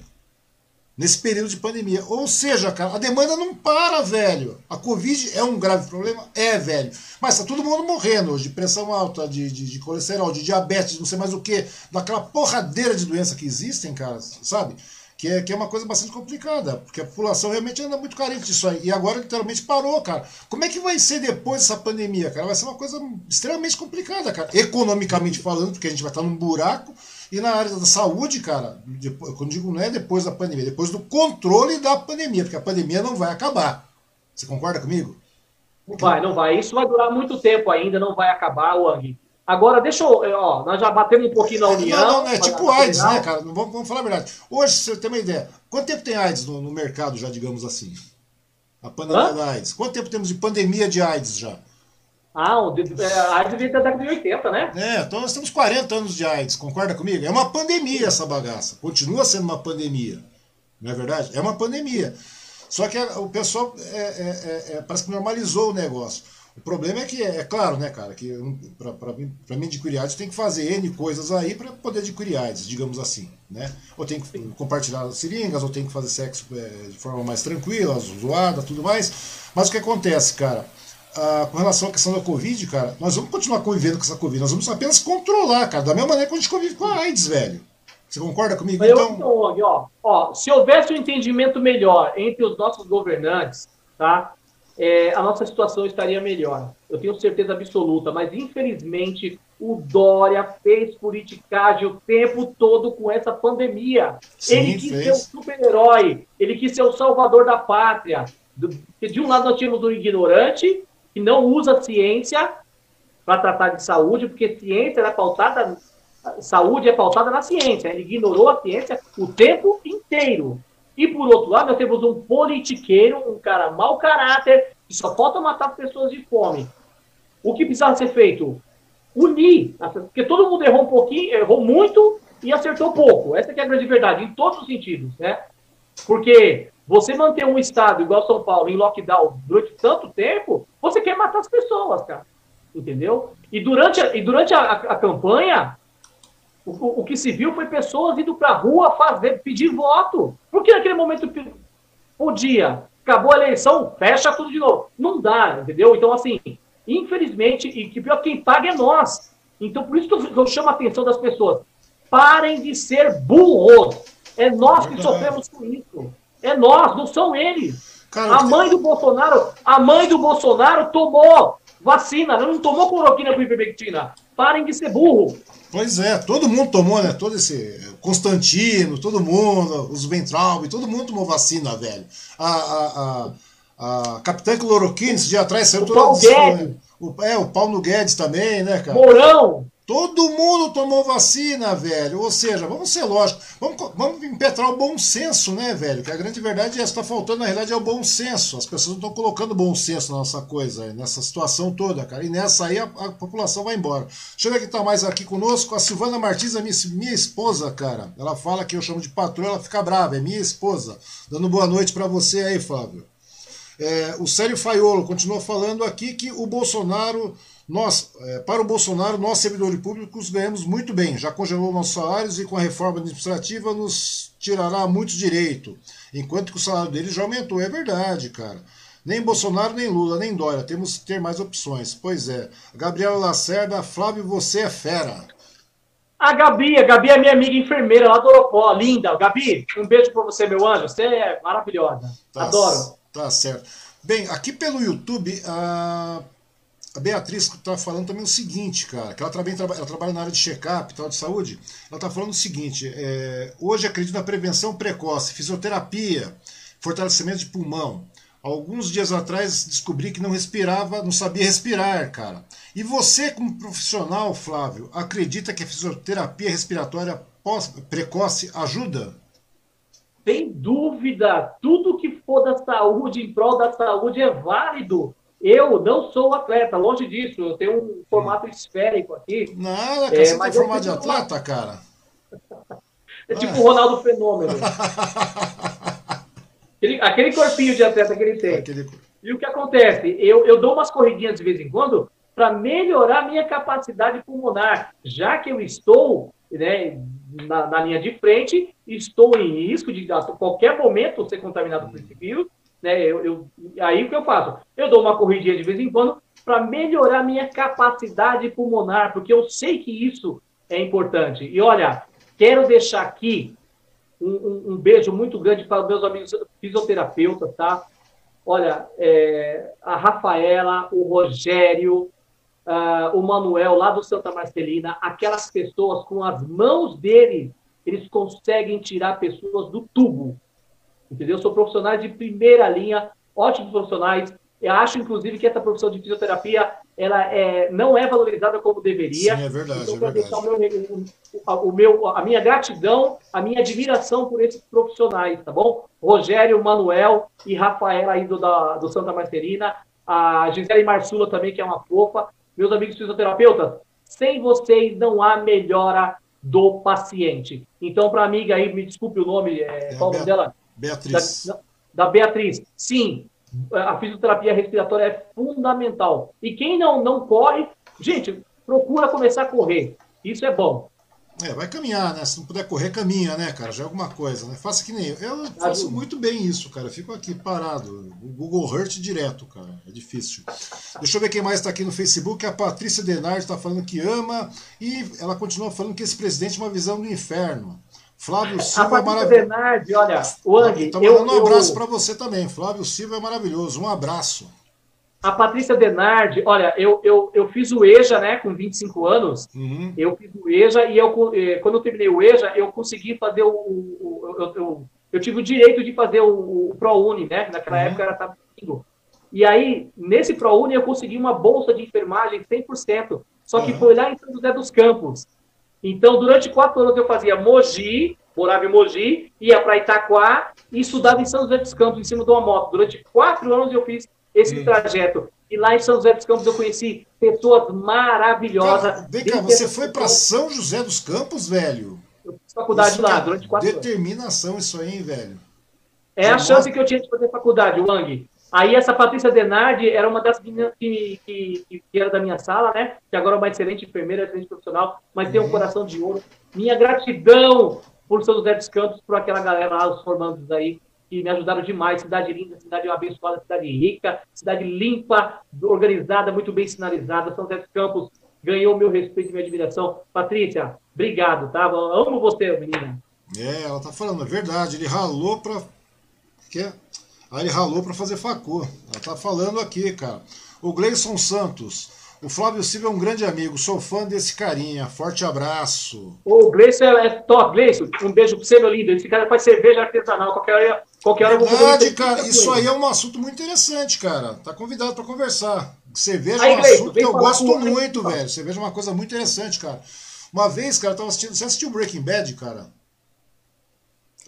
Nesse período de pandemia. Ou seja, cara, a demanda não para, velho. A Covid é um grave problema? É, velho. Mas tá todo mundo morrendo hoje, de pressão alta, de, de, de colesterol, de diabetes, não sei mais o que, daquela porradeira de doença que existem, cara, sabe? que é, que é uma coisa bastante complicada, porque a população realmente anda muito carente disso aí. E agora literalmente parou, cara. Como é que vai ser depois dessa pandemia, cara? Vai ser uma coisa extremamente complicada, cara. Economicamente falando, porque a gente vai estar num buraco. E na área da saúde, cara, depois, quando digo não é depois da pandemia, depois do controle da pandemia, porque a pandemia não vai acabar. Você concorda comigo? Não vai, não vai. Isso vai durar muito tempo ainda, não vai acabar, Wang. Agora, deixa eu. Ó, nós já batemos um pouquinho na União. Não, não, é tipo AIDS, né, cara? Vamos, vamos falar a verdade. Hoje, você tem uma ideia, quanto tempo tem AIDS no, no mercado, já, digamos assim? A pandemia Hã? da AIDS. Quanto tempo temos de pandemia de AIDS já? Ah, é, a AIDS veio da década de 80, né? É, então nós temos 40 anos de AIDS, concorda comigo? É uma pandemia essa bagaça. Continua sendo uma pandemia. Não é verdade? É uma pandemia. Só que o pessoal é, é, é, parece que normalizou o negócio. O problema é que, é, é claro, né, cara, que para mim adquirir AIDS tem que fazer N coisas aí para poder adquirir AIDS, digamos assim, né? Ou tem que compartilhar seringas, ou tem que fazer sexo é, de forma mais tranquila, zoada, tudo mais. Mas o que acontece, cara? Ah, com relação à questão da Covid, cara, nós vamos continuar convivendo com essa Covid, nós vamos apenas controlar, cara, da mesma maneira que a gente convive com a AIDS, velho. Você concorda comigo? Eu, então, então ó, ó, se houvesse um entendimento melhor entre os nossos governantes, tá? é, a nossa situação estaria melhor. Eu tenho certeza absoluta, mas infelizmente o Dória fez politicagem o tempo todo com essa pandemia. Sim, ele quis fez. ser o super-herói, ele quis ser o salvador da pátria. De um lado nós tínhamos um ignorante que não usa ciência para tratar de saúde, porque ciência é pautada, saúde é pautada na ciência. Ele ignorou a ciência o tempo inteiro. E por outro lado, nós temos um politiqueiro, um cara mau caráter, que só falta matar pessoas de fome. O que precisava ser feito? Unir. Porque todo mundo errou um pouquinho, errou muito e acertou pouco. Essa é a grande verdade, em todos os sentidos, né? Porque você manter um estado igual São Paulo em lockdown durante tanto tempo, você quer matar as pessoas, cara. Entendeu? E durante a, e durante a, a, a campanha, o, o, que se viu foi pessoas indo para a rua fazer, pedir voto. Porque naquele momento podia. Acabou a eleição, fecha tudo de novo. Não dá, entendeu? Então, assim, infelizmente, e que pior, quem paga é nós. Então, por isso que eu, eu chamo a atenção das pessoas. Parem de ser burros. É nós que sofremos com isso. É nós, não são eles. Cara, a mãe do Bolsonaro, a mãe do Bolsonaro tomou vacina, não tomou cloroquina com ivermectina. Parem de ser burro. Pois é, todo mundo tomou, né? Todo esse Constantino, todo mundo, os Ventralbe, todo mundo tomou vacina, velho. A, a, a, a Capitã Cloroquina, esse dia atrás saiu o toda Paulo Guedes. O, é, o Paulo Guedes também, né, cara? Mourão! Todo mundo tomou vacina, velho. Ou seja, vamos ser lógicos. Vamos, vamos impetrar o bom senso, né, velho? Que a grande verdade é está faltando, na realidade, é o bom senso. As pessoas não estão colocando bom senso na nossa coisa, nessa situação toda, cara. E nessa aí a, a população vai embora. Deixa eu ver quem tá mais aqui conosco. A Silvana Martins, a minha, minha esposa, cara. Ela fala que eu chamo de patroa, ela fica brava. É minha esposa. Dando boa noite para você aí, Fábio. É, o Célio Faiolo continua falando aqui que o Bolsonaro nós, é, para o Bolsonaro, nós, servidores públicos, ganhamos muito bem, já congelou nossos salários e com a reforma administrativa nos tirará muitos direitos, enquanto que o salário dele já aumentou. É verdade, cara. Nem Bolsonaro, nem Lula, nem Dória. Temos que ter mais opções. Pois é. Gabriela Lacerda, Flávio, você é fera. A Gabi, a Gabi é minha amiga enfermeira lá do Oropó, linda. Gabi, um beijo para você, meu anjo. Você é maravilhosa. Tá Adoro. Tá certo. Bem, aqui pelo YouTube, a a Beatriz está falando também o seguinte, cara, que ela, também ela trabalha na área de check-up tal, de saúde. Ela está falando o seguinte: é, hoje acredito na prevenção precoce, fisioterapia, fortalecimento de pulmão. Alguns dias atrás descobri que não respirava, não sabia respirar, cara. E você, como profissional, Flávio, acredita que a fisioterapia respiratória precoce ajuda? Sem dúvida, tudo que for da saúde, em prol da saúde, é válido. Eu não sou atleta, longe disso. Eu tenho um formato hum. esférico aqui. Nada, cara, é, você tem formato de atleta, uma... cara? É tipo o Ronaldo Fenômeno. aquele, aquele, corpinho de atleta que ele tem. Aquele... E o que acontece? Eu, eu dou umas corridinhas de vez em quando para melhorar minha capacidade pulmonar, já que eu estou né, na, na, linha de frente, estou em risco de a qualquer momento ser contaminado por esse vírus. Né, eu, eu, aí o que eu faço? Eu dou uma corridinha de vez em quando para melhorar minha capacidade pulmonar, porque eu sei que isso é importante. E olha, quero deixar aqui um, um, um beijo muito grande para meus amigos fisioterapeutas, tá? Olha, é, a Rafaela, o Rogério, uh, o Manuel lá do Santa Marcelina, aquelas pessoas com as mãos deles, eles conseguem tirar pessoas do tubo. Entendeu? São profissionais de primeira linha, ótimos profissionais. Eu acho, inclusive, que essa profissão de fisioterapia ela é, não é valorizada como deveria. Sim, é verdade. Então, é verdade. O meu, o, meu, a minha gratidão, a minha admiração por esses profissionais, tá bom? Rogério, Manuel e Rafaela aí do, da, do Santa Marcelina, a Gisele Marsula também, que é uma fofa meus amigos fisioterapeutas, sem vocês não há melhora do paciente. Então, para a amiga aí, me desculpe o nome, é, é qual o nome dela? Beatriz. Da, da, Beatriz. Sim, a fisioterapia respiratória é fundamental. E quem não, não corre, gente, procura começar a correr. Isso é bom. É, vai caminhar, né? Se não puder correr, caminha, né, cara? Já é alguma coisa, né? Faça que nem eu. Eu faço muito bem isso, cara. Eu fico aqui parado. O Google Earth direto, cara. É difícil. Deixa eu ver quem mais está aqui no Facebook. A Patrícia Denard está falando que ama. E ela continua falando que esse presidente é uma visão do inferno. Flávio Silva é maravilhoso. Denardi, olha, Wang, Tá mandando um abraço eu... para você também. Flávio Silva é maravilhoso. Um abraço. A Patrícia Denardi, olha, eu, eu, eu fiz o EJA, né, com 25 anos. Uhum. Eu fiz o EJA e eu, eh, quando eu terminei o EJA, eu consegui fazer o. o eu, eu, eu, tive o direito de fazer o, o ProUni, né? Naquela uhum. época era tabuinho. E aí, nesse ProUni, eu consegui uma bolsa de enfermagem 100%. Só que uhum. foi lá em São José dos Campos. Então, durante quatro anos eu fazia Mogi, morava em Mogi, ia para Itaquá e estudava em São José dos Campos, em cima de uma moto. Durante quatro anos eu fiz esse hum. trajeto. E lá em São José dos Campos eu conheci pessoas maravilhosas. Vem cá, você foi para São José dos Campos, velho? Eu fiz faculdade isso lá é durante quatro Determinação anos. isso aí, hein, velho? É a chance que eu tinha de fazer faculdade, Wang. Aí essa Patrícia Denardi era uma das meninas que, que, que, era da minha sala, né? Que agora é uma excelente enfermeira, excelente profissional, mas tem um uhum. coração de ouro. Minha gratidão por São José dos Campos, por aquela galera lá, os formandos aí, que me ajudaram demais. Cidade linda, cidade abençoada, cidade rica, cidade limpa, organizada, muito bem sinalizada. São José dos Campos ganhou meu respeito e minha admiração. Patrícia, obrigado, tá? Eu amo você, menina. É, ela tá falando, é verdade. Ele ralou pra. Que? Aí ele ralou pra fazer facu. Ela tá falando aqui, cara. O Gleison Santos. O Flávio Silva é um grande amigo, sou fã desse carinha. Forte abraço. O Gleison é top. Gleison, um beijo pra você, meu lindo. Esse cara faz cerveja artesanal. Qualquer hora, qualquer hora Verdade, eu vou cara. Isso aí é um assunto muito interessante, cara. Tá convidado para conversar. Cerveja aí, é um Gleison, assunto que eu gosto muito, velho. Cerveja é uma coisa muito interessante, cara. Uma vez, cara, eu tava assistindo. Você assistiu Breaking Bad, cara?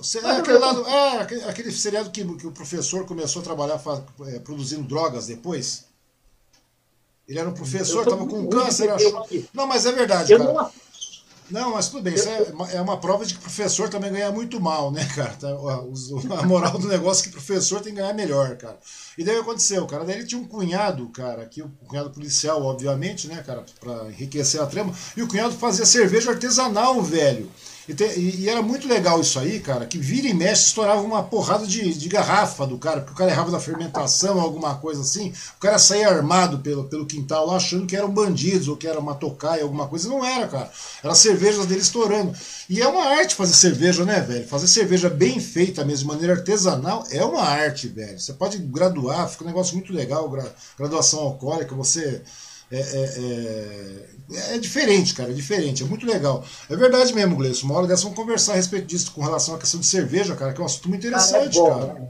Você, é, aquele, lado, é aquele, aquele seriado que, que o professor começou a trabalhar é, produzindo drogas depois. Ele era um professor, estava com câncer. Achou... Não, mas é verdade, cara. Não... não, mas tudo bem. Isso é, é uma prova de que professor também ganha muito mal, né, cara? Tá, a moral do negócio é que professor tem que ganhar melhor, cara. E daí aconteceu, cara. Daí ele tinha um cunhado, cara, aqui, um cunhado policial, obviamente, né, cara, para enriquecer a trama. E o cunhado fazia cerveja artesanal, velho. E, te, e, e, era muito legal isso aí, cara, que vira e mexe estourava uma porrada de, de garrafa do cara, porque o cara errava da fermentação, alguma coisa assim. O cara saía armado pelo, pelo quintal lá, achando que eram bandidos ou que era uma tocaia, alguma coisa. Não era, cara. Era cerveja dele estourando. E é uma arte fazer cerveja, né, velho? Fazer cerveja bem feita mesmo, de maneira artesanal, é uma arte, velho. Você pode graduar, fica um negócio muito legal, graduação alcoólica, você é, é, é, é, diferente, cara, é diferente, é muito legal. É verdade mesmo, Gleison. Uma hora dessa vamos conversar a respeito disso com relação à questão de cerveja, cara, que é um assunto muito interessante, cara. É bom, cara. Né?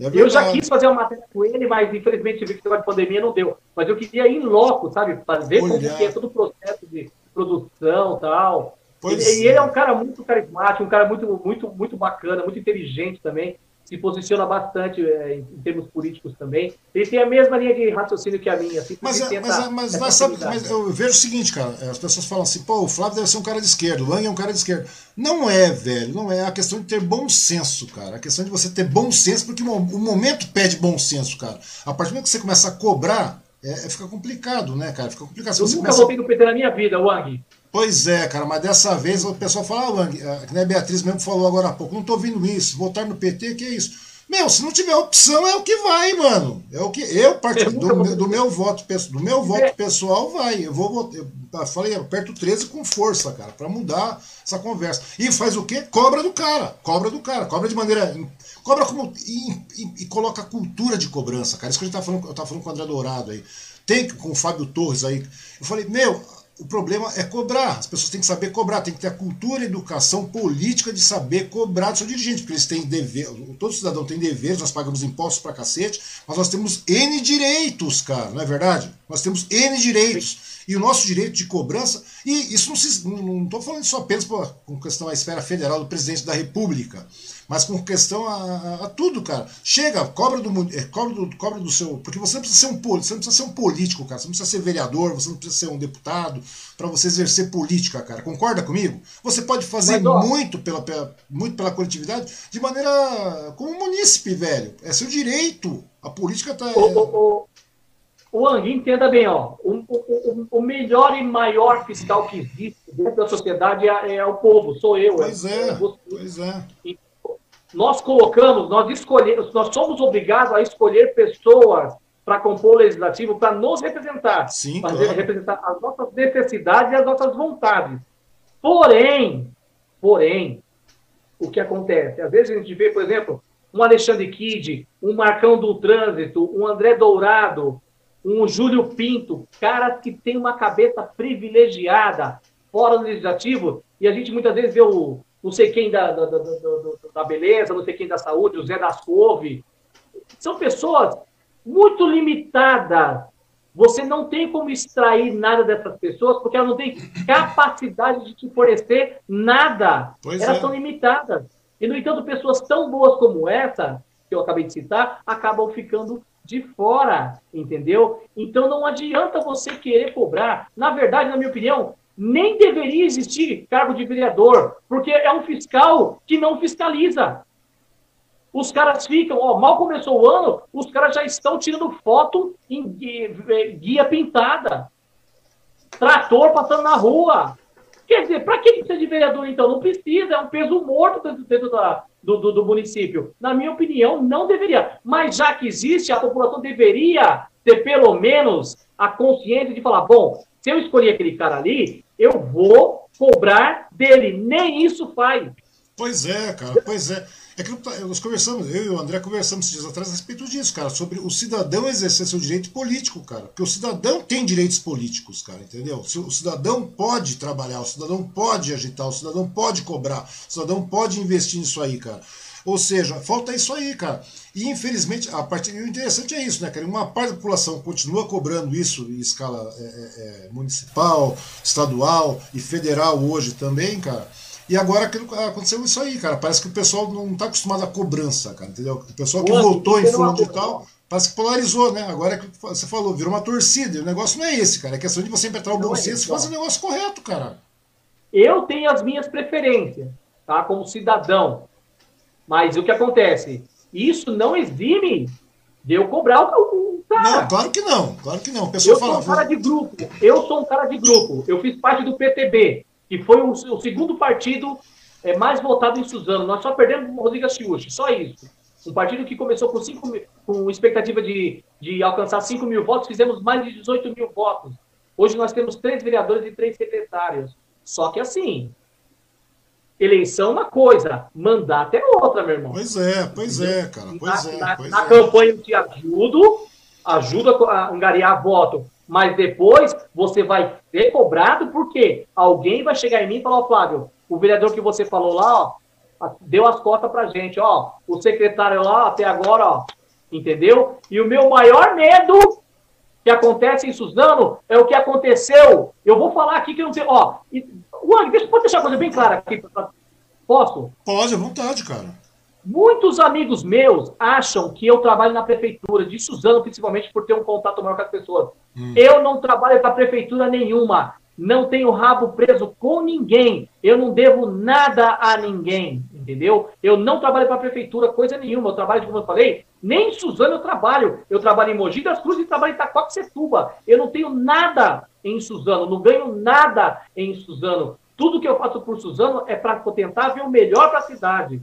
É eu já quis fazer uma matéria com ele, mas infelizmente vi que de pandemia não deu. Mas eu queria ir loco, sabe? Fazer como que é todo o processo de produção e tal. Ele, e ele é um cara muito carismático, um cara muito, muito, muito bacana, muito inteligente também se posiciona bastante é, em termos políticos também. Ele tem a mesma linha de raciocínio que a minha. Assim, mas, é, mas, é, mas, mas, sabe, mas eu vejo o seguinte, cara, as pessoas falam assim, pô, o Flávio deve ser um cara de esquerda, o Lang é um cara de esquerda. Não é, velho, não é. A questão de ter bom senso, cara. A questão de você ter bom senso, porque o momento pede bom senso, cara. A partir do momento que você começa a cobrar, é, é fica complicado, né, cara? Fica complicado. eu nunca começa... votei no PT na minha vida, Wang. Pois é, cara, mas dessa vez o pessoal fala, ah, Wang, que a Beatriz mesmo falou agora há pouco, não tô ouvindo isso, votar no PT, que é isso? Meu, se não tiver opção, é o que vai, mano. É o que eu, part... do, do, meu voto, do meu voto é. pessoal, vai. Eu vou votar. Eu falei, aperto 13 com força, cara, para mudar essa conversa. E faz o quê? Cobra do cara. Cobra do cara. Cobra de maneira. Cobra como. E, e, e coloca a cultura de cobrança, cara. Isso que a gente tá falando, eu tava falando com o André Dourado aí. Tem com o Fábio Torres aí. Eu falei, meu, o problema é cobrar. As pessoas têm que saber cobrar, tem que ter a cultura a educação política de saber cobrar do seu dirigente, porque eles têm dever, todo cidadão tem deveres, nós pagamos impostos pra cacete, mas nós temos N direitos, cara, não é verdade? Nós temos N direitos. E o nosso direito de cobrança, e isso não estou falando só apenas com questão à esfera federal do presidente da República mas com questão a, a, a tudo, cara. Chega, cobra do, é, cobra, do, cobra do seu. Porque você não precisa ser um você não precisa ser um político, cara. Você não precisa ser vereador, você não precisa ser um deputado para você exercer política, cara. Concorda comigo? Você pode fazer mas, muito, pela, pela, muito pela coletividade de maneira. como munícipe, velho. É seu direito. A política tá. O, o, o Ang, entenda bem, ó. O, o, o, melhor e maior fiscal que existe dentro da sociedade é, é o povo, sou eu. Pois é, é pois é nós colocamos, nós escolhemos, nós somos obrigados a escolher pessoas para compor o legislativo, para nos representar, Sim, para claro. representar as nossas necessidades e as nossas vontades. Porém, porém, o que acontece? Às vezes a gente vê, por exemplo, um Alexandre Kid, um Marcão do Trânsito, um André Dourado, um Júlio Pinto, caras que têm uma cabeça privilegiada fora do legislativo, e a gente muitas vezes vê o, não sei quem da, da, da, da, beleza, não sei quem da saúde, o Zé das Couve. São pessoas muito limitadas. Você não tem como extrair nada dessas pessoas, porque elas não têm capacidade de te fornecer nada. Pois elas é. são limitadas. E, no entanto, pessoas tão boas como essa, que eu acabei de citar, acabam ficando de fora, entendeu? Então não adianta você querer cobrar. Na verdade, na minha opinião, nem deveria existir cargo de vereador, porque é um fiscal que não fiscaliza. Os caras ficam, ó, mal começou o ano, os caras já estão tirando foto em guia pintada. Trator passando na rua. Quer dizer, para que precisa de vereador então? Não precisa, é um peso morto dentro, dentro da, do, do, do, município. Na minha opinião, não deveria. Mas já que existe, a população deveria ter pelo menos a consciência de falar: bom, se eu escolhi aquele cara ali, eu vou cobrar dele. Nem isso faz. Pois é, cara, pois é. É que nós conversamos, eu e o André conversamos dias atrás a respeito disso, cara, sobre o cidadão exercer seu direito político, cara. Porque o cidadão tem direitos políticos, cara, entendeu? O cidadão pode trabalhar, o cidadão pode agitar, o cidadão pode cobrar, o cidadão pode investir nisso aí, cara. Ou seja, falta isso aí, cara. E infelizmente, a parte, o interessante é isso, né, cara? Uma parte da população continua cobrando isso em escala é, é, é municipal, estadual e federal hoje também, cara. E agora aconteceu isso aí, cara. Parece que o pessoal não está acostumado à cobrança, cara, entendeu? O pessoal que votou em fulano de tal, parece que polarizou, né? Agora é que você falou, virou uma torcida. E o negócio não é esse, cara. É questão de você implementar o bom é senso e fazer o negócio correto, cara. Eu tenho as minhas preferências, tá? Como cidadão. Mas o que acontece? Isso não exime de eu cobrar o, cara. Não, claro que não. Claro que não. eu sou um cara de grupo. Eu sou um cara de grupo. Eu fiz parte do PTB, que foi o, o segundo partido é, mais votado em Suzano. Nós só perdemos o Rodrigo Chiuchi, só isso. Um partido que começou com, cinco mil, com expectativa de, de alcançar 5 mil votos, fizemos mais de 18 mil votos. Hoje nós temos três vereadores e três secretários. Só que assim, Eleição é uma coisa, mandato é outra, meu irmão. Pois é, pois é, cara. Pois na, é, na, pois na é. campanha eu te ajudo, ajuda a angariar voto, mas depois você vai ser cobrado porque alguém vai chegar em mim e falar, ó, Flávio, o vereador que você falou lá, ó, deu as cotas pra gente, ó, o secretário lá até agora, ó, entendeu? E o meu maior medo que acontece em Suzano é o que aconteceu. Eu vou falar aqui que não tem, ó, Wang, deixa, pode deixar a coisa bem clara aqui. Posso? Pode, à vontade, cara. Muitos amigos meus acham que eu trabalho na prefeitura, de Suzano, principalmente por ter um contato maior com as pessoas. Hum. Eu não trabalho para prefeitura nenhuma. Não tenho rabo preso com ninguém. Eu não devo nada a ninguém. Entendeu? Eu não trabalho para prefeitura, coisa nenhuma. Eu trabalho, como eu falei, nem em Suzano eu trabalho. Eu trabalho em Mogi das Cruzes e trabalho em Itacoaxetuba. Eu não tenho nada em Suzano, não ganho nada em Suzano. Tudo que eu faço por Suzano é para tentar ver o melhor para a cidade.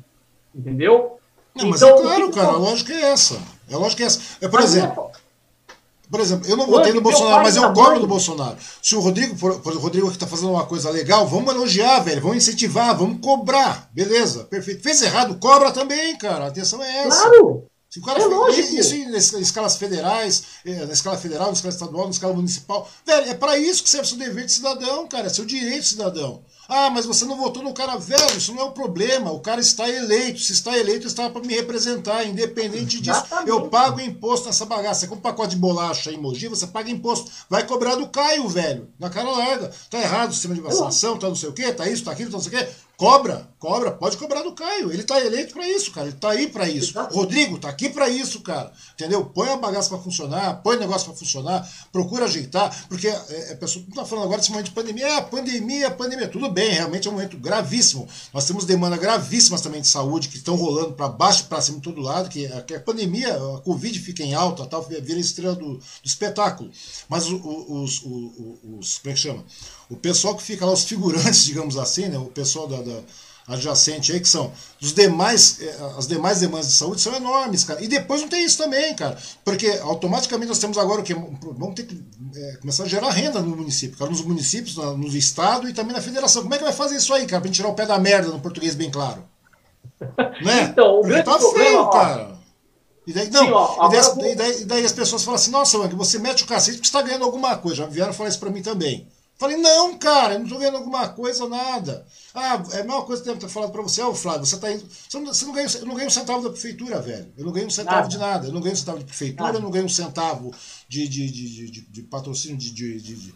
Entendeu? Não, mas então, é claro, cara, a lógica é essa. É a lógica é essa. É, por exemplo, por exemplo, eu não votei no Bolsonaro, mas eu tá cobro do Bolsonaro. Se o Rodrigo, por, por o Rodrigo que está fazendo uma coisa legal, vamos elogiar, velho, vamos incentivar, vamos cobrar. Beleza, perfeito. Fez errado, cobra também, cara. A atenção é essa. Claro! Se o cara é lógico. Isso em escalas federais, eh, na escala federal, na escala estadual, na escala municipal. Velho, é para isso que serve o seu dever de cidadão, cara. É seu direito de cidadão. Ah, mas você não votou no cara velho, isso não é o problema. O cara está eleito. Se está eleito, está para me representar. Independente disso, Exatamente. eu pago imposto nessa bagaça. Compra um pacote de bolacha em Mogi, você paga imposto. Vai cobrar do Caio, velho. Na cara larga. Tá errado o sistema de vacinação, tá não sei o quê, tá isso, tá aquilo, tá não sei o quê. Cobra, cobra, pode cobrar do Caio. Ele tá eleito para isso, cara. Ele tá aí para isso. O Rodrigo tá aqui para isso, cara. Entendeu? Põe a bagaça para funcionar, põe o negócio para funcionar, procura ajeitar, porque é, a pessoa não tá falando agora desse momento de pandemia. É, pandemia, pandemia. Tudo bem, realmente é um momento gravíssimo. Nós temos demandas gravíssimas também de saúde que estão rolando para baixo, para cima, de todo lado, que, que, a pandemia, a Covid fica em alta, tal, vira estrela do, do espetáculo. Mas os, os, os, os, como é que chama? O pessoal que fica lá, os figurantes, digamos assim, né? O pessoal da, da adjacente aí, que são os demais, eh, as demais demandas de saúde são enormes, cara. E depois não tem isso também, cara. Porque automaticamente nós temos agora o que? Vamos ter que é, começar a gerar renda no município, cara, nos municípios, no estado e também na federação. Como é que vai fazer isso aí, cara, pra gente tirar o pé da merda no português bem claro? né? Então, o grande tá problema, feio, cara. E daí, não, Sim, ó, e, daí, vou... e, daí, e, daí, as pessoas falam assim, nossa, Wang, você mete o cacete porque você está ganhando alguma coisa. Já vieram falar isso para mim também. Falei, não, cara, eu não estou vendo alguma coisa nada. Ah, é a mesma coisa que eu tenho falado para você, ó, oh, Flávio, você tá indo. Você não, você não ganha, eu não ganho um centavo da prefeitura, velho. Eu não ganho um centavo nada. de nada. Eu não ganho um centavo de prefeitura, nada. eu não ganho um centavo de, de, de, de, de patrocínio de, de, de,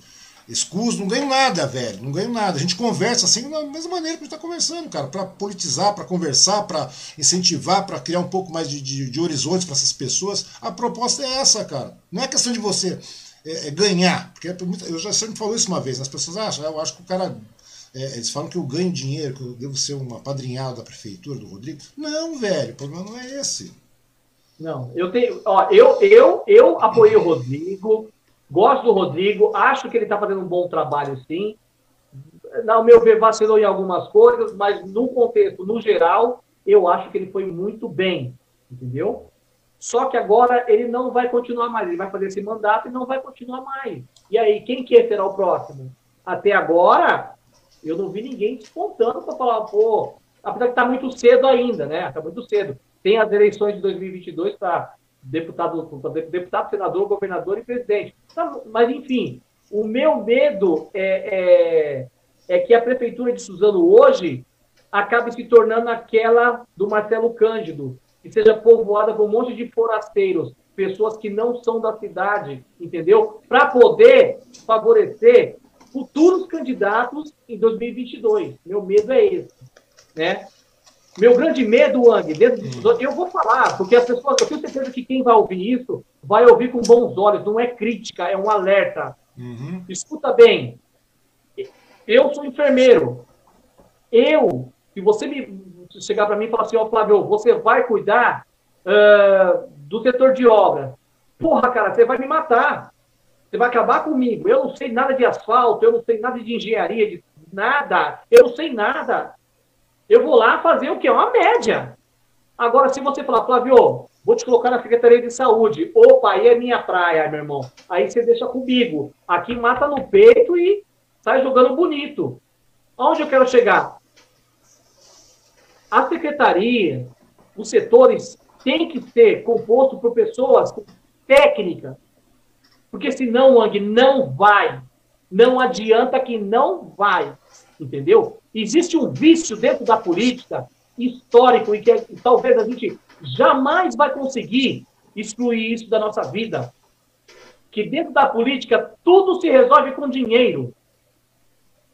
escuso, não ganho nada, velho. Não ganho nada. A gente conversa assim da mesma maneira que a gente está conversando, cara. Para politizar, para conversar, para incentivar, para criar um pouco mais de, de, de horizontes para essas pessoas. A proposta é essa, cara. Não é questão de você é, é ganhar. Porque é eu já sempre falou isso uma vez, as pessoas acham, eu acho que o cara. É, eles falam que eu ganho dinheiro, que eu devo ser um apadrinhado da prefeitura, do Rodrigo. Não, velho, o problema não é esse. Não, eu tenho. Ó, eu, eu, eu apoiei o Rodrigo, gosto do Rodrigo, acho que ele está fazendo um bom trabalho, sim. Ao meu ver, vacilou em algumas coisas, mas no contexto, no geral, eu acho que ele foi muito bem, entendeu? Só que agora ele não vai continuar mais, ele vai fazer esse mandato e não vai continuar mais. E aí, quem que será o próximo? Até agora, eu não vi ninguém despontando para falar, pô, apesar que está muito cedo ainda, né? Está muito cedo. Tem as eleições de 2022 para deputado, deputado, senador, governador e presidente. Tá, mas, enfim, o meu medo é, é, é que a prefeitura de Suzano hoje acabe se tornando aquela do Marcelo Cândido, que seja povoada por um monte de forasteiros, pessoas que não são da cidade, entendeu? Para poder favorecer futuros candidatos em 2022. Meu medo é esse, né? Meu grande medo, Wang, dentro disso, eu vou falar, porque as pessoas, eu tenho certeza que quem vai ouvir isso vai ouvir com bons olhos, não é crítica, é um alerta. Uhum. Escuta bem, eu sou enfermeiro. Eu, se você me chegar para mim e falar assim, ó, oh, Flávio, você vai cuidar uh, do setor de obra. Porra, cara, você vai me matar. Você vai acabar comigo. Eu não sei nada de asfalto, eu não sei nada de engenharia, de nada. Eu não sei nada. Eu vou lá fazer o quê? Uma média. Agora, se você falar, Flávio, vou te colocar na Secretaria de Saúde. Opa, aí é minha praia, meu irmão. Aí você deixa comigo. Aqui mata no peito e sai jogando bonito. Onde eu quero chegar? A secretaria, os setores, tem que ser composto por pessoas técnicas. Porque senão, Wang, não vai. Não adianta que não vai. Entendeu? Existe um vício dentro da política histórico e que é, talvez a gente jamais vai conseguir excluir isso da nossa vida. Que dentro da política tudo se resolve com dinheiro.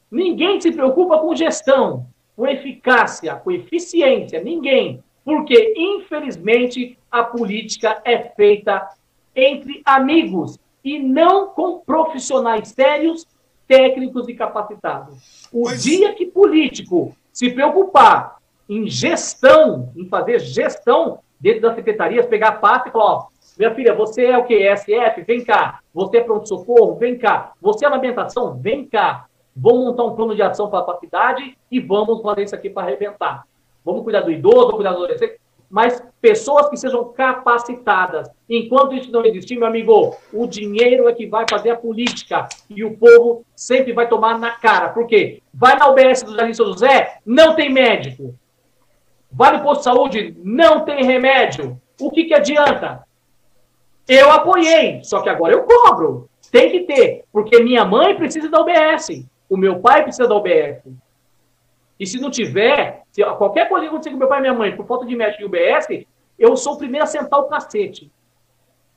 Ninguém se preocupa com gestão, com eficácia, com eficiência. Ninguém. Porque, infelizmente, a política é feita entre amigos e não com profissionais sérios, técnicos e capacitados. O Mas... dia que político se preocupar em gestão, em fazer gestão dentro das secretarias, pegar a pasta e falar, ó, minha filha, você é o que? SF? Vem cá. Você é pronto-socorro? Vem cá. Você é alimentação? Vem cá. Vamos montar um plano de ação para a cidade e vamos fazer isso aqui para arrebentar. Vamos cuidar do idoso, vamos cuidar do adolescente, mas pessoas que sejam capacitadas. Enquanto isso não existir, meu amigo, o dinheiro é que vai fazer a política e o povo sempre vai tomar na cara. Por quê? Vai na UBS do Jardim São José, não tem médico. Vai no posto de saúde, não tem remédio. O que, que adianta? Eu apoiei, só que agora eu cobro. Tem que ter, porque minha mãe precisa da UBS, o meu pai precisa da UBS. E se não tiver, se qualquer coisa acontecer com meu pai e minha mãe por falta de médico e UBS, eu sou o primeiro a sentar o cacete.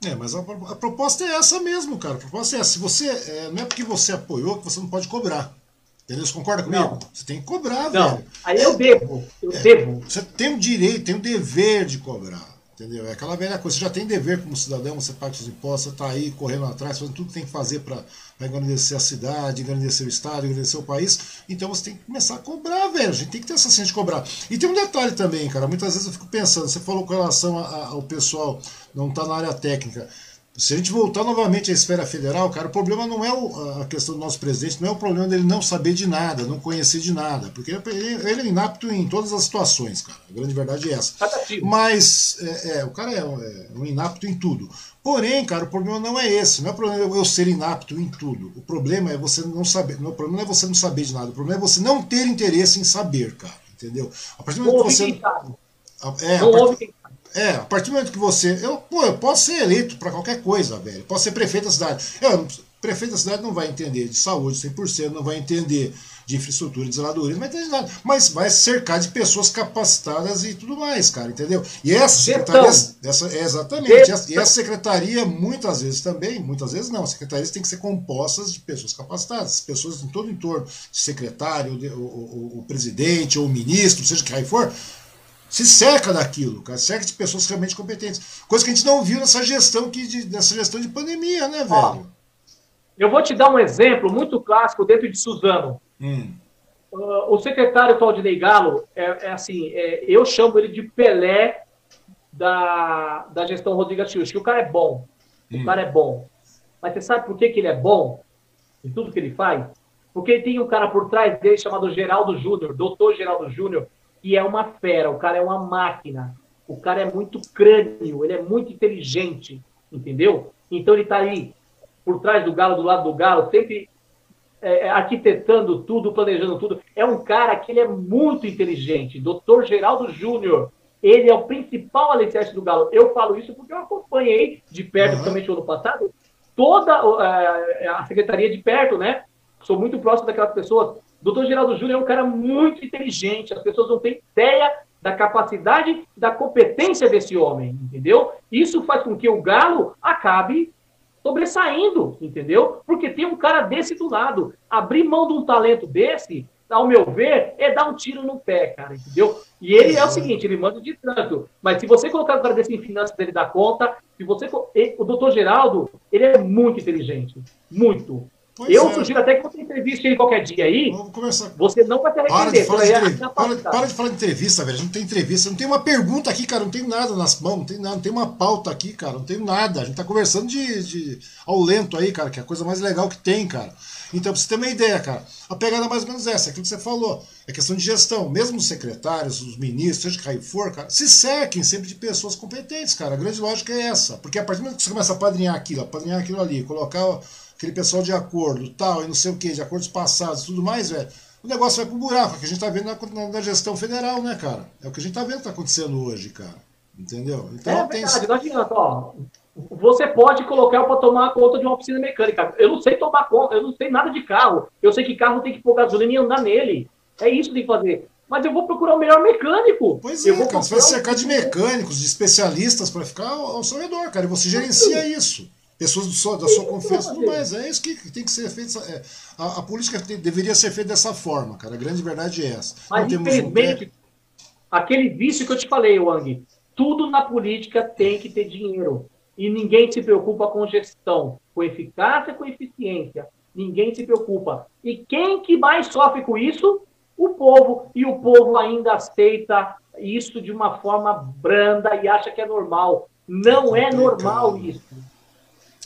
É, mas a, a, proposta é essa mesmo, cara. A proposta é essa. Se você, é, não é porque você apoiou que você não pode cobrar. Entendeu? Você concorda comigo? Não. Você tem que cobrar, não. velho. Aí eu devo. Eu é, devo. Você tem o direito, tem o dever de cobrar. Entendeu? É aquela velha coisa. Você já tem dever como cidadão, você paga seus impostos, você está aí correndo atrás, fazendo tudo que tem que fazer para engrandecer a cidade, engrandecer o Estado, engrandecer o país. Então você tem que começar a cobrar, velho. A gente tem que ter essa ciência de cobrar. E tem um detalhe também, cara. Muitas vezes eu fico pensando, você falou com relação ao pessoal não estar tá na área técnica. Se a gente voltar novamente à esfera federal, cara, o problema não é o, a questão do nosso presidente, não é o problema dele não saber de nada, não conhecer de nada, porque ele, ele é inapto em todas as situações, cara. A grande verdade é essa. Mas é, é, o cara é, é, um inapto em tudo. Porém, cara, o problema não é esse. Não é o problema eu ser inapto em tudo. O problema é você não saber. O problema não é você não saber de nada. O problema é você não ter interesse em saber, cara. Entendeu? A partir do momento que você. É, não a part... É, a partir do momento que você. Eu, pô, eu posso ser eleito para qualquer coisa, velho. Posso ser prefeito da cidade. Eu, prefeito da cidade não vai entender de saúde 100%, não vai entender de infraestrutura, de zeladoria, não vai entender de nada. Mas vai cercar de pessoas capacitadas e tudo mais, cara, entendeu? E essa secretaria. Essa, é, exatamente. Essa, e essa secretaria, muitas vezes também, muitas vezes não, secretarias têm que ser compostas de pessoas capacitadas, pessoas em todo o entorno, secretário, o, o, o presidente ou o ministro, seja que aí for se cerca daquilo, cara, cerca de pessoas realmente competentes. Coisa que a gente não viu nessa gestão, que, de, nessa gestão de pandemia, né, velho? Ó, eu vou te dar um exemplo muito clássico dentro de Suzano. Hum. Uh, o secretário Claudinei Galo, é, é assim, é, eu chamo ele de Pelé da, da gestão Rodrigo Chiuchi. O cara é bom. Hum. O cara é bom. Mas você sabe por que, que ele é bom em tudo que ele faz? Porque tem um cara por trás dele chamado Geraldo Júnior, doutor Geraldo Júnior, que é uma fera, o cara é uma máquina, o cara é muito crânio, ele é muito inteligente, entendeu? Então ele está ali por trás do galo, do lado do galo, sempre é, é, arquitetando tudo, planejando tudo. É um cara que ele é muito inteligente, Dr. Geraldo Júnior. Ele é o principal alicerce do Galo. Eu falo isso porque eu acompanhei de perto, uhum. principalmente no ano passado, toda uh, a secretaria de perto, né? Sou muito próximo daquelas pessoas. Doutor Geraldo Júnior é um cara muito inteligente, as pessoas não têm ideia da capacidade, da competência desse homem, entendeu? Isso faz com que o Galo acabe sobressaindo, entendeu? Porque tem um cara desse do lado. Abrir mão de um talento desse, ao meu ver, é dar um tiro no pé, cara, entendeu? E ele é o seguinte, ele manda de tanto. Mas se você colocar o cara desse em finanças, ele dá conta. Se você, o doutor Geraldo, ele é muito inteligente, muito. Pois eu é. sugiro até que você entreviste ele qualquer dia aí. Vamos começar. Você não vai ter para de, falar de entrevista, para, para, de falar de entrevista, velho. Não tem entrevista, não tem uma pergunta aqui, cara. Não tem nada nas mãos, não tem nada, não tem uma pauta aqui, cara. Não tem nada. A gente tá conversando de, de ao lento aí, cara, que é a coisa mais legal que tem, cara. Então, pra você ter uma ideia, cara, a pegada é mais ou menos essa, aquilo que você falou. É questão de gestão. Mesmo os secretários, os ministros, seja que aí for, cara, se cerquem sempre de pessoas competentes, cara. A grande lógica é essa. Porque a partir do momento que você começa a padrinhar aquilo, a padrinhar aquilo ali, colocar aquele pessoal de acordo, tal, e não sei o que, de acordos passados tudo mais, velho, o negócio vai pro buraco, que a gente tá vendo na, na, gestão federal, né, cara? É o que a gente tá vendo que tá acontecendo hoje, cara. Entendeu? Então, é verdade, tem... não adianta, ó. Você pode colocar para tomar conta de uma oficina mecânica. Eu não sei tomar conta, eu não sei nada de carro. Eu sei que carro tem que pôr gasolina e andar nele. É isso que tem que fazer. Mas eu vou procurar o melhor mecânico. Pois é, cara. Você vai cercar de mecânicos, de especialistas para ficar ao, ao seu redor, cara. E você gerencia isso. Pessoas do sua, da sua confiança, tudo mais. É isso que tem que ser feito. É, a, a, política tem, deveria ser feita dessa forma, cara. A grande verdade é essa. Mas, infelizmente, um... aquele vício que eu te falei, Wang, tudo na política tem que ter dinheiro. E ninguém se preocupa com gestão, com eficácia, com eficiência. Ninguém se preocupa. E quem que mais sofre com isso? O povo. E o povo ainda aceita isso de uma forma branda e acha que é normal. Não é normal isso.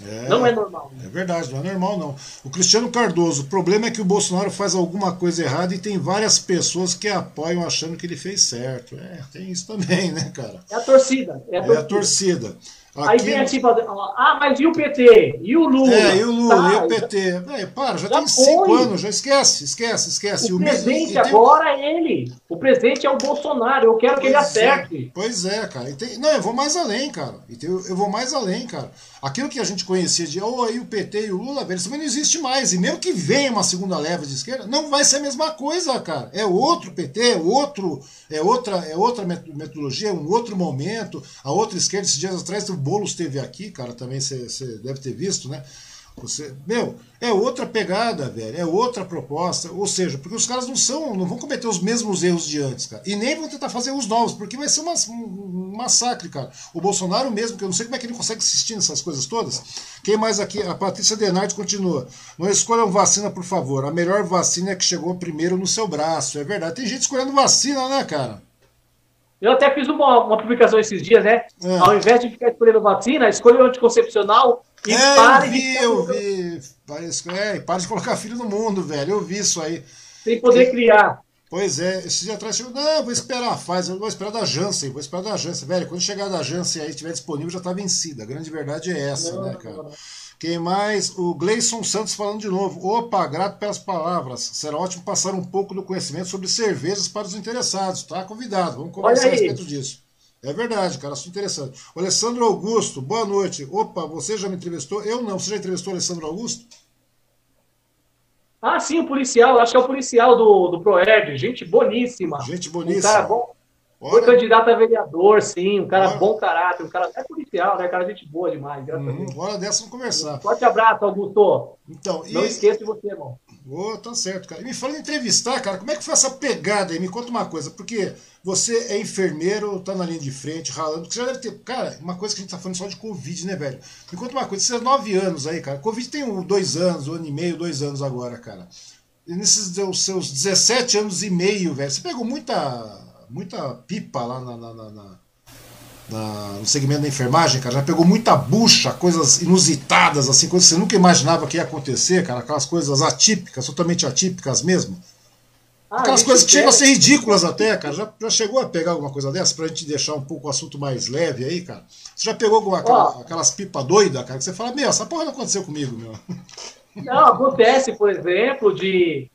É, não é normal. É verdade, não é normal não. O Cristiano Cardoso, o problema é que o Bolsonaro faz alguma coisa errada e tem várias pessoas que apoiam achando que ele fez certo. É, tem isso também, né, cara? É a torcida. É a torcida. É a torcida. Aqui... Aí vem assim, ah, mas e o PT? E o Lula? É, e o Lula, tá, e o PT? É, para, já, já tem foi. cinco anos, já esquece, esquece, esquece. O, o presidente agora é ele. O presidente é o Bolsonaro, eu quero pois que ele é, acerte. É, pois é, cara. Tem... Não, eu vou mais além, cara. Eu vou mais além, cara. Aquilo que a gente conhecia de, oh, aí o PT e o Lula, isso também não existe mais. E mesmo que venha uma segunda leva de esquerda, não vai ser a mesma coisa, cara. É outro PT, é outro, é outra, é outra metodologia, um outro momento. A outra esquerda, esses dias atrás, o Boulos esteve aqui, cara, também você deve ter visto, né? Você, meu, é outra pegada, velho, é outra proposta. Ou seja, porque os caras não são, não vão cometer os mesmos erros de antes, cara. E nem vão tentar fazer os novos, porque vai ser uma, um, massacre, cara. O Bolsonaro mesmo, que eu não sei como é que ele consegue assistir nessas coisas todas. Quem mais aqui? A Patrícia Denardi continua. Não escolham vacina, por favor. A melhor vacina é que chegou primeiro no seu braço. É verdade. Tem gente escolhendo vacina, né, cara? Eu até fiz uma, uma publicação esses dias, né? É. Ao invés de ficar escolhendo vacina, escolha o anticoncepcional e é, pare eu vi, de... eu vi. É, pare de colocar filho no mundo, velho. Eu vi isso aí. Sem poder criar. Pois é, esse dia atrás chegou, não, vou esperar a Pfizer, vou esperar da Janssen, vou esperar da Janssen. Velho, quando chegar da Janssen aí estiver disponível, já tá vencida. A grande verdade é essa, não, né, cara? Não, não. Quem mais? O Gleison Santos falando de novo. Opa, grato pelas palavras. Será ótimo passar um pouco do conhecimento sobre cervejas para os interessados. Tá convidado. Vamos conversar a respeito disso. É verdade, cara, assunto interessante. O Alessandro Augusto, boa noite. Opa, você já me entrevistou? Eu não. Você já entrevistou o Alessandro Augusto? Ah, sim, o policial. Acho que é o policial do, do Proerd. Gente boníssima. Gente boníssima. Um cara bom. Foi candidato a vereador, sim, um cara bom caráter, um cara é policial, né? Cara, gente boa demais, graças uhum, a Deus. Hora dessa vamos conversar. Um forte abraço, Augusto. Então, Não e... esqueça de você, irmão. Oh, tá certo, cara. E me fala em entrevistar, cara, como é que foi essa pegada aí? Me conta uma coisa, porque você é enfermeiro, tá na linha de frente, ralando, porque você já deve ter. Cara, uma coisa que a gente tá falando só de Covid, né, velho? Me conta uma coisa, você é nove anos aí, cara. Covid tem um, dois anos, um ano e meio, dois anos agora, cara. E nesses seus 17 anos e meio, velho, você pegou muita muita pipa lá na, na, na, na, no segmento da enfermagem, cara. Já pegou muita bucha, coisas inusitadas, assim, coisas que você nunca imaginava que ia acontecer, cara. Aquelas coisas atípicas, totalmente atípicas mesmo. Ah, Aquelas coisas que chegam a ser ridículas até, cara. Já, já chegou a pegar alguma coisa dessa pra gente deixar um pouco o assunto mais leve aí, cara? Você já pegou alguma, aquela, aquelas pipas doidas, cara, que você fala, meu, essa porra não aconteceu comigo, meu. Não, acontece, por exemplo, de.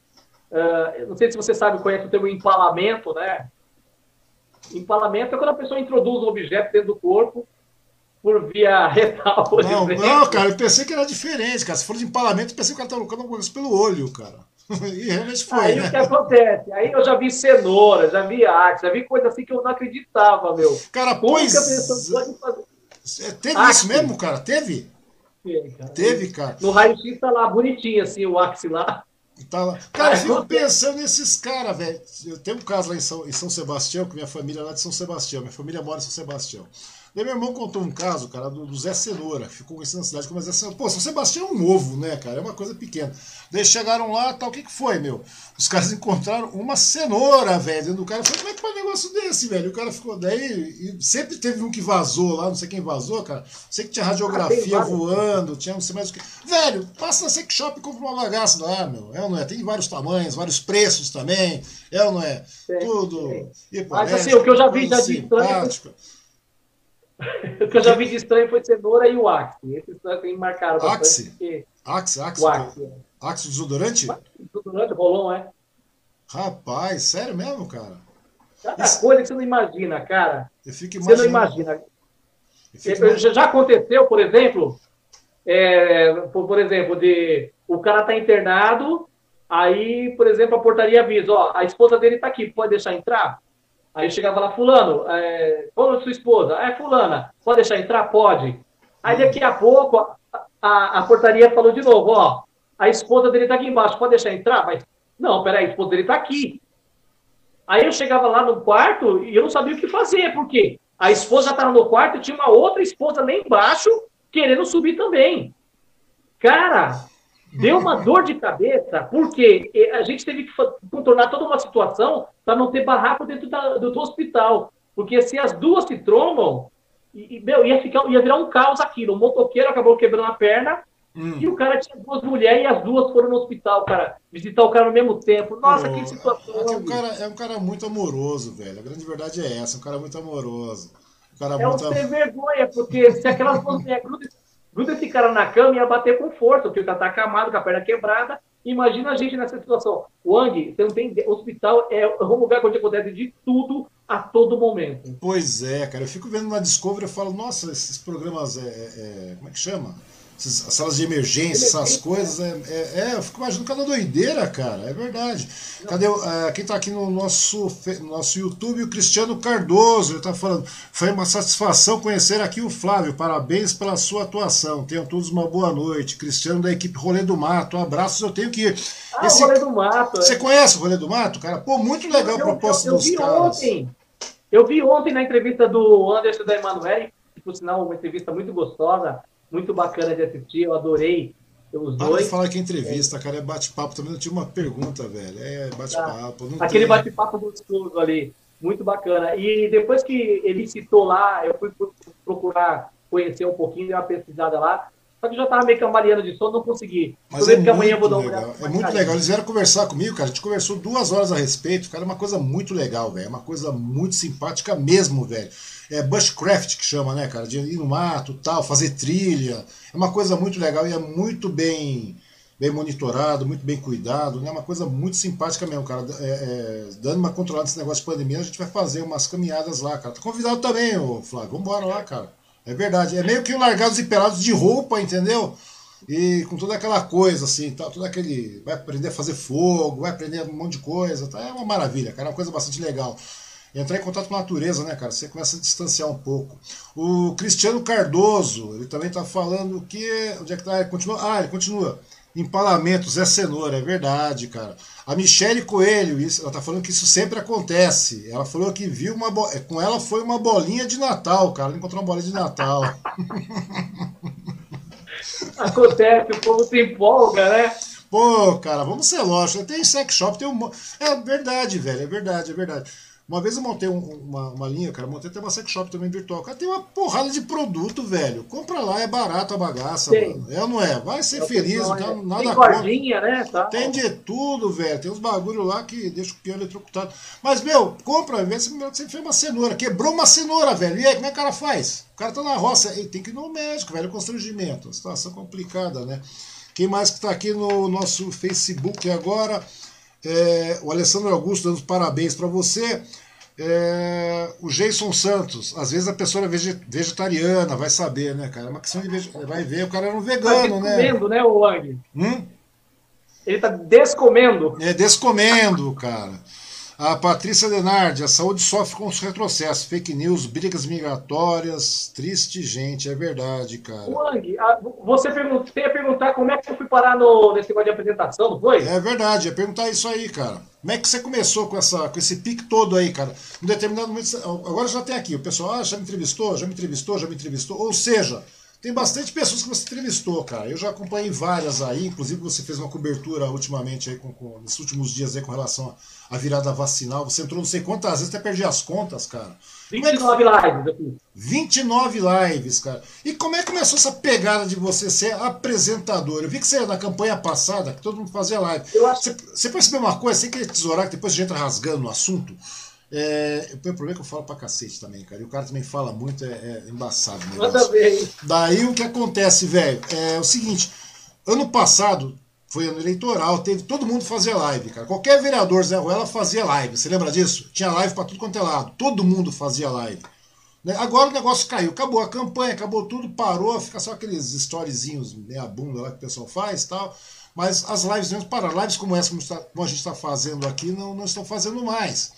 Uh, não sei se você sabe, conhece o termo empalamento, né? Empalamento é quando a pessoa introduz um objeto dentro do corpo por via retal, por não, exemplo. Não, cara, eu pensei que era diferente, cara. Se for de empalamento, eu pensei que o cara estava colocando alguma coisa pelo olho, cara. E realmente foi, Aí né? o que acontece? Aí eu já vi cenoura, já vi arte, já vi coisa assim que eu não acreditava, meu. Cara, Como pois... É, teve Axe. isso mesmo, cara? Teve? Teve, cara. Teve, cara. No raio-x tá lá bonitinho, assim, o Axe lá. Tá. Cara, eu fico pensando nesses caras, velho. Eu tenho um caso lá em São, em São Sebastião, que minha família é lá de São Sebastião. Minha família mora em São Sebastião. Daí meu irmão contou um caso, cara, do, do Zé Cenoura, ficou conhecido na cidade como Zé Cenoura. Pô, São Sebastião é um ovo, né, cara? É uma coisa pequena. Daí chegaram lá, tal, o que que foi, meu? Os caras encontraram uma cenoura, velho, dentro do cara. Eu falei, como é que faz um negócio desse, velho? O cara ficou daí, e sempre teve um que vazou lá, não sei quem vazou, cara. Sei que tinha radiografia ah, voando, tinha não sei mais o que. Velho, passa na Sex Shop e compra uma bagaça lá, meu. É ou não é? Tem vários tamanhos, vários preços também. É ou não é? Tudo. Mas assim, o que eu já vi já de estranho o que eu já vi de estranho foi cenoura e o Axe. Esses tem marcaram bastante. Axe? Porque... Axe, Axe. O Axe, é. Axe desodorante? Desodorante, Rolon, é. Rapaz, sério mesmo, cara? Cada Isso... coisa que você não imagina, cara. Eu fico imaginando. Você não imagina. Imaginando. Já aconteceu, por exemplo, é, por, por, exemplo, de o cara tá internado, aí, por exemplo, a portaria avisa, ó, a esposa dele tá aqui, pode deixar entrar? Aí chegava lá, fulano, é, qual é sua esposa? É fulana, pode deixar entrar? Pode. Aí daqui a pouco a, a, a portaria falou de novo, ó, a esposa dele tá aqui embaixo, pode deixar entrar? Mas, não, peraí, a esposa dele tá aqui. Aí eu chegava lá no quarto e eu não sabia o que fazer, porque a esposa estava no quarto e tinha uma outra esposa lá embaixo querendo subir também. Cara, deu uma dor de cabeça, porque a gente teve que contornar toda uma situação para não ter barraco dentro da, do, do, hospital. Porque se as duas se trombam, e, meu, ia, ficar, ia virar um caos aquilo. O motoqueiro acabou quebrando a perna, Hum. E o cara tinha duas mulheres e as duas foram no hospital, cara, visitar o cara no mesmo tempo. Nossa, que situação. É, um cara, é um cara muito amoroso, velho. A grande verdade é essa, um cara muito amoroso. Um cara é muito um sem vergonha, porque se aquelas duas mulheres gruda esse cara na cama ia bater com força, porque o cara tá acamado, com a perna quebrada. Imagina a gente nessa situação. Wang, você não tem. Hospital é um lugar onde acontece de tudo a todo momento. Pois é, cara. Eu fico vendo na Discovery e falo, nossa, esses programas. É, é, como é que chama? As salas de emergência, essas coisas. É, é, é, eu fico imaginando cada doideira, cara. É verdade. Cadê é, quem está aqui no nosso, nosso YouTube? O Cristiano Cardoso. Ele está falando. Foi uma satisfação conhecer aqui o Flávio. Parabéns pela sua atuação. Tenham todos uma boa noite. Cristiano da equipe Rolê do Mato. Abraços, eu tenho que ir. Ah, Esse... Rolê do Mato. Você é. conhece o Rolê do Mato, cara? Pô, muito legal eu, a proposta eu, eu, dos vi caras. Ontem. Eu vi ontem na entrevista do Anderson da Emanuele, por sinal, uma entrevista muito gostosa muito bacana de assistir, eu adorei os dois. Para falar que é entrevista, cara, é bate-papo também. Eu tinha uma pergunta, velho. É bate-papo. Tá. Aquele tem... bate-papo gostoso ali, muito bacana. E depois que ele citou lá, eu fui procurar conhecer um pouquinho, dei uma pesquisada lá. Só que eu já estava meio cambaleando de sono, não consegui. Mas é que amanhã vou dar uma legal. É muito legal. Eles vieram conversar comigo, cara. A gente conversou duas horas a respeito. Cara, é uma coisa muito legal, velho. É uma coisa muito simpática mesmo, velho é, bushcraft que chama, né, cara? De ir no mato tal, fazer trilha. É uma coisa muito legal e é muito bem bem monitorado, muito bem cuidado, né? Uma coisa muito simpática mesmo, cara. É, é, dando uma controlada nesse negócio de pandemia, a gente vai fazer umas caminhadas lá, cara. Tá convidado também, ô Flávio. Vambora lá, cara. É verdade. É meio que largados e pelados de roupa, entendeu? E com toda aquela coisa, assim, tá, todo aquele. Vai aprender a fazer fogo, vai aprender um monte de coisa. Tá? É uma maravilha, cara. É uma coisa bastante legal entrar em contato com a natureza, né, cara? Você começa a distanciar um pouco. O Cristiano Cardoso, ele também está falando que. Onde é que tá? Ele continua. Ah, ele continua. Empalamentos é cenoura, é verdade, cara. A Michele Coelho, isso, ela tá falando que isso sempre acontece. Ela falou que viu uma bo... com ela foi uma bolinha de Natal, cara. Ela encontrou uma bolinha de Natal. Acontece, o povo se empolga, né? Pô, cara, vamos ser lógicos. Tem sex shop, tem um. É verdade, velho, é verdade, é verdade. Uma vez eu montei um, uma, uma linha, cara, montei até uma sex shop também virtual. Cara, tem uma porrada de produto, velho. Compra lá, é barato a bagaça, tem. mano. É ou não é? Vai ser é feliz, não, tá, nada tem cordinha, né? Tá. Tem de tudo, velho. Tem uns bagulho lá que deixa o pior eletrocutado. Mas, meu, compra, ao invés você fez uma cenoura. Quebrou uma cenoura, velho. E aí, como é que o cara faz? O cara tá na roça, ele tem que ir no médico, velho. Constrangimento. Situação complicada, né? Quem mais que tá aqui no nosso Facebook agora? É, o Alessandro Augusto dando parabéns para você. É, o Jason Santos, às vezes a pessoa é vegetariana, vai saber, né, cara? É uma questão de vai ver, o cara era um vegano, tá né? Descomendo, né, o Wang? Hum? Ele tá descomendo. É, descomendo, cara. A Patrícia Denardi, a saúde sofre com os retrocessos, fake news, brigas migratórias, triste gente, é verdade, cara. Wang, você perguntou, ia perguntar como é que eu fui parar no, nesse negócio de apresentação, não foi? É verdade, ia perguntar isso aí, cara. Como é que você começou com, essa, com esse pique todo aí, cara? Em determinado momento, agora já tem aqui, o pessoal, ah, já me entrevistou, já me entrevistou, já me entrevistou, ou seja, tem bastante pessoas que você entrevistou, cara. Eu já acompanhei várias aí, inclusive você fez uma cobertura ultimamente aí, com, com, nesses últimos dias aí com relação à virada vacinal. Você entrou não sei quantas vezes, até perdi as contas, cara. 29 é que... lives aqui. 29 lives, cara. E como é que começou essa pegada de você ser apresentador? Eu vi que você na campanha passada, que todo mundo fazia live. Acho... Você, você percebeu uma coisa, sem querer tesourar, que depois a gente entra rasgando no assunto? É, o problema é que eu falo pra cacete também, cara. E o cara também fala muito, é, é embaçado. Manda ver. Daí o que acontece, velho, é o seguinte: ano passado foi ano eleitoral, teve todo mundo fazia live, cara. Qualquer vereador Zé Ruela fazia live. Você lembra disso? Tinha live para tudo quanto é lado. Todo mundo fazia live. Né? Agora o negócio caiu, acabou a campanha, acabou tudo, parou, fica só aqueles storyzinhos meia bunda lá que o pessoal faz tal. Mas as lives mesmo pararam. Lives como essa, como, a gente está fazendo aqui, não, não estão fazendo mais.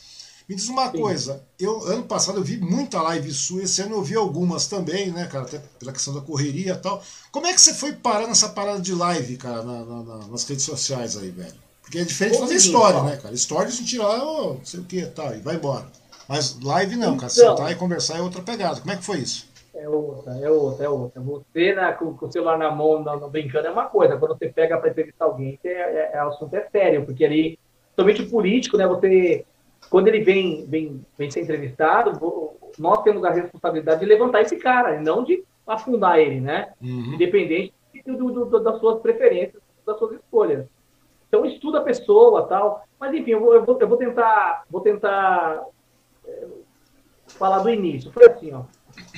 Me diz uma Sim. coisa, eu ano passado eu vi muita live sua, esse ano eu vi algumas também, né, cara, até pela questão da correria e tal. Como é que você foi parar nessa parada de live, cara, na, na, nas redes sociais aí, velho? Porque é diferente de fazer história, né, cara? História a gente tira lá, oh, não sei o que, tal, e vai embora. Mas live não, cara, então, sentar e conversar é outra pegada. Como é que foi isso? É outra, é outra, é outra. Você né, com, com o celular na mão, não, brincando, é uma coisa. Quando você pega para entrevistar alguém, é, é, é, o assunto é sério, porque ali, somente o político, né, você quando ele vem, vem, vem ser entrevistado, nós temos a responsabilidade de levantar esse cara, e não de afundar ele, né? Uhum. Independente do, do, do, das suas preferências, das suas escolhas. Então estuda a pessoa, tal. Mas enfim, eu vou, eu vou, eu vou tentar, vou tentar é, falar do início. Foi assim, ó.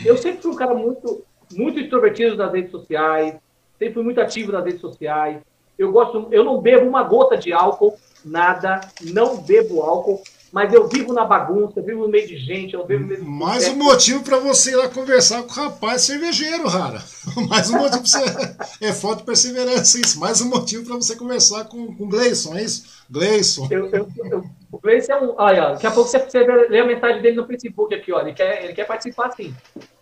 Eu sempre fui um cara muito, muito extrovertido nas redes sociais, sempre fui muito ativo nas redes sociais. Eu gosto, eu não bebo uma gota de álcool, nada, não bebo álcool mas eu vivo na bagunça, eu vivo no meio de gente, eu vivo no meio de Mais um motivo para você ir lá conversar com o rapaz cervejeiro, Rara. Mais um motivo para você. É falta de perseverança isso. Mais um motivo para você conversar com, com o Gleison, é isso? Gleison. Eu, eu, eu, o Gleison é um. Olha, daqui a pouco você, você lê a mensagem dele no Facebook aqui, olha. Ele quer, ele quer participar sim.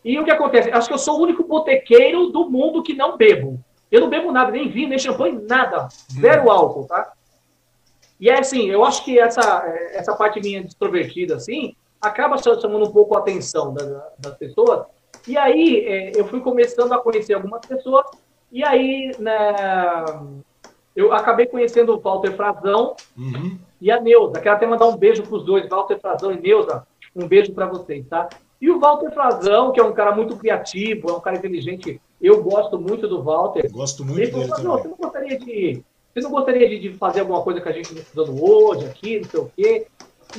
E o que acontece? Acho que eu sou o único botequeiro do mundo que não bebo. Eu não bebo nada, nem vinho, nem champanhe, nada. Zero hum. álcool, tá? E é assim, eu acho que essa, essa parte minha extrovertida, assim, acaba chamando um pouco a atenção da, das pessoas. E aí é, eu fui começando a conhecer algumas pessoas, e aí né, eu acabei conhecendo o Walter Frazão uhum. e a Neuza. Quero até mandar um beijo para os dois, Walter Frazão e Neuza. Um beijo para vocês, tá? E o Walter Frazão, que é um cara muito criativo, é um cara inteligente, eu gosto muito do Walter. Gosto muito ele falou, dele também. Você não gostaria de você não gostaria de, de, fazer alguma coisa que a gente está usando hoje, aqui, não sei o quê?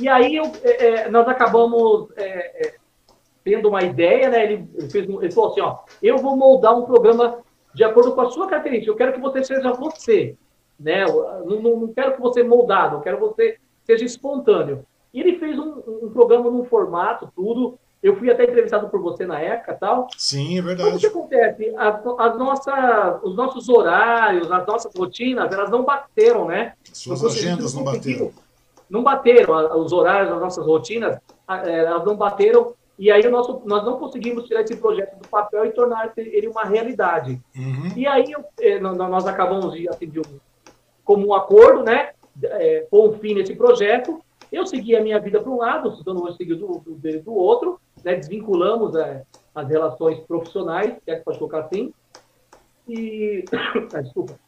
E aí eu, é, é, nós acabamos é, é, tendo uma ideia, né? Ele, ele, fez, ele falou assim, ó, eu vou moldar um programa de acordo com a sua característica. Eu quero que você seja você, né? Não, não, não quero que você moldado, eu quero que você seja espontâneo. E ele fez um, um programa num formato, tudo, eu fui até entrevistado por você na época tal. Sim, é verdade. o que acontece? As, as nossas, os nossos horários, as nossas rotinas, elas não bateram, né? Suas agendas não bateram. Não bateram. Os horários, as nossas rotinas, é, elas não bateram. E aí o nosso, nós não conseguimos tirar esse projeto do papel e tornar ele uma realidade. Uhum. E aí eu, é, nós acabamos de, assim, de um comum acordo, né? É, pôr um fim nesse projeto. Eu segui a minha vida para um lado, o Dano seguiu do, do, do outro né, desvinculamos é, as relações profissionais, que é que pode colocar assim, e. ah, desculpa.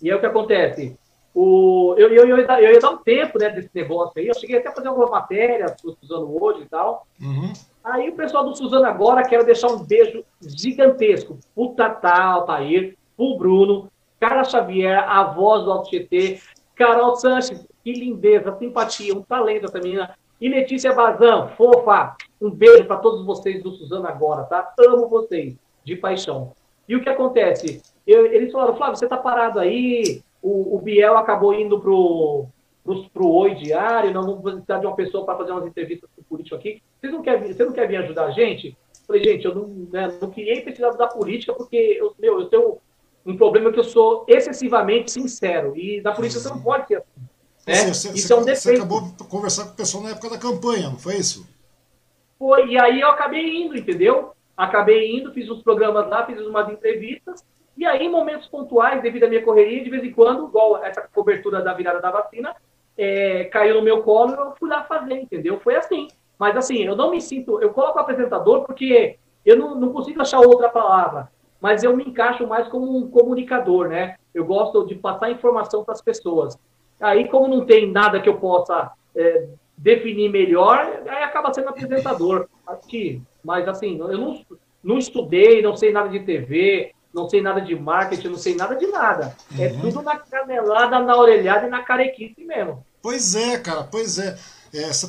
E é o que acontece. O, eu, eu, eu, ia dar, eu ia dar um tempo né, desse negócio aí. Eu cheguei até a fazer alguma matéria do Suzano hoje e tal. Uhum. Aí o pessoal do Suzano agora quero deixar um beijo gigantesco pro Tatá Altair, pro Bruno, Cara Xavier, a voz do Alto GT, Carol Sanches, que lindeza, simpatia, um talento essa menina. E Letícia Bazan, fofa, um beijo para todos vocês do Suzano agora, tá? Amo vocês, de paixão. E o que acontece? Eu, eles falaram, Flávio, você tá parado aí, o, o Biel acabou indo pro, pro, pro Oi Diário, não vamos precisar de uma pessoa para fazer umas entrevistas com o político aqui. Vocês não querem, você não quer vir ajudar a gente? falei, gente, eu não, né, não queria precisar da política, porque eu, meu, eu tenho um problema que eu sou excessivamente sincero. E na política você não pode ser assim. Né? Você, isso você, é um defeito. Você acabou de conversar com o pessoal na época da campanha, não foi isso? Foi, e aí eu acabei indo, entendeu? Acabei indo, fiz uns programas lá, fiz umas entrevistas, e aí, em momentos pontuais, devido à minha correria, de vez em quando, igual essa cobertura da virada da vacina, é, caiu no meu colo e eu fui lá fazer, entendeu? Foi assim. Mas assim, eu não me sinto. Eu coloco apresentador porque eu não, não consigo achar outra palavra, mas eu me encaixo mais como um comunicador, né? Eu gosto de passar informação para as pessoas. Aí, como não tem nada que eu possa é, definir melhor, aí acaba sendo apresentador. Acho que, mas assim, eu não, não estudei, não sei nada de TV, não sei nada de marketing, não sei nada de nada. É uhum. É tudo na canelada, na orelhada e na carequice mesmo. Pois é, cara, pois é. é você,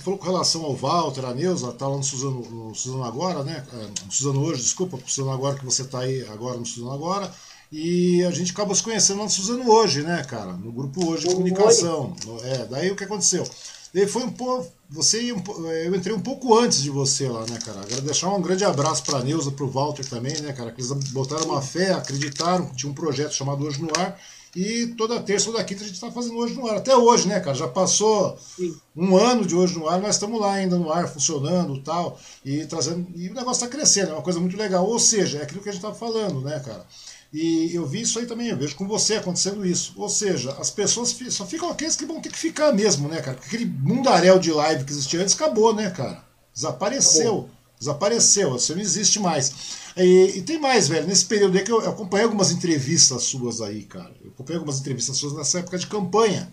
falou, com relação ao Walter, a Neuza, tá lá no Suzano, no Suzano agora, né? É, no Suzano hoje, desculpa, no Suzano agora que você tá aí agora no Suzano agora. E a gente acabou se conhecendo no Suzano hoje, né, cara? No grupo hoje de comunicação. É, daí o que aconteceu? Ele foi um pouco. Você eu entrei um pouco antes de você lá, né, cara? Quero deixar um grande abraço para a Neuza, para o Walter também, né, cara? Que eles botaram uma fé, acreditaram, tinha um projeto chamado Hoje no Ar. E toda terça ou toda quinta a gente está fazendo hoje no ar. Até hoje, né, cara? Já passou Sim. um ano de hoje no ar, nós estamos lá ainda no ar, funcionando tal, e trazendo. E o negócio está crescendo, é uma coisa muito legal. Ou seja, é aquilo que a gente estava falando, né, cara? E eu vi isso aí também, eu vejo com você acontecendo isso. Ou seja, as pessoas só ficam aqueles que vão ter que ficar mesmo, né, cara? Porque aquele mundaréu de live que existia antes acabou, né, cara? Desapareceu. Acabou. Desapareceu, você não existe mais. E, e, tem mais, velho. Nesse período aí que eu, eu acompanhei algumas entrevistas suas aí, cara. Eu acompanhei algumas entrevistas suas nessa época de campanha.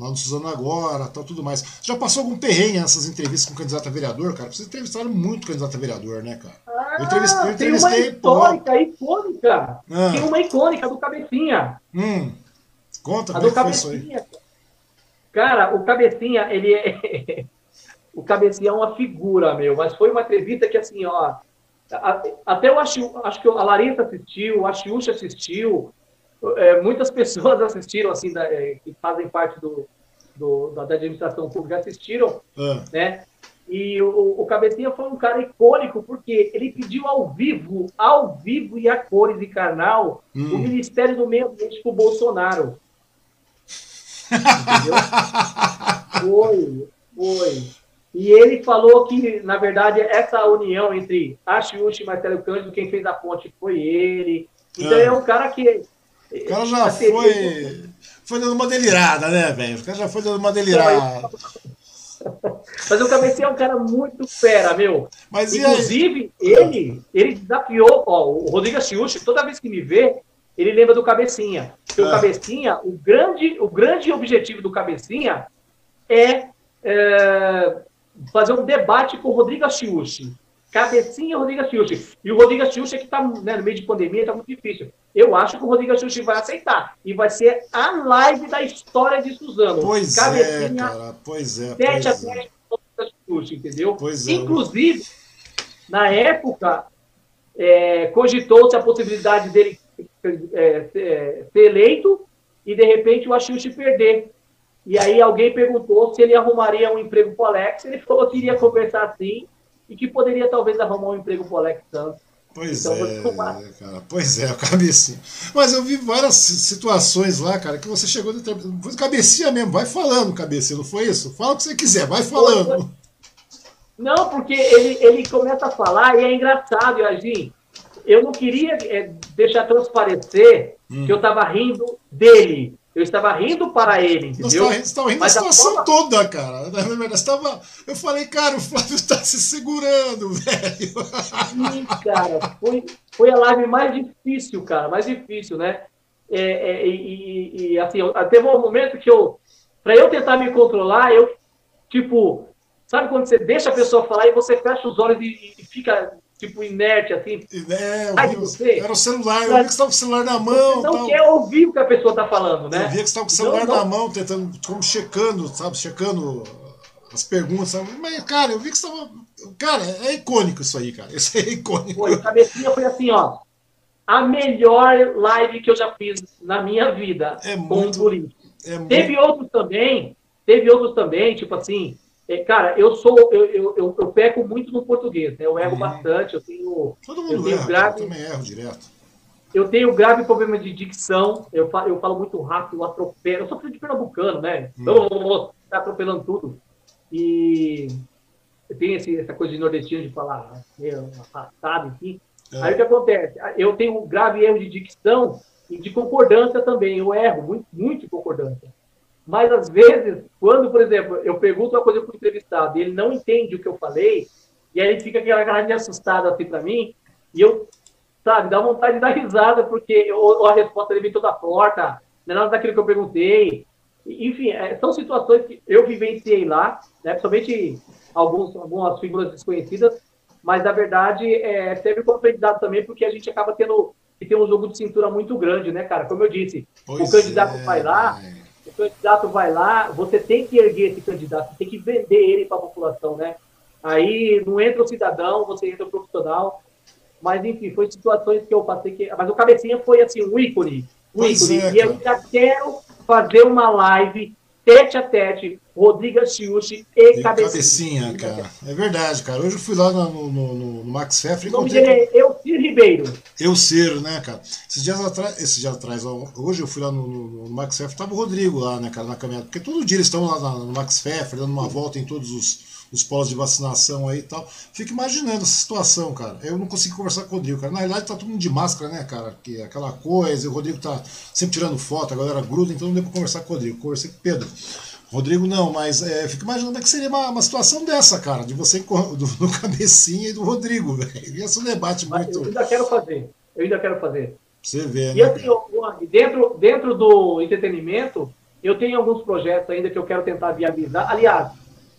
Lá no Suzano Agora, tal, tudo mais. Já passou algum perrengue nessas entrevistas com candidato a vereador, cara? Vocês entrevistaram muito candidato a vereador, né, cara? Ah, eu entrevistei, eu entrevistei tem uma histórica, pô. icônica. Ah. Tem uma icônica do Cabecinha. Hum. Conta, a do Cabecinha. Cara, o Cabecinha, ele é... o Cabecinha é uma figura, meu. Mas foi uma entrevista que, assim, ó até eu acho, acho que a Larissa assistiu, a Xiuxa assistiu, é, muitas pessoas assistiram, assim, da, é, que fazem parte do, do, da, administração pública assistiram, ah. né? E o, o Cabecinha foi um cara icônico, porque ele pediu ao vivo, ao vivo e a cores e carnal, hum. o Ministério do Meio Ambiente para o Bolsonaro. Entendeu? foi, foi. E ele falou que, na verdade, essa união entre Achiuchi e Marcelo Cândido, quem fez a ponte foi ele. Então é, é um cara que. O cara já foi. Foi dando uma delirada, né, velho? O cara já foi dando uma delirada. Mas o Cabecinha é um cara muito fera, meu. Mas Inclusive, ele, ele desafiou, ó, o Rodrigo Achiuchi, toda vez que me vê, ele lembra do Cabecinha. Porque é. o Cabecinha, o grande, o grande objetivo do Cabecinha é, é fazer um debate com o Rodrigo Achiuchi. Cabecinha Rodrigo Achiuchi. E o Rodrigo Achiuchi que está né, no meio de pandemia, está muito difícil. Eu acho que o Rodrigo Achiuchi vai aceitar. E vai ser a live da história de Suzano. Pois é, Cabecinha, é, cara. Pois é. Tete a tete com o Achiuchi, entendeu? Pois é. Inclusive, na época, é, cogitou-se a possibilidade dele é, ser, eleito e, de repente, o Achiuchi perder. E aí alguém perguntou se ele arrumaria um emprego pro Alex. Ele falou que iria conversar sim e que poderia talvez arrumar um emprego pro Alex Santos. Pois então, é, cara. Pois é, cabecinha. Mas eu vi várias situações lá, cara, que você chegou de cabecinha mesmo, vai falando, cabecinha, não foi isso? Fala o que você quiser, vai falando. Não, porque ele, ele começa a falar e é engraçado, Yajin. Eu não queria é, deixar transparecer hum. que eu estava rindo dele. Eu estava rindo para ele, entendeu? Você estava rindo Mas da situação forma... toda, cara. Na verdade, estava... Eu falei, cara, o Flávio está se segurando, velho. Sim, cara. Foi, foi a live mais difícil, cara. Mais difícil, né? É, é, e, e, assim, teve um momento que eu... Para eu tentar me controlar, eu, tipo... Sabe quando você deixa a pessoa falar e você fecha os olhos e, e fica tipo, inerte, assim. É, Ai, você, era o celular, eu vi que você estava com o celular na mão. Você não tal. quer ouvir o que a pessoa está falando, né? Eu via que você estava com o celular não, na não. mão, tentando, como checando, sabe, checando as perguntas, sabe? Mas, cara, eu vi que você estava... Cara, é icônico isso aí, cara. Isso é icônico. Foi, a cabecinha foi assim, ó. A melhor live que eu já fiz na minha vida é com muito, um político. É teve muito... outros também, teve outros também, tipo assim, é, cara, eu sou, eu, eu, eu, eu, peco muito no português, né? Eu erro uhum. bastante, eu tenho. Todo mundo eu tenho erra, grave, eu também erro direto. Eu tenho grave problema de dicção, eu falo, eu falo muito rápido, eu atropelo. Eu sou filho de pernambucano, né? Então, uhum. tá atropelando tudo. E tem esse, essa coisa de nordestino de falar meio afastado, enfim. É. Aí o que acontece? Eu tenho um grave erro de dicção e de concordância também. Eu erro muito, muito de concordância. Mas, às vezes, quando, por exemplo, eu pergunto uma coisa para o entrevistado e ele não entende o que eu falei, e aí ele fica aquela cara de assustado assim para mim, e eu, sabe, dá vontade de dar risada, porque ou, a resposta dele vem toda torta, não é nada daquilo que eu perguntei. Enfim, é, são situações que eu vivenciei lá, né, principalmente alguns, algumas figuras desconhecidas, mas, na verdade, é, serve como aprendizado também, porque a gente acaba tendo que ter um jogo de cintura muito grande, né, cara? Como eu disse, pois o candidato é, vai lá, é candidato vai lá, você tem que erguer esse candidato, tem que vender ele para a população, né? Aí não entra o cidadão, você entra o profissional. Mas, enfim, foi situações que eu passei que. Mas o cabecinha foi assim, um ícone. Um ícone. É, e eu já quero fazer uma live tete a tete, Rodrigo Chiuchi e, Cabecinha. Cabecinha, cara. É verdade, cara. Hoje eu fui lá no, no, no, no Max Pfeffer e encontrei... é Eu Ribeiro. Elcir, né, cara? Esses dias atrás, esses dias atrás, hoje eu fui lá no, no, no Max tava o Rodrigo lá, né, cara, na caminhada. Porque todo dia eles estão lá no Max dando uma volta em todos os, os polos de vacinação aí e tal. Fico imaginando essa situação, cara. Eu não consigo conversar com o Rodrigo, cara. Na realidade tá todo mundo de máscara, né, cara? Que é aquela coisa, o Rodrigo tá sempre tirando foto, a galera gruda, então não deu pra conversar com o Rodrigo. Conversei com o Pedro. Rodrigo não, mas é, fico imaginando é que seria uma, uma situação dessa, cara, de você do, do cabecinha e do Rodrigo, velho. Ia ser um debate mas muito. Eu ainda quero fazer. Eu ainda quero fazer. Você vê, e né? Assim, dentro, dentro do entretenimento, eu tenho alguns projetos ainda que eu quero tentar viabilizar. Aliás,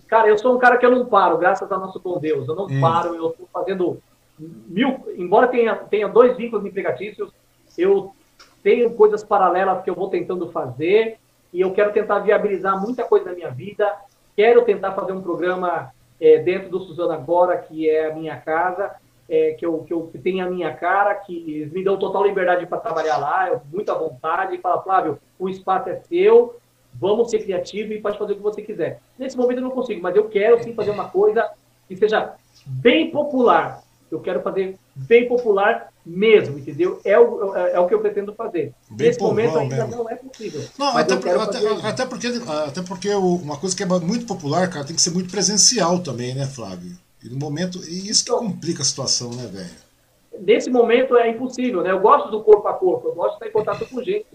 cara, eu sou um cara que eu não paro, graças ao nosso bom Deus. Eu não hum. paro, eu estou fazendo mil. Embora tenha, tenha dois vínculos empregatícios, eu tenho coisas paralelas que eu vou tentando fazer e eu quero tentar viabilizar muita coisa na minha vida. Quero tentar fazer um programa é, dentro do Suzano Agora, que é a minha casa, é, que, eu, que, eu, que tem a minha cara, que me dão total liberdade para trabalhar lá, eu, muita vontade, e fala, Flávio, o espaço é seu, vamos ser criativos e pode fazer o que você quiser. Nesse momento eu não consigo, mas eu quero sim fazer uma coisa que seja bem popular. Eu quero fazer bem popular mesmo, entendeu? É o, é, é o que eu pretendo fazer. Bem Nesse momento ainda mesmo. não é possível. Não, até, por, até, até, porque, até porque uma coisa que é muito popular, cara, tem que ser muito presencial também, né, Flávio? E no momento, e isso que então, complica a situação, né, velho? Nesse momento é impossível, né? Eu gosto do corpo a corpo, eu gosto de estar em contato com gente.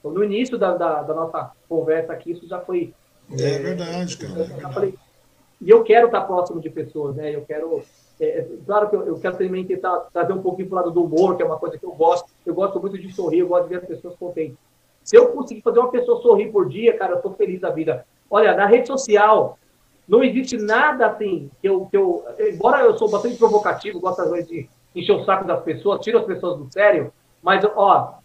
Então, no início da, da, da nossa conversa aqui, isso já foi. É, é verdade, cara. É verdade. Falei, e eu quero estar próximo de pessoas, né? Eu quero é, é, claro que eu, eu, quero também tentar trazer um pouquinho para o lado do humor, que é uma coisa que eu gosto. Eu gosto muito de sorrir, eu gosto de ver as pessoas contentes. Se eu conseguir fazer uma pessoa sorrir por dia, cara, eu estou feliz da vida. Olha, na rede social, não existe nada assim que eu, que eu. Embora eu sou bastante provocativo, gosto às vezes de encher o saco das pessoas, tiro as pessoas do sério, mas, ó,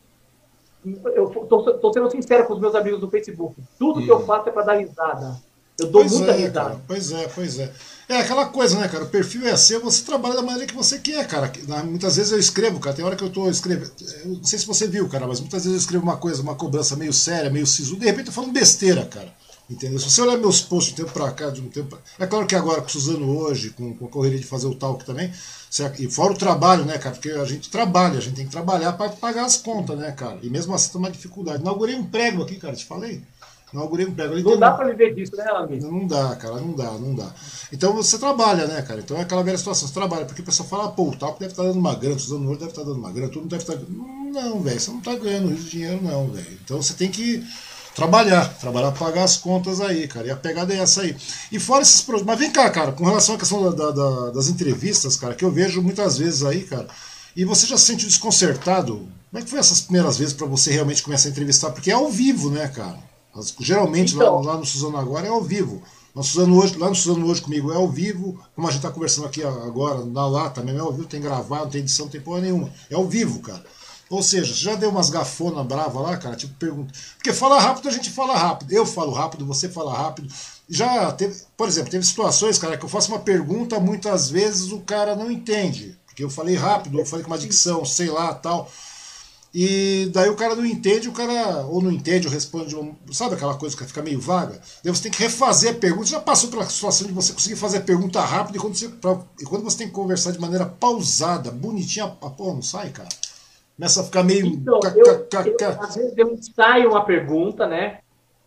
eu estou sendo sincero com os meus amigos do Facebook. Tudo hum. que eu faço é para dar risada. Eu dou pois muita é, risada. Cara. Pois é, pois é. É aquela coisa, né, cara? O perfil é seu, você trabalha da maneira que você quer, cara. Muitas vezes eu escrevo, cara. Tem hora que eu tô escrevendo. Eu não sei se você viu, cara, mas muitas vezes eu escrevo uma coisa, uma cobrança meio séria, meio sisuda, de repente eu falo besteira, cara. Entendeu? Se você olhar meus posts de um tempo pra cá, de um tempo pra... É claro que agora, com o Suzano hoje, com, com a correria de fazer o talk também, e fora o trabalho, né, cara? Porque a gente trabalha, a gente tem que trabalhar para pagar as contas, né, cara? E mesmo assim tem uma dificuldade. Inaugurei um prego aqui, cara, te falei. Inaugurei um prego. não dá para viver disso, né, amigo? Não dá, cara, não dá, não dá. Então você trabalha, né, cara? Então é aquela velha situação, você trabalha, porque o pessoal fala, pô, o talco deve estar tá dando uma grana, usando ouro deve estar tá dando uma grana, tudo deve estar. Tá... Não, velho, você não está ganhando dinheiro, não, velho. Então você tem que trabalhar, trabalhar para pagar as contas aí, cara. E a pegada é essa aí. E fora esses projetos. Mas vem cá, cara, com relação à questão da, da, das entrevistas, cara, que eu vejo muitas vezes aí, cara. E você já se sentiu desconcertado? Como é que foi essas primeiras vezes para você realmente começar a entrevistar? Porque é ao vivo, né, cara? Geralmente então, lá, lá, no Suzano agora é ao vivo. No Suzano hoje, lá no Suzano hoje comigo é ao vivo, como a gente está conversando aqui agora, na lá também é ao vivo, tem gravado, não tem edição, não tem porra nenhuma. É ao vivo, cara. Ou seja, já deu umas gafonas brava lá, cara? Tipo, pergunta. Porque falar rápido a gente fala rápido. Eu falo rápido, você fala rápido. Já teve, por exemplo, teve situações, cara, que eu faço uma pergunta, muitas vezes o cara não entende. Porque eu falei rápido, eu falei com uma dicção, sei lá, tal. E daí o cara não entende, o cara ou não entende ou responde, sabe aquela coisa que fica meio vaga? Daí você tem que refazer a pergunta. Você já passou pela situação de você conseguir fazer a pergunta rápido e quando você, pra, e quando você tem que conversar de maneira pausada, bonitinha, a porra não sai, cara. Começa a ficar meio. Então, eu, eu, às vezes eu ensaio uma pergunta, né?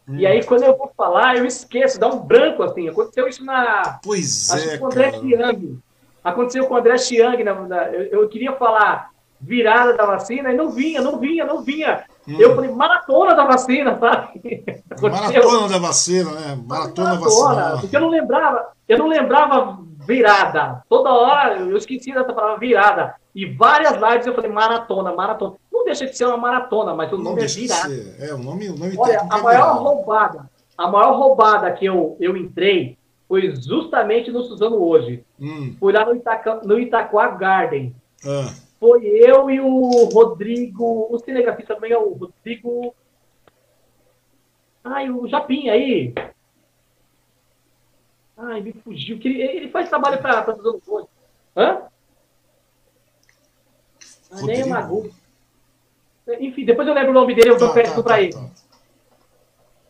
Hum. E aí, quando eu vou falar, eu esqueço, dá um branco assim. Aconteceu isso na. Pois é. Com o André Chiang. Aconteceu com o André Chiang. Na, na, eu, eu queria falar virada da vacina e não vinha, não vinha, não vinha. Hum. Eu falei, maratona da vacina, sabe? Maratona da vacina, né? Maratona, da vacina. Porque eu não lembrava, eu não lembrava virada. Toda hora eu esqueci dessa palavra virada. E várias lives eu falei maratona, maratona. Não deixa de ser uma maratona, mas o não nome é virada. É, o nome, o nome Olha, a é maior roubada, a maior roubada que eu, eu entrei foi justamente no Suzano hoje. Hum. Fui lá no, Itaca, no Itaquá Garden. Ah foi eu e o Rodrigo, o cinegrafista também é o Rodrigo. Ai, o Japim aí. Ai, me fugiu. Que ele, ele faz trabalho para os anos hoje. Hã? Ah, nem é Magu. Enfim, depois eu lembro o nome dele, eu dou tá, crédito tá, para tá, ele. Tá.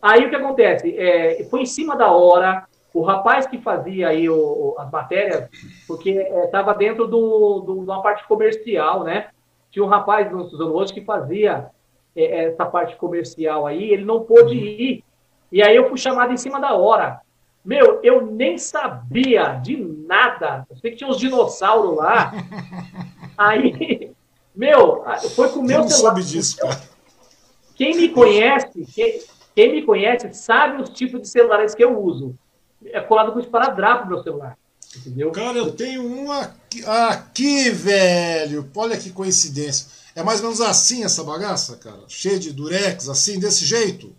Aí o que acontece? É, foi em cima da hora, o rapaz que fazia aí o, as matérias, porque estava é, dentro do, do, de uma parte comercial, né? Tinha um rapaz no Suzano hoje que fazia é, essa parte comercial aí, ele não pôde uhum. ir. E aí eu fui chamado em cima da hora. Meu, eu nem sabia de nada. Eu sei que tinha uns dinossauros lá. Aí, meu, foi com o meu celular. Sabe disso, cara. Quem me conhece, quem, quem me conhece sabe os tipos de celulares que eu uso. É colado com esparadrapo no meu celular. Entendeu? Cara, eu tenho um aqui, aqui, velho. Olha que coincidência. É mais ou menos assim essa bagaça, cara. Cheia de durex, assim, desse jeito.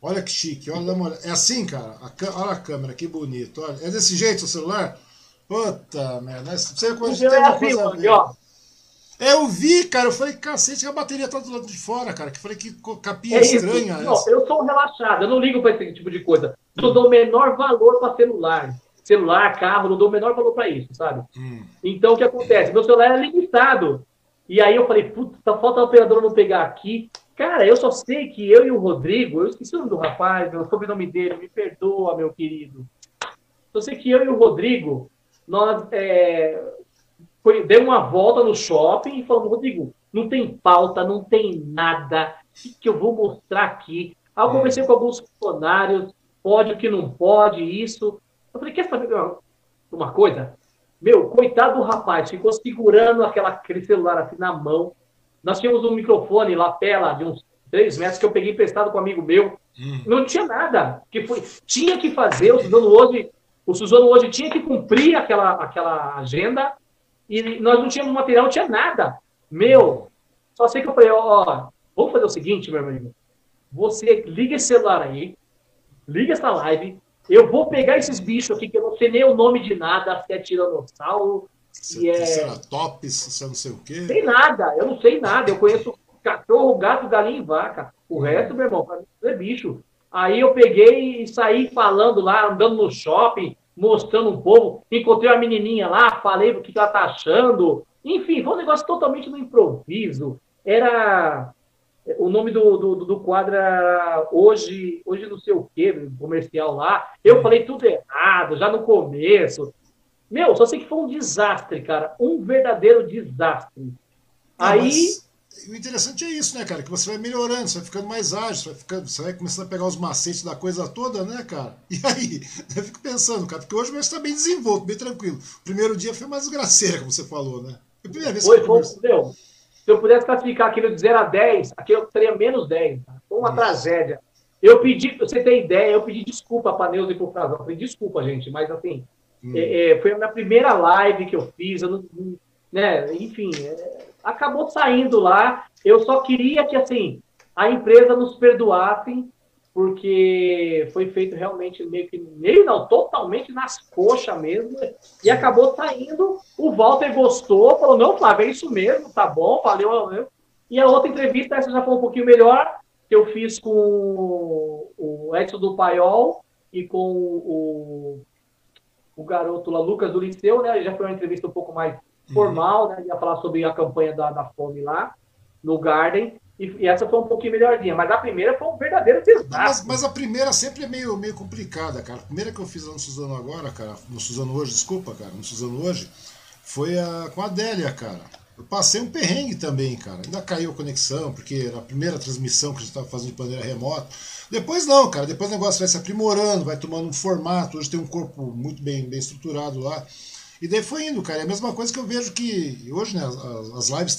Olha que chique, olha, olha. É assim, cara. A, olha a câmera, que bonito. Olha. É desse jeito o celular? Puta merda. Você pode ter uma assim, coisa aqui, ó. É, eu vi, cara. Eu falei, cacete, a bateria tá do lado de fora, cara. Que falei que capinha é estranha. Não, eu sou relaxado, eu não ligo pra esse tipo de coisa. Eu dou o menor valor para celular. Celular, carro, não dou o menor valor para isso, sabe? Hum. Então o que acontece? Meu celular é limitado. E aí eu falei, puta, tá falta a operadora não pegar aqui. Cara, eu só sei que eu e o Rodrigo, eu esqueci o nome do rapaz, o sobrenome dele, me perdoa, meu querido. Só sei que eu e o Rodrigo, nós é, foi, deu uma volta no shopping e falamos, Rodrigo, não tem pauta, não tem nada, o que eu vou mostrar aqui? Aí eu conversei com alguns funcionários, pode o que não pode, isso. Eu falei, quer saber uma coisa? Meu, coitado do rapaz, ficou segurando aquela, aquele celular assim na mão. Nós tínhamos um microfone lapela de uns 3 metros que eu peguei emprestado com um amigo meu. Hum. Não tinha nada. que foi Tinha que fazer, o Suzano hoje, o Suzano hoje tinha que cumprir aquela, aquela agenda e nós não tínhamos material, não tinha nada. Meu, só sei que eu falei, ó, vamos fazer o seguinte, meu amigo. Você liga esse celular aí, liga essa live, eu vou pegar esses bichos aqui, que eu não sei nem o nome de nada, se é tiranossauro, se é... Ceratops, se é não sei o quê. Tem nada, eu não sei nada. Eu conheço cachorro, gato, galinha e vaca. O resto, meu irmão, pra mim é bicho. Aí eu peguei e saí falando lá, andando no shopping, mostrando um povo. Encontrei uma menininha lá, falei o que ela tá achando. Enfim, foi um negócio totalmente no improviso. Era. O nome do, do, do quadro era Hoje, hoje não sei o que, comercial lá. Eu falei tudo errado, já no começo. Meu, só sei que foi um desastre, cara. Um verdadeiro desastre. Aí. Mas o interessante é isso, né, cara? Que você vai melhorando, você vai ficando mais ágil, você vai, ficando, você vai começando a pegar os macetes da coisa toda, né, cara? E aí, eu fico pensando, cara, porque hoje vai estar bem desenvolto, bem tranquilo. O primeiro dia foi mais desgraceira, como você falou, né? Foi a primeira vez foi, que eu foi, meu, Se eu pudesse classificar aquilo de 0 a 10, aqui eu teria menos 10. Foi uma Isso. tragédia. Eu pedi, você tem ideia, eu pedi desculpa para Neuza e para o Frazão. Falei, desculpa, gente, mas assim, hum. é, é, foi a minha primeira live que eu fiz, eu não, né, enfim, é, acabou saindo lá. Eu só queria que assim a empresa nos perdoasse, porque foi feito realmente meio que meio não, totalmente nas coxas mesmo. E acabou saindo. O Walter gostou, falou: não, Flávio, é isso mesmo, tá bom, valeu. E a outra entrevista, essa já foi um pouquinho melhor, que eu fiz com o Edson do Paiol e com o, o garoto lá, Lucas do Liceu, né? Já foi uma entrevista um pouco mais formal, né? Ia falar sobre a campanha da, da fome lá, no Garden. E, e, essa foi um pouquinho melhorzinha. Mas a primeira foi um verdadeiro desastre. Mas, mas, a primeira sempre é meio, meio complicada, cara. A primeira que eu fiz lá no Suzano agora, cara, no Suzano hoje, desculpa, cara, no Suzano hoje, foi a, com a Adélia, cara. Eu passei um perrengue também, cara. Ainda caiu a conexão, porque era a primeira transmissão que a gente estava fazendo de maneira remota. Depois não, cara. Depois o negócio vai se aprimorando, vai tomando um formato. Hoje tem um corpo muito bem, bem estruturado lá. E daí foi indo, cara. É a mesma coisa que eu vejo que hoje, né, as, as lives.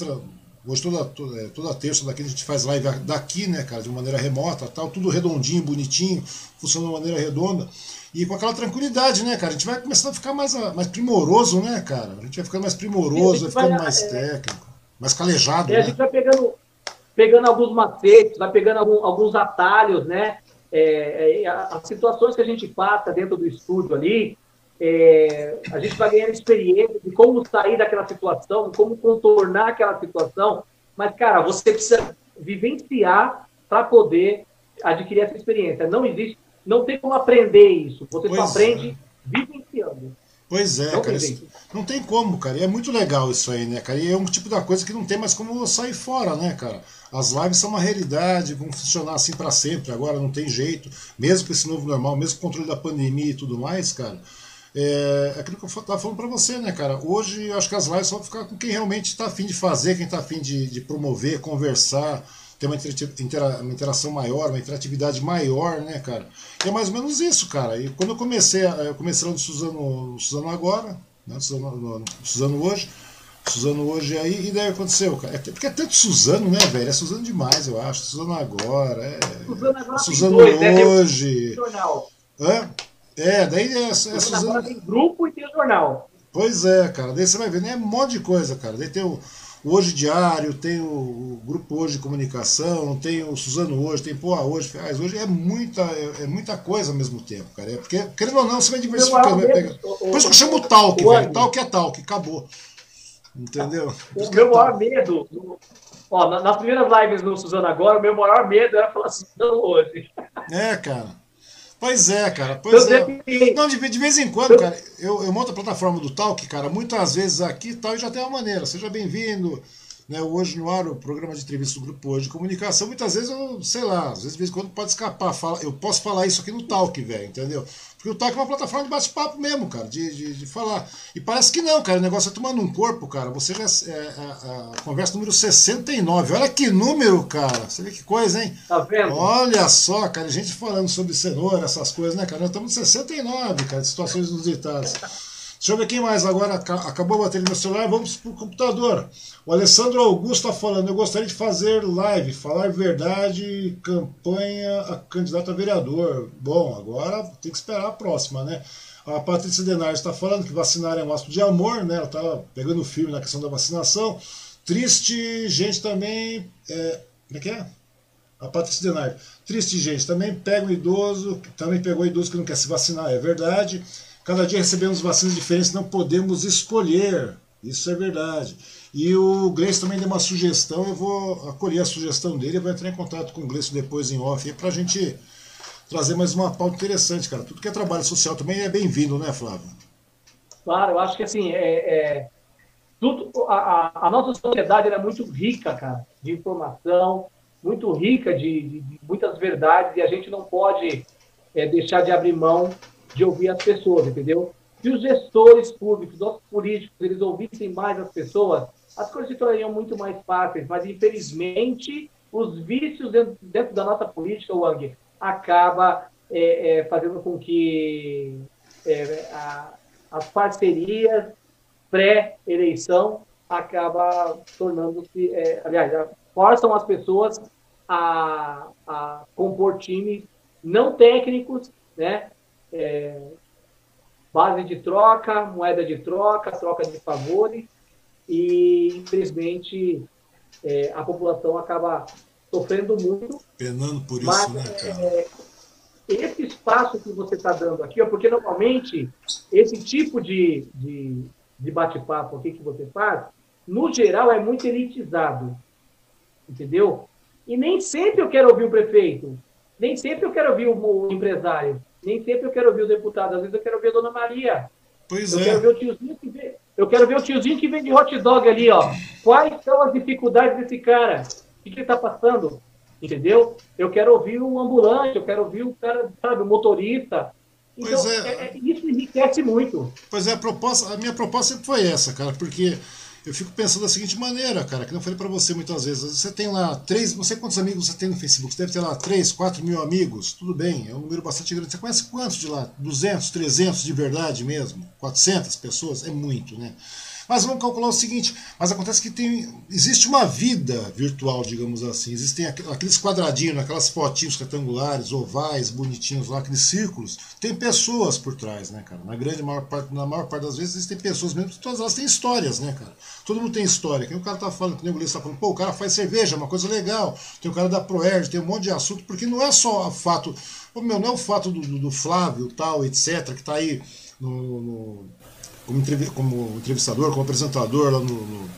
Hoje toda, toda, toda terça daqui a gente faz live daqui, né, cara, de maneira remota, tal, tudo redondinho, bonitinho, funciona de maneira redonda. E com aquela tranquilidade, né, cara? A gente vai começando a ficar mais, mais primoroso, né, cara? A gente vai ficando mais primoroso, vai ficando vai, mais é, técnico, mais calejado. É, né? A gente vai pegando, pegando alguns macetes, vai pegando algum, alguns atalhos, né? É, é as situações que a gente passa dentro do estúdio ali, é, a gente vai ganhando experiência de como sair daquela situação, como contornar aquela situação. Mas, cara, você precisa vivenciar para poder adquirir essa experiência. Não existe, não tem como aprender isso. Você pois só aprende é. vivenciando. Pois é, não cara. Isso, Não tem como, cara. E é muito legal isso aí, né, cara? E é um tipo da coisa que não tem mais como sair fora, né, cara? As lives são uma realidade, vão funcionar assim para sempre. Agora não tem jeito, mesmo com esse novo normal, mesmo com o controle da pandemia e tudo mais, cara. É, é aquilo que eu estava falando para você, né, cara? Hoje eu acho que as lives só vão ficar com quem realmente está afim de fazer, quem está afim de, de promover, conversar, ter uma, intera uma interação maior, uma interatividade maior, né, cara? E é mais ou menos isso, cara. E quando eu comecei, eu comecei lá no Suzano, Suzano agora, né, Suzano, no, Suzano hoje, Suzano hoje aí, e daí aconteceu, cara. É, porque é tanto Suzano, né, velho? É Suzano demais, eu acho. Suzano agora, é. Suzano, agora Suzano dois, hoje. Né? É, daí é, é Suzano. Agora tem grupo e tem o jornal. Pois é, cara. Daí você vai ver, né? É um monte de coisa, cara. Daí tem o o Hoje Diário, tem o, Grupo Hoje de Comunicação, tem o Suzano Hoje, tem Poa Hoje, Faz Hoje, é muita, é, é, muita coisa ao mesmo tempo, cara. É porque, querendo ou não, você vai diversificando. Vai pegar... Por isso que eu chamo Talk, velho. Talk é Talk, acabou. Entendeu? O meu maior medo, ó, nas primeiras lives no Suzano agora, o meu maior medo era falar Suzano hoje. É, cara. Pois é, cara. Pois é. Não, de, de, vez em quando, cara, eu, eu monto a plataforma do Talk, cara, muitas vezes aqui tal, e já tem uma maneira. Seja bem-vindo. Né, hoje no ar, o programa de entrevista do Grupo Hoje de Comunicação, muitas vezes eu, sei lá, às vezes de vez em quando pode escapar. Fala, eu posso falar isso aqui no Talk, velho, entendeu? Porque o Talk é uma plataforma de bate-papo mesmo, cara, de, de, de, falar. E parece que não, cara, o negócio é tomando um corpo, cara. Você já. É, a, é, a, conversa número 69. Olha que número, cara. Você vê que coisa, hein? Tá vendo? Olha só, cara, gente falando sobre cenoura, essas coisas, né, cara? Nós estamos no 69, cara, de situações inusitadas. Deixa eu ver quem mais agora. Acabou a bateria no celular, vamos para o computador. O Alessandro Augusto está falando. Eu gostaria de fazer live, falar verdade, campanha a candidato a vereador. Bom, agora tem que esperar a próxima, né? A Patrícia Denares está falando que vacinar é um ato de amor, né? Ela está pegando firme na questão da vacinação. Triste, gente também. É, como é que é? A Patrícia Denares. Triste, gente. Também pega o idoso, também pegou o idoso que não quer se vacinar, é verdade. Cada dia recebemos vacinas diferentes, não podemos escolher. Isso é verdade. E o Gleice também deu uma sugestão, eu vou acolher a sugestão dele vou entrar em contato com o Gleice depois em off para a gente trazer mais uma pauta interessante, cara. Tudo que é trabalho social também é bem-vindo, né, Flávio? Claro, eu acho que assim, é, é tudo, a, a, nossa sociedade é muito rica, cara, de informação, muito rica de, de, de muitas verdades, e a gente não pode é, deixar de abrir mão de ouvir as pessoas, entendeu? Se os gestores públicos, os políticos, eles ouvissem mais as pessoas, as coisas se tornariam muito mais fáceis. Mas, infelizmente, os vícios dentro, dentro da nossa política, Wang, acaba é, é, fazendo com que é, a, as parcerias pré-eleição acaba tornando-se, é, aliás, forçam as pessoas a, a compor times não técnicos, né, é, base de troca, moeda de troca, troca de favores, e infelizmente é, a população acaba sofrendo muito. Penando por isso, mas, né, cara? É, esse espaço que você está dando aqui, ó, porque normalmente esse tipo de, de, de bate-papo aqui que você faz, no geral é muito elitizado, entendeu? E nem sempre eu quero ouvir o prefeito, nem sempre eu quero ouvir o empresário. Nem sempre eu quero ouvir o deputado, às vezes eu quero ouvir a dona Maria. Pois eu é. Quero ver o tiozinho que vem, eu quero ver o tiozinho que vende hot dog ali, ó. Quais são as dificuldades desse cara? O que, que ele está passando? Entendeu? Eu quero ouvir o ambulante, eu quero ouvir o cara, sabe, o motorista. Então, pois é. É, é, isso enriquece muito. Pois é, a, proposta, a minha proposta sempre foi essa, cara, porque eu fico pensando da seguinte maneira, cara, que eu falei para você muitas vezes. Você tem lá três, não sei quantos amigos você tem no Facebook, você deve ter lá 3, 4 mil amigos, tudo bem, é um número bastante grande. Você conhece quantos de lá? 200, 300 de verdade mesmo? 400 pessoas? É muito, né? Mas vamos calcular o seguinte: mas acontece que tem, existe uma vida virtual, digamos assim. Existem aqueles quadradinhos, aquelas fotinhos retangulares, ovais, bonitinhos lá, aqueles círculos. Tem pessoas por trás, né, cara? Na grande maior parte, na maior parte das vezes existem pessoas mesmo, todas elas têm histórias, né, cara? Todo mundo tem história. Quem o cara tá falando, que o Gleice tá falando, pô, o cara faz cerveja, é uma coisa legal. Tem o cara da Proerd, tem um monte de assunto, porque não é só o fato. Pô, meu, não é o fato do, do, do Flávio, tal, etc., que tá aí no, no como, como entrevistador, como apresentador lá no, no,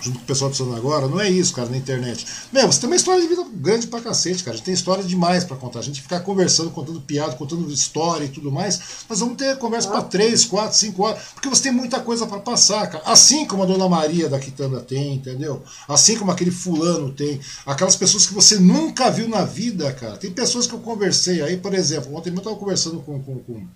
junto com o pessoal do agora, não é isso, cara, na internet. Meu, você tem uma história de vida grande pra cacete, cara. A gente tem história demais para contar. A gente ficar conversando, contando piada, contando história e tudo mais. Nós vamos ter conversa ah. para 3, 4, 5 horas, porque você tem muita coisa para passar, cara. Assim como a dona Maria da Quitanda tem, entendeu? Assim como aquele fulano tem. Aquelas pessoas que você nunca viu na vida, cara. Tem pessoas que eu conversei aí, por exemplo, ontem eu estava conversando com, com, com,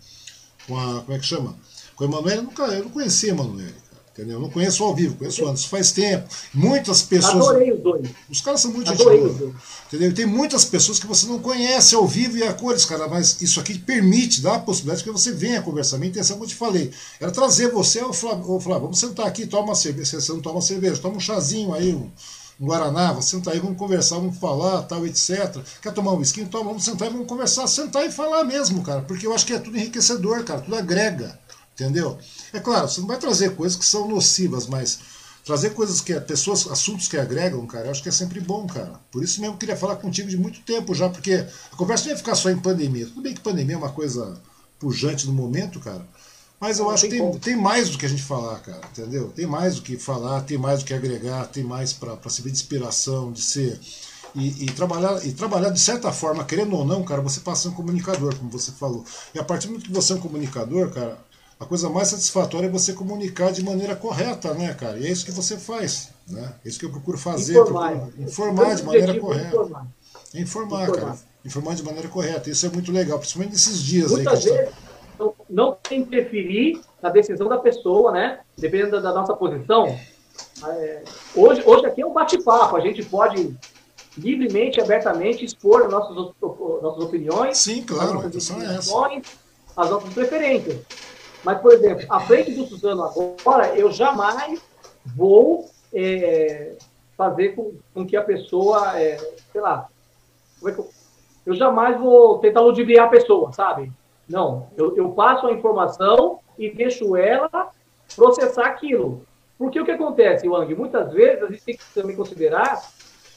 com a. Como é que chama? Com a Emanuele, eu, nunca, eu não conhecia Emanuele. Entendeu? Eu não conheço ao vivo, conheço antes, faz tempo. Muitas pessoas. Adorei os dois. Os caras são muito Adorei gente boa. Entendeu? Tem muitas pessoas que você não conhece ao vivo e a cores, cara, mas isso aqui permite, dá a possibilidade que você venha conversar. Minha intenção, como eu te falei, era trazer você ao Flávio, Flávio vamos sentar aqui, toma uma cerveja. Você não toma cerveja, toma um chazinho aí, um, um Guaraná, vamos sentar aí, vamos conversar, vamos falar, tal, etc. Quer tomar um whisky? Toma, vamos sentar e vamos conversar, sentar e falar mesmo, cara, porque eu acho que é tudo enriquecedor, cara, tudo agrega. Entendeu? É claro, você não vai trazer coisas que são nocivas, mas trazer coisas que pessoas, assuntos que agregam, cara, eu acho que é sempre bom, cara. Por isso mesmo eu queria falar contigo de muito tempo já, porque a conversa não ia ficar só em pandemia. Tudo bem que pandemia é uma coisa pujante no momento, cara. Mas eu não acho que tem, tem, mais do que a gente falar, cara, entendeu? Tem mais do que falar, tem mais do que agregar, tem mais para servir de inspiração, de ser. E, e, trabalhar, e trabalhar de certa forma, querendo ou não, cara, você passa um comunicador, como você falou. E a partir do momento que você é um comunicador, cara, a coisa mais satisfatória é você comunicar de maneira correta, né, cara? E é isso que você faz, né? É isso que eu procuro fazer, informar, procuro informar de maneira correta. Informar. Informar, informar, cara. Informar de maneira correta. Isso é muito legal, principalmente nesses dias Muitas aí. Vezes, não, não interferir na decisão da pessoa, né? Dependendo da nossa posição. É, hoje, hoje aqui é um bate-papo, a gente pode livremente, abertamente expor as nossas, nossas opiniões. Sim, claro, as nossas, é as nossas preferências. Mas, por exemplo, à frente do Suzano agora, eu jamais vou é, fazer com, com, que a pessoa, é, sei lá, é eu, eu, jamais vou tentar ludibriar a pessoa, sabe? Não, eu, eu passo a informação e deixo ela processar aquilo. Porque o que acontece, Wang? Muitas vezes a gente tem que também considerar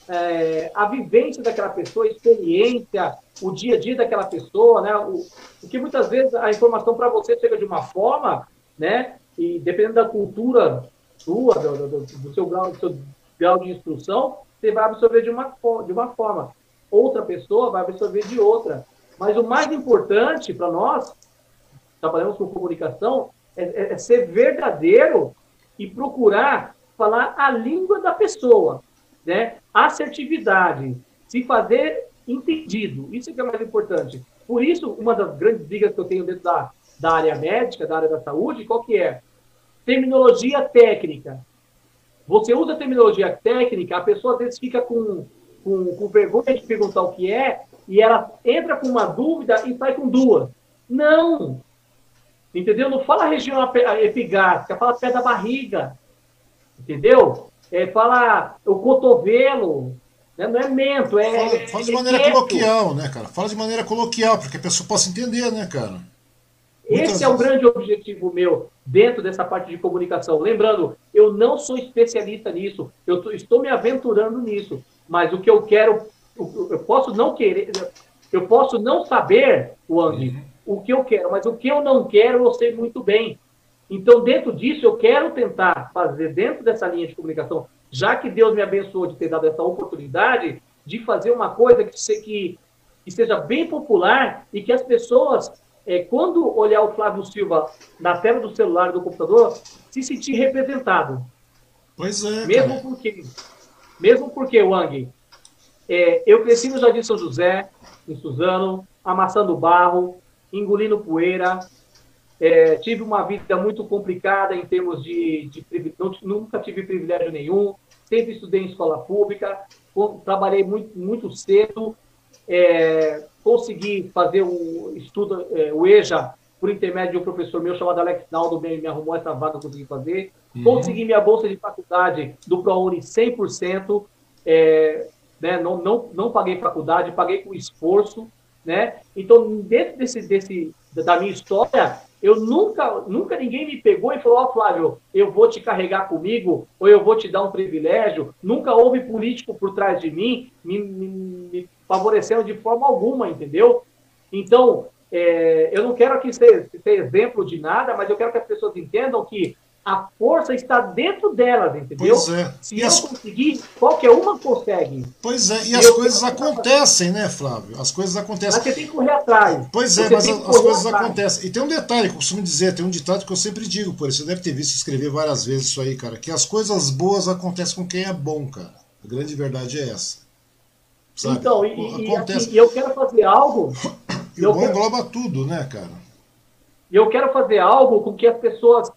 é, a vivência daquela pessoa, a experiência, o dia a dia daquela pessoa, né? O, porque muitas vezes a informação para você chega de uma forma, né? E dependendo da cultura sua, do, do, do, seu, grau, do seu grau de instrução, você vai absorver de uma, de uma forma. Outra pessoa vai absorver de outra. Mas o mais importante para nós, trabalhamos com comunicação, é, é, é ser verdadeiro e procurar falar a língua da pessoa né? Assertividade, se fazer entendido, isso é que é mais importante. Por isso, uma das grandes brigas que eu tenho dentro da, da área médica, da área da saúde, qual que é? Terminologia técnica. Você usa terminologia técnica, a pessoa às vezes fica com, com, com vergonha de perguntar o que é, e ela entra com uma dúvida e sai com duas. Não! Entendeu? Não fala região epigástrica, fala pé da barriga. Entendeu? É, fala o cotovelo, né? não é mento, é. Fala, fala de é maneira coloquial, né, cara? Fala de maneira coloquial, para que a pessoa possa entender, né, cara? Esse Muitas é o grande objetivo meu dentro dessa parte de comunicação. Lembrando, eu não sou especialista nisso, eu estou me aventurando nisso, mas o que eu quero, eu posso não querer, eu posso não saber, Wang, uhum. o que eu quero, mas o que eu não quero eu sei muito bem. Então, dentro disso, eu quero tentar fazer, dentro dessa linha de comunicação, já que Deus me abençoou de ter dado essa oportunidade, de fazer uma coisa que, que, que seja bem popular e que as pessoas, é, quando olhar o Flávio Silva na tela do celular do computador, se sentir representado. Pois é. Mesmo cara. porque, mesmo porque, Wang, é, eu cresci no Jardim São José, em Suzano, amassando barro, engolindo poeira, é, tive uma vida muito complicada em termos de, de nunca tive privilégio nenhum, sempre estudei em escola pública, trabalhei muito, muito cedo, é, consegui fazer o estudo, é, o EJA, por intermédio de um professor meu chamado Alex Naldo, me, me arrumou essa vaga, consegui fazer. Uhum. Consegui minha bolsa de faculdade do ProUni 100%, é, né, não, não, não paguei faculdade, paguei com esforço, né? Então, dentro desse, desse, da minha história, eu nunca, nunca ninguém me pegou e falou, ó oh, Flávio, eu vou te carregar comigo, ou eu vou te dar um privilégio. Nunca houve político por trás de mim me, me, me favorecendo de forma alguma, entendeu? Então, é, eu não quero aqui ser, ser, exemplo de nada, mas eu quero que as pessoas entendam que A força está dentro delas, entendeu? Pois é. Se e eu as... conseguir, qualquer uma consegue. Pois é, e, e as coisas acontecem, né, Flávio? As coisas acontecem. Mas você tem que correr atrás. Pois é, mas as coisas atrás. acontecem. E tem um detalhe que eu costumo dizer, tem um ditado que eu sempre digo, por isso você deve ter visto escrever várias vezes isso aí, cara, que as coisas boas acontecem com quem é bom, cara. A grande verdade é essa. Sabe? Então, e, Acontece. e, eu quero fazer algo. E o bom quero... engloba tudo, né, cara? E eu quero fazer algo com que as pessoas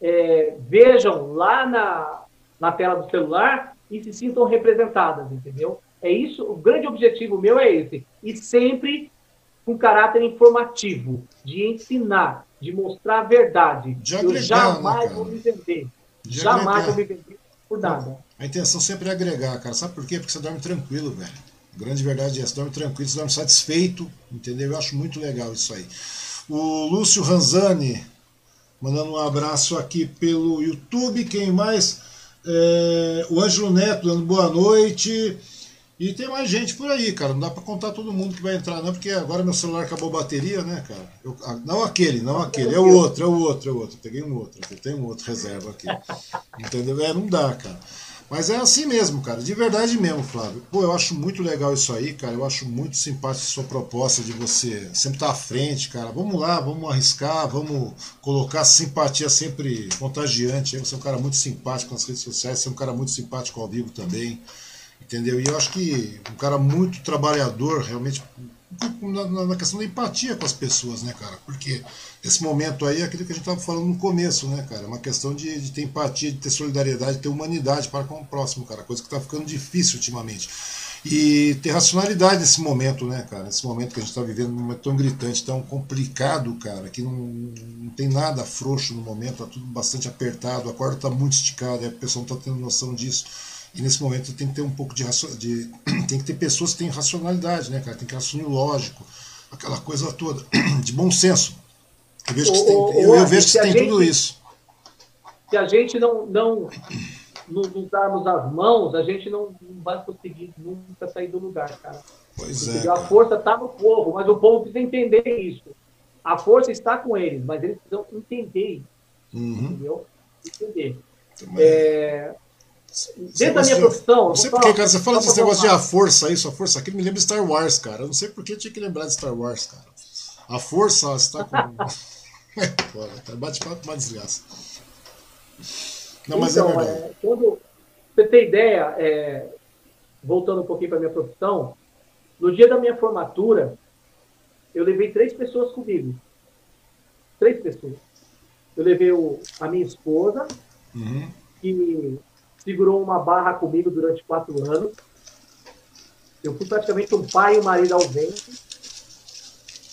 é, vejam lá na, na tela do celular e se sintam representadas, entendeu? É isso, o grande objetivo meu é esse. E sempre com caráter informativo, de ensinar, de mostrar a verdade. De eu agregar, jamais né, vou me vender. De jamais agregar. vou me vender por nada. A intenção sempre é agregar, cara. Sabe por quê? Porque você dorme tranquilo, velho. A grande verdade é, você dorme tranquilo, você dorme satisfeito, entendeu? Eu acho muito legal isso aí. O Lúcio Ranzani, mandando um abraço aqui pelo YouTube. Quem mais? É, o Ângelo Neto, dando boa noite. E tem mais gente por aí, cara. Não dá para contar todo mundo que vai entrar, não, porque agora meu celular acabou a bateria, né, cara? Eu, não aquele, não aquele, é o outro, é o outro, é o outro. Peguei um outro, tem um outro reserva aqui. Entendeu? É, não dá, cara. Mas é assim mesmo, cara, de verdade mesmo, Flávio. Pô, eu acho muito legal isso aí, cara. Eu acho muito simpática a sua proposta de você sempre estar à frente, cara. Vamos lá, vamos arriscar, vamos colocar simpatia sempre contagiante. Você é um cara muito simpático nas redes sociais, você é um cara muito simpático ao vivo também. Entendeu? E eu acho que um cara muito trabalhador, realmente, na, na questão da empatia com as pessoas, né, cara? Porque esse momento aí é aquilo que a gente estava falando no começo, né, cara? É uma questão de, de ter empatia, de ter solidariedade, de ter humanidade para com o próximo, cara. Coisa que está ficando difícil ultimamente. E ter racionalidade nesse momento, né, cara? Nesse momento que a gente está vivendo, um momento tão gritante, tão complicado, cara, que não, não tem nada frouxo no momento, está tudo bastante apertado, a corda está muito esticada, a pessoa não está tendo noção disso. E nesse momento tem que ter um pouco de, de tem que ter pessoas que têm racionalidade, né, cara? Tem que raciocínio lógico, aquela coisa toda, de bom senso. Eu vejo que, tem, eu, eu vejo que tem gente, tudo isso. Se a gente não, não nos darmos as mãos, a gente não, não vai conseguir nunca sair do lugar, cara. Pois é. A força está no povo, mas o povo precisa entender isso. A força está com eles, mas eles precisam entender. Uhum. Entendeu? Entender. É, dentro da minha profissão. Não sei porque, cara, você fala desse negócio de a força, isso, a força aquilo me lembra Star Wars, cara. Eu não sei porque eu tinha que lembrar de Star Wars, cara. A força está com. É, bate-papo, uma desgraça. Não, mas é então, é verdade. É, quando você tem ideia, é, voltando um pouquinho para minha profissão, no dia da minha formatura, eu levei três pessoas comigo. Três pessoas. Eu levei o, a minha esposa, uhum. que segurou uma barra comigo durante quatro anos. Eu fui praticamente um pai e um marido ao vento.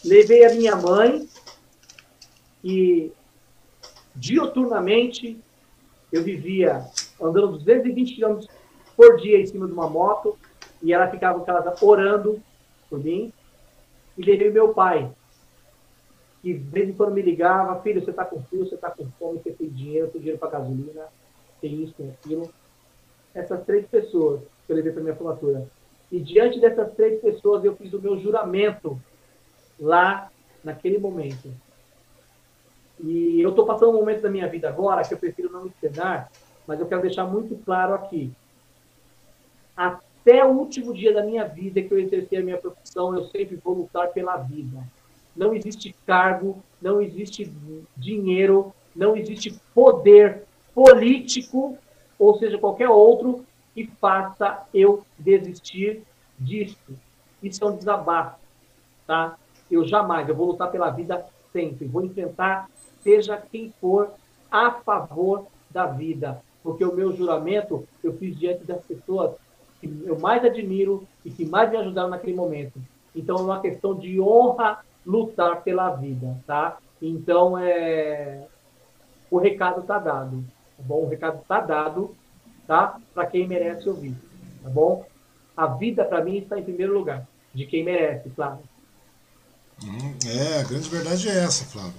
Levei a minha mãe, e dioturnamente eu vivia andando 220 km por dia em cima de uma moto e ela ficava em casa orando por mim. E levei meu pai, que de vez em quando me ligava, filho, você está com frio, você está com fome, você tem dinheiro, tem dinheiro para gasolina, tem isso, tem aquilo. Essas três pessoas que eu levei para minha formatura. E diante dessas três pessoas eu fiz o meu juramento lá naquele momento. E eu estou passando um momento da minha vida agora que eu prefiro não externar, mas eu quero deixar muito claro aqui. Até o último dia da minha vida que eu exercer a minha profissão, eu sempre vou lutar pela vida. Não existe cargo, não existe dinheiro, não existe poder político, ou seja, qualquer outro, que faça eu desistir disso. Isso é um desabafo, tá? Eu jamais, eu vou lutar pela vida sempre, vou enfrentar seja quem for a favor da vida. Porque o meu juramento eu fiz diante das pessoas que eu mais admiro e que mais me ajudaram naquele momento. Então é uma questão de honra lutar pela vida, tá? Então é o recado está dado, tá bom? O recado está dado, tá? Para quem merece ouvir, tá bom? A vida para mim está em primeiro lugar, de quem merece, claro. Hum, é, a grande verdade é essa, Flávio.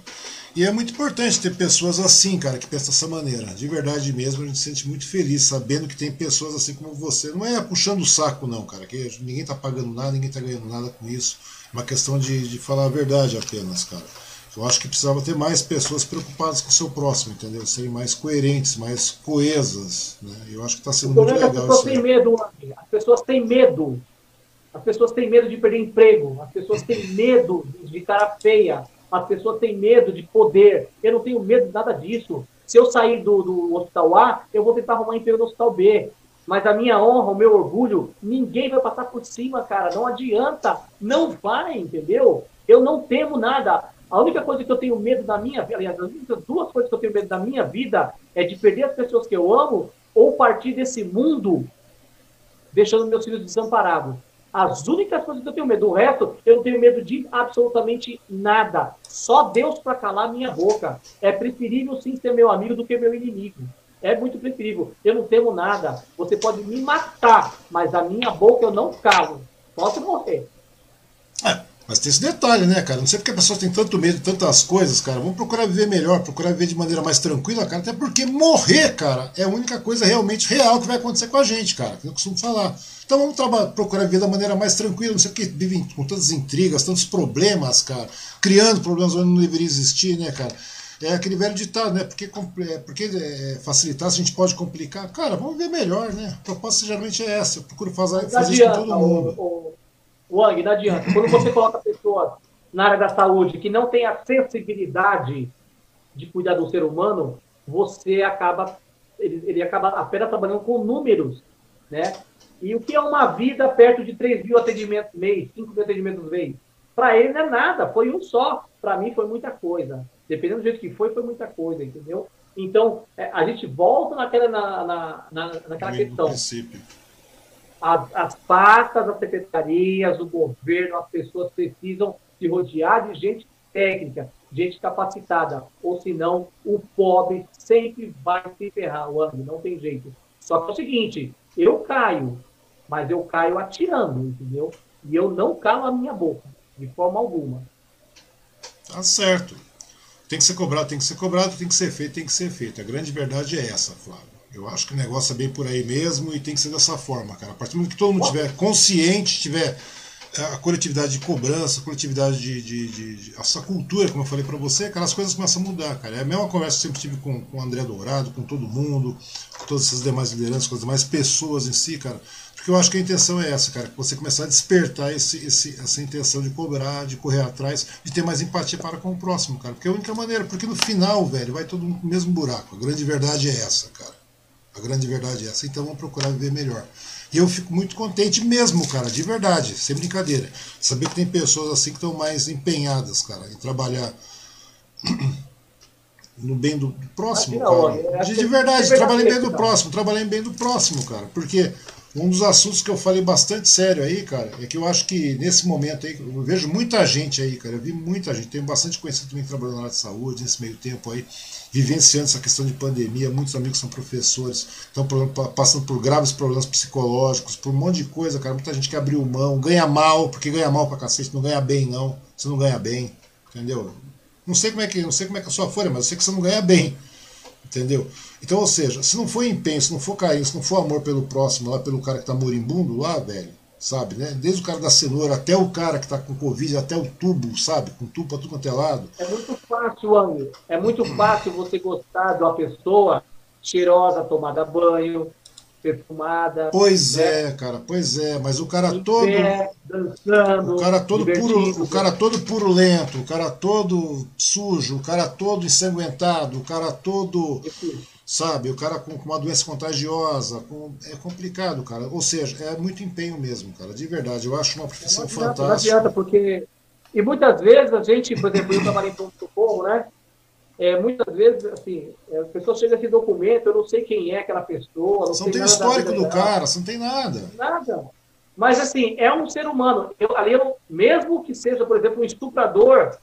E é muito importante ter pessoas assim, cara, que pensam dessa maneira. De verdade mesmo, a gente se sente muito feliz sabendo que tem pessoas assim como você. Não é puxando o saco, não, cara. Que ninguém tá pagando nada, ninguém tá ganhando nada com isso. É uma questão de, de falar a verdade apenas, cara. Eu acho que precisava ter mais pessoas preocupadas com o seu próximo, entendeu? Serem mais coerentes, mais coesas. Né? Eu acho que está sendo muito legal. As pessoas têm medo, as pessoas têm medo. As pessoas têm medo de perder emprego, as pessoas têm medo de cara feia, as pessoas têm medo de poder. Eu não tenho medo de nada disso. Se eu sair do, do hospital A, eu vou tentar arrumar emprego no hospital B. Mas a minha honra, o meu orgulho, ninguém vai passar por cima, cara. Não adianta. Não vai, entendeu? Eu não temo nada. A única coisa que eu tenho medo da minha vida, aliás, as únicas duas coisas que eu tenho medo da minha vida é de perder as pessoas que eu amo ou partir desse mundo deixando meus filhos desamparados. As únicas coisas que eu tenho medo, o resto, eu não tenho medo de absolutamente nada. Só Deus para calar minha boca. É preferível sim ser meu amigo do que meu inimigo. É muito preferível. Eu não temo nada. Você pode me matar, mas a minha boca eu não calo. Posso morrer. É, mas tem esse detalhe, né, cara? Não sei porque a pessoa tem tanto medo de tantas coisas, cara. Vamos procurar viver melhor, procurar viver de maneira mais tranquila, cara. Até porque morrer, cara, é a única coisa realmente real que vai acontecer com a gente, cara. Que eu costumo falar. Então vamos procurar viver da maneira mais tranquila. Não sei porque vivem com tantas intrigas, tantos problemas, cara. Criando problemas onde não deveria existir, né, cara? É aquele velho ditado, né? Porque, é, porque é, facilitar, se a gente pode complicar. Cara, vamos ver melhor, né? A proposta geralmente é essa. Eu procuro fazer, fazer isso com todo mundo. O, o, Wang, não adianta. Quando você coloca pessoas na área da saúde que não tem a sensibilidade de cuidar do ser humano, você acaba. Ele, ele acaba apenas trabalhando com números, né? E o que é uma vida perto de 3 mil atendimentos mês, 5 mil atendimentos mês? Para ele não é nada, foi um só. Para mim foi muita coisa. Dependendo do jeito que foi, foi muita coisa, entendeu? Então, é, a gente volta naquela, na, na, na naquela questão. As, as pastas, as secretarias, o governo, as pessoas precisam se rodear de gente técnica, gente capacitada. Ou senão, o pobre sempre vai se ferrar, o ano, não tem jeito. Só que é o seguinte, eu caio, mas eu caio atirando, entendeu? E eu não calo a minha boca, de forma alguma. Tá certo. Tem que ser cobrado, tem que ser cobrado, tem que ser feito, tem que ser feito. A grande verdade é essa, Flávio. Eu acho que o negócio é bem por aí mesmo e tem que ser dessa forma, cara. A partir do momento que todo mundo estiver consciente, tiver é, a coletividade de cobrança, a coletividade de, de, de, de essa cultura, como eu falei para você, cara, as coisas começam a mudar, cara. É a mesma conversa que eu sempre tive com, com o André Dourado, com todo mundo, com todas essas demais lideranças, com as demais pessoas em si, cara. Porque eu acho que a intenção é essa, cara, que você começar a despertar esse, esse, essa intenção de cobrar, de correr atrás, de ter mais empatia para com o próximo, cara. Porque é a única maneira, porque no final, velho, vai todo mundo no mesmo buraco. A grande verdade é essa, cara. A grande verdade é essa. Então vamos procurar viver melhor. E eu fico muito contente mesmo, cara, de verdade, sem brincadeira. Saber que tem pessoas assim que estão mais empenhadas, cara, em trabalhar no bem do, próximo, cara. De, de verdade, trabalhar bem do próximo, trabalhar bem do próximo, cara. Porque um dos assuntos que eu falei bastante sério aí, cara, é que eu acho que nesse momento aí, eu vejo muita gente aí, cara, eu vi muita gente, tenho bastante conhecido também trabalhando na área de saúde, nesse meio tempo aí, vivenciando essa questão de pandemia, muitos amigos são professores, estão passando por graves problemas psicológicos, por um monte de coisa, cara, muita gente que abriu mão, ganha mal, porque ganha mal pra cacete, não ganha bem não, você não ganha bem, entendeu? Não sei como é que, não sei como é que é a sua folha, mas eu sei que você não ganha bem. Entendeu? Então, ou seja, se não for empenho, se não for carinho, se não for amor pelo próximo, lá pelo cara que tá moribundo lá, velho, sabe, né? Desde o cara da cenoura até o cara que tá com Covid, até o tubo, sabe? Com tubo pra tudo quanto é lado. É muito fácil, Anjo. É muito fácil você gostar de uma pessoa cheirosa, tomada banho, perfumada. Pois né? é, cara, pois é, mas o cara todo pé, dançando, o cara todo puro, o cara todo purulento, o cara todo sujo, o cara todo ensanguentado, o cara todo sabe, o cara com, uma doença contagiosa, com, é complicado, cara. Ou seja, é muito empenho mesmo, cara, de verdade. Eu acho uma profissão não adianta, fantástica. Não adianta, porque e muitas vezes a gente, por exemplo, eu trabalhei em socorro, né? é, muitas vezes, assim, é, a pessoa chega esse documento, eu não sei quem é aquela pessoa. Não você não tem o histórico do cara, você não tem nada. Nada. Mas, assim, é um ser humano. Eu, ali, eu, mesmo que seja, por exemplo, um estuprador,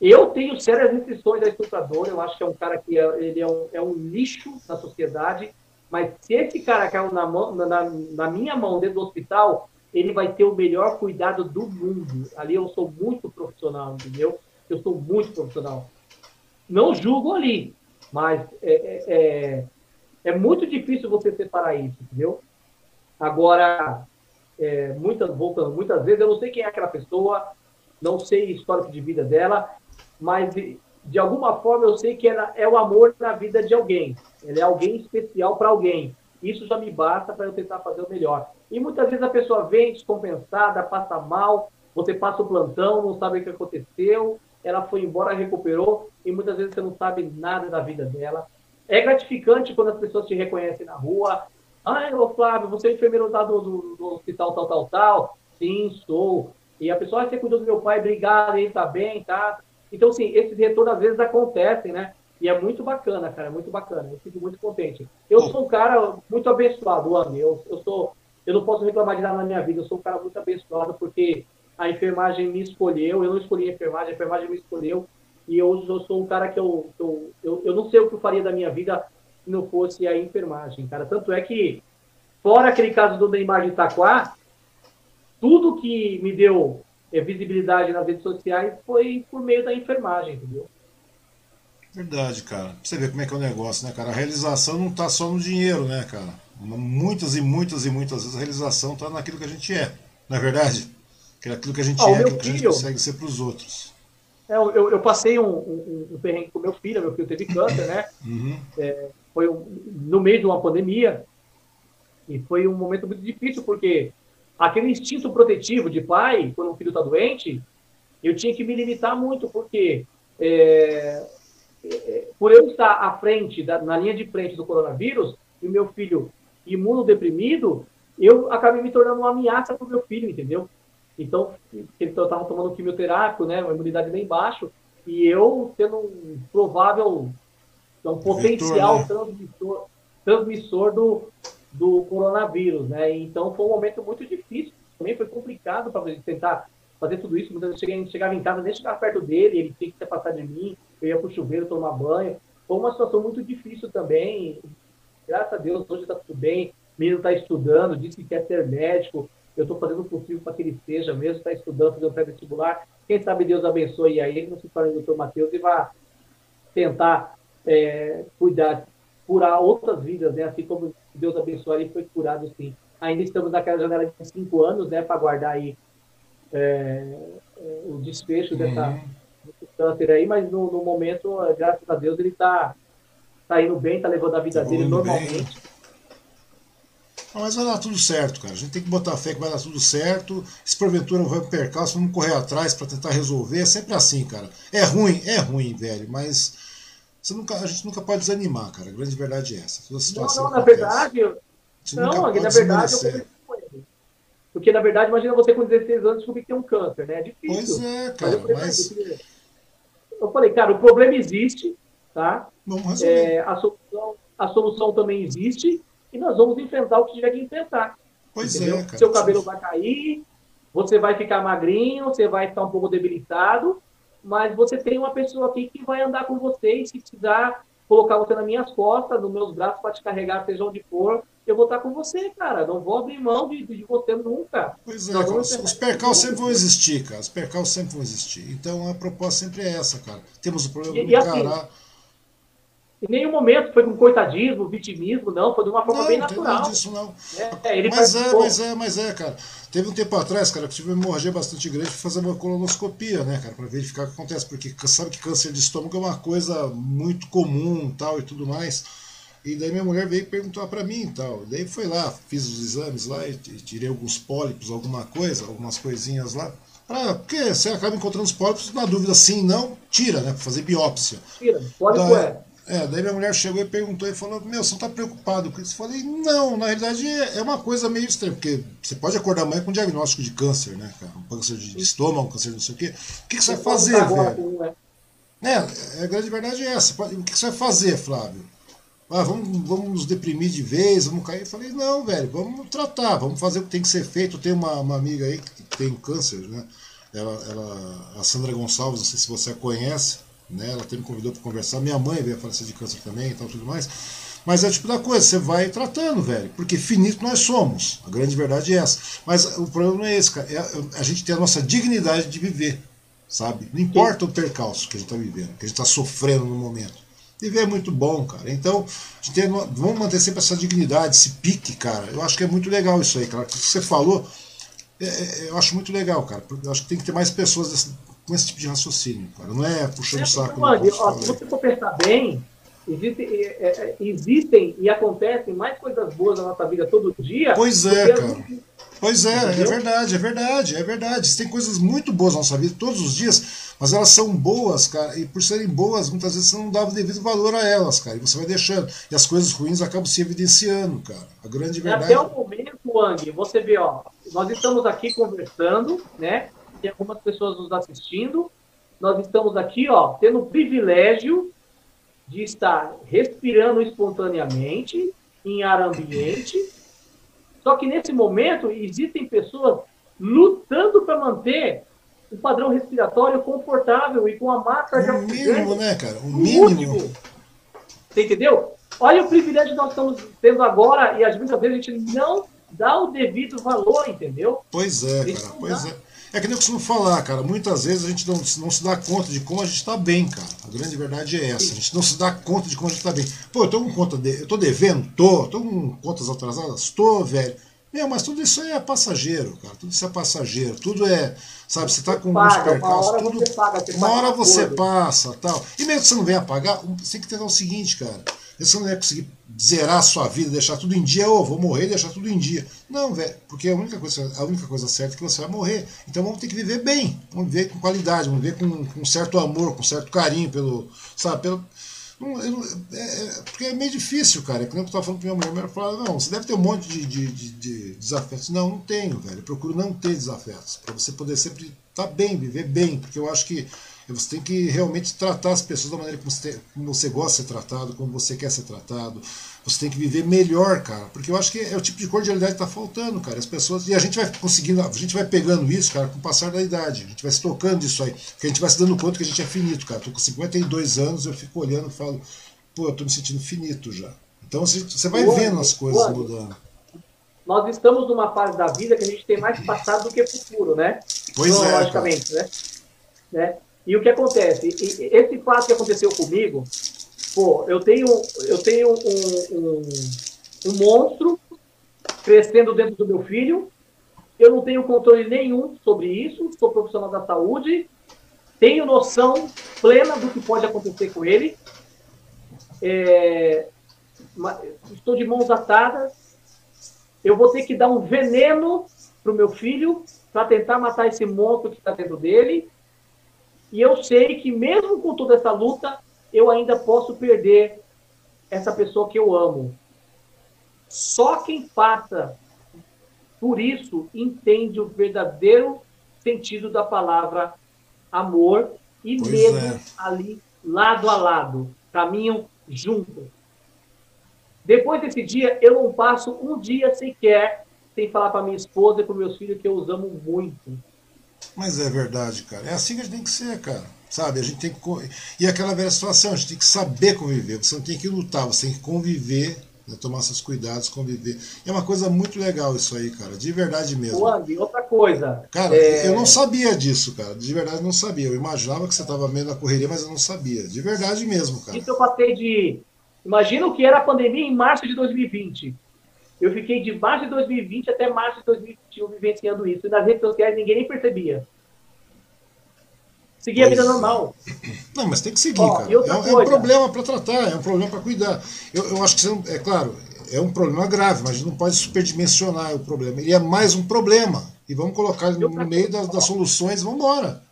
eu tenho sérias restrições a estuprador. Eu acho que é um cara que é, ele é, um, é um lixo na sociedade. Mas se esse cara caiu na, mão, na, na minha mão dentro do hospital, ele vai ter o melhor cuidado do mundo. Ali eu sou muito profissional, entendeu? Eu sou muito profissional não julgo ali, mas é, é, é, é, muito difícil você separar isso, entendeu? Agora, é, muitas, voltando, muitas vezes eu não sei quem é aquela pessoa, não sei histórico de vida dela, mas de, alguma forma eu sei que ela é o amor na vida de alguém. Ela é alguém especial para alguém. Isso já me basta para eu tentar fazer o melhor. E muitas vezes a pessoa vem descompensada, passa mal, você passa o plantão, não sabe o que aconteceu, ela foi embora, recuperou, e muitas vezes você não sabe nada da vida dela. É gratificante quando as pessoas te reconhecem na rua. Ah, ô Flávio, você é enfermeiro lá do, do, do, hospital tal, tal, tal? Sim, sou. E a pessoa, ah, você cuidou do meu pai, obrigado, ele tá bem, tá? Então, sim, esses retornos às vezes acontecem, né? E é muito bacana, cara, é muito bacana. Eu fico muito contente. Eu sou um cara muito abençoado, Andy. Eu, eu sou, eu não posso reclamar de nada na minha vida. Eu sou um cara muito abençoado porque a enfermagem me escolheu. Eu não escolhi a enfermagem, a enfermagem me escolheu. E hoje eu sou um cara que eu, eu, eu, eu não sei o que eu faria da minha vida se não fosse a enfermagem, cara. Tanto é que, fora aquele caso do Neymar de Itaquá, tudo que me deu visibilidade nas redes sociais foi por meio da enfermagem, entendeu? Verdade, cara. Pra você ver como é que é o negócio, né, cara? A realização não tá só no dinheiro, né, cara? Muitas e muitas e muitas vezes a realização tá naquilo que a gente é, não é verdade? Que é aquilo que a gente ah, é, aquilo filho, que a gente consegue ser para os outros. É, eu, eu, passei um, um, um perrengue com meu filho, meu filho teve câncer, né? Uhum. É, foi um, no meio de uma pandemia, e foi um momento muito difícil, porque aquele instinto protetivo de pai, quando o filho está doente, eu tinha que me limitar muito, porque é, é, por eu estar à frente, da, na linha de frente do coronavírus, e meu filho imunodeprimido, eu acabei me tornando uma ameaça para o meu filho, entendeu? Então, ele estava tomando quimioterápico, né, uma imunidade bem baixa, e eu tendo um provável, um potencial Vitor, né? transmissor, transmissor do, do coronavírus, né? Então foi um momento muito difícil, também foi complicado para tentar fazer tudo isso. Muitas vezes chegava em casa, nem chegava perto dele, ele tinha que se afastar de mim, eu ia para o chuveiro tomar banho. Foi uma situação muito difícil também. Graças a Deus, hoje está tudo bem. O menino está estudando, disse que quer ser médico. Eu estou fazendo o possível para que ele seja mesmo, está estudando, fazendo pré-vestibular. Quem sabe Deus abençoe aí ele, não se torne o doutor Matheus e vá tentar é, cuidar, curar outras vidas, né? Assim como Deus abençoe, ele foi curado sim. Ainda estamos naquela janela de cinco anos, né, para guardar aí é, é, o desfecho uhum. dessa câncer aí, mas no, no, momento, graças a Deus, ele está tá indo bem, está levando a vida tá dele normalmente. Bem. mas vai dar tudo certo, cara. A gente tem que botar fé que vai dar tudo certo. Se porventura vai pro percalço, vamos correr atrás para tentar resolver. É sempre assim, cara. É ruim, é ruim, velho, mas você nunca, a gente nunca pode desanimar, cara. A grande verdade é essa. Não, não, na verdade, não, na verdade, eu porque, na verdade, imagina você com 16 anos descobrir que tem um câncer, né? É difícil. Pois é, cara. Eu falei, mas... eu falei, cara, o problema existe, tá? Vamos É, a, solução, a solução também existe e nós vamos enfrentar o que tiver que enfrentar. Pois é, entendeu? é, cara. Seu cabelo vai cair, você vai ficar magrinho, você vai ficar um pouco debilitado, mas você tem uma pessoa aqui que vai andar com você e se precisar colocar você nas minhas costas, nos meus braços para te carregar, seja onde for, eu vou estar com você, cara. Não vou abrir mão de, de você nunca. Pois é, cara, os percalços sempre vão existir, cara. Os percalços sempre vão existir. Então a proposta sempre é essa, cara. Temos o problema de assim, encarar. Assim, em nenhum momento foi com coitadismo, vitimismo, não, foi de uma forma não, bem natural. Não, disso não. É, é mas é, mas é, mas é, cara. Teve um tempo atrás, cara, que tive uma hemorragia bastante grande para fazer uma colonoscopia, né, cara, para verificar o que acontece, porque sabe que câncer de estômago é uma coisa muito comum, tal e tudo mais. E daí minha mulher veio perguntar para mim e tal. Daí foi lá, fiz os exames lá e tirei alguns pólipos, alguma coisa, algumas coisinhas lá. Ah, porque você acaba encontrando os pólipos, na dúvida sim, não, tira, né? Pra fazer biópsia. Tira, pólipo daí, é. É, daí minha mulher chegou e perguntou e falou: Meu, você não tá preocupado com isso? Eu falei: Não, na realidade é, é uma coisa meio estranha, porque você pode acordar amanhã com um diagnóstico de câncer, né, cara? Um câncer de estômago, um câncer de não sei o quê. O que, que você vai fazer, velho? É, é, a grande verdade é essa. O que, que você vai fazer, Flávio? ah, vamos, vamos nos deprimir de vez, vamos cair. Eu falei, não, velho, vamos tratar, vamos fazer o que tem que ser feito. Tem uma, uma amiga aí que tem câncer, né? Ela, ela, a Sandra Gonçalves, não sei se você a conhece, né? Ela até me convidou para conversar. Minha mãe veio a falecer de câncer também e tal, tudo mais. Mas é o tipo da coisa, você vai tratando, velho. Porque finito nós somos. A grande verdade é essa. Mas o problema não é esse, cara. É a gente tem a nossa dignidade de viver, sabe? Não importa o percalço que a gente está vivendo, que a gente está sofrendo no momento. Viver é muito bom, cara. Então, tem, vamos manter sempre essa dignidade, esse pique, cara. Eu acho que é muito legal isso aí, cara. O que você falou, é, é, eu acho muito legal, cara. Eu acho que tem que ter mais pessoas desse, com esse tipo de raciocínio, cara. Não é puxando o é, saco. Ó, se você for pensar bem, existem, é, é, existem e acontecem mais coisas boas na nossa vida todo dia. Pois é, cara. Pois é, é Entendeu? é verdade, é verdade, é verdade. Tem coisas muito boas na nossa vida todos os dias, mas elas são boas, cara, e por serem boas, muitas vezes você não dá o devido valor a elas, cara, e você vai deixando. E as coisas ruins acabam se evidenciando, cara. A grande verdade. Até o momento, Wang, você vê, ó, nós estamos aqui conversando, né? Tem algumas pessoas nos assistindo. Nós estamos aqui, ó, tendo o privilégio de estar respirando espontaneamente em ar ambiente só que nesse momento existem pessoas lutando para manter o padrão respiratório confortável e com a máscara de oxigênio. mínimo, né, cara? O mínimo. Você entendeu? Olha o privilégio que nós estamos tendo agora e às vezes a gente não dá o devido valor, entendeu? Pois é, cara. Pois é. É que nem eu costumo falar, cara. Muitas vezes a gente não, não se dá conta de como a gente está bem, cara. A grande verdade é essa. A gente não se dá conta de como a gente está bem. Pô, eu tô com conta de, eu tô devendo? Tô. Tô com contas atrasadas? Tô, velho. Meu, mas tudo isso é passageiro, cara. Tudo isso é passageiro. Tudo é, sabe, você tá com paga, uns percalços, tudo. Você paga, você uma hora você passa, tal. E mesmo que você não venha pagar, você tem que entender o seguinte, cara. Você não vai conseguir zerar a sua vida, deixar tudo em dia, ou oh, vou morrer e deixar tudo em dia. Não, velho, porque a única, coisa, a única coisa certa é que você vai morrer. Então vamos ter que viver bem, vamos viver com qualidade, vamos viver com, com certo amor, com certo carinho pelo, sabe, pelo, não, eu, é, é, porque é meio difícil, cara. É que eu estava falando para minha mulher, ela falou, não, você deve ter um monte de, de, de, de desafetos. Não, não tenho, velho. Eu procuro não ter desafetos, para você poder sempre estar tá bem, viver bem, porque eu acho que você tem que realmente tratar as pessoas da maneira como você, como você gosta de ser tratado, como você quer ser tratado. Você tem que viver melhor, cara. Porque eu acho que é o tipo de cordialidade que está faltando, cara. As pessoas. E a gente vai conseguindo, a gente vai pegando isso, cara, com o passar da idade. A gente vai se tocando disso aí. Porque a gente vai se dando conta que a gente é finito, cara. Tô com 52 anos, eu fico olhando e falo, pô, eu tô me sentindo finito já. Então você vai vendo as coisas mudando. Nós estamos numa fase da vida que a gente tem mais passado do que futuro, né? Pois é. Logicamente, né? né? E o que acontece? Esse fato que aconteceu comigo, pô, eu tenho, eu tenho um, um, um monstro crescendo dentro do meu filho, eu não tenho controle nenhum sobre isso, sou profissional da saúde, tenho noção plena do que pode acontecer com ele, é, estou de mãos atadas, eu vou ter que dar um veneno para o meu filho para tentar matar esse monstro que está dentro dele, e eu sei que mesmo com toda essa luta, eu ainda posso perder essa pessoa que eu amo. Só quem passa por isso entende o verdadeiro sentido da palavra amor e pois mesmo é. ali lado a lado, caminham juntos. Depois desse dia, eu não passo um dia sequer sem falar para minha esposa e para meus filhos que eu os amo muito. Mas é verdade, cara. É assim que a gente tem que ser, cara. Sabe? A gente tem que. E aquela velha situação, a gente tem que saber conviver. Você não tem que lutar, você tem que conviver, né? tomar seus cuidados, conviver. E é uma coisa muito legal isso aí, cara. De verdade mesmo. Andy, outra coisa. Cara, é... eu não sabia disso, cara. De verdade não sabia. Eu imaginava que você estava meio na correria, mas eu não sabia. De verdade mesmo, cara. Isso eu passei de. Imagina o que era a pandemia em março de 2020. Eu fiquei de março de 2020 até março de 2021 vivenciando isso. E nas redes sociais ninguém nem percebia. Seguir a vida normal. Não, mas tem que seguir, Ó, cara. É, é, um problema para tratar, é um problema para cuidar. Eu, eu acho que, você não, é claro, é um problema grave, mas a gente não pode superdimensionar o problema. Ele é mais um problema. E vamos colocar ele no meio das, das soluções vamos embora.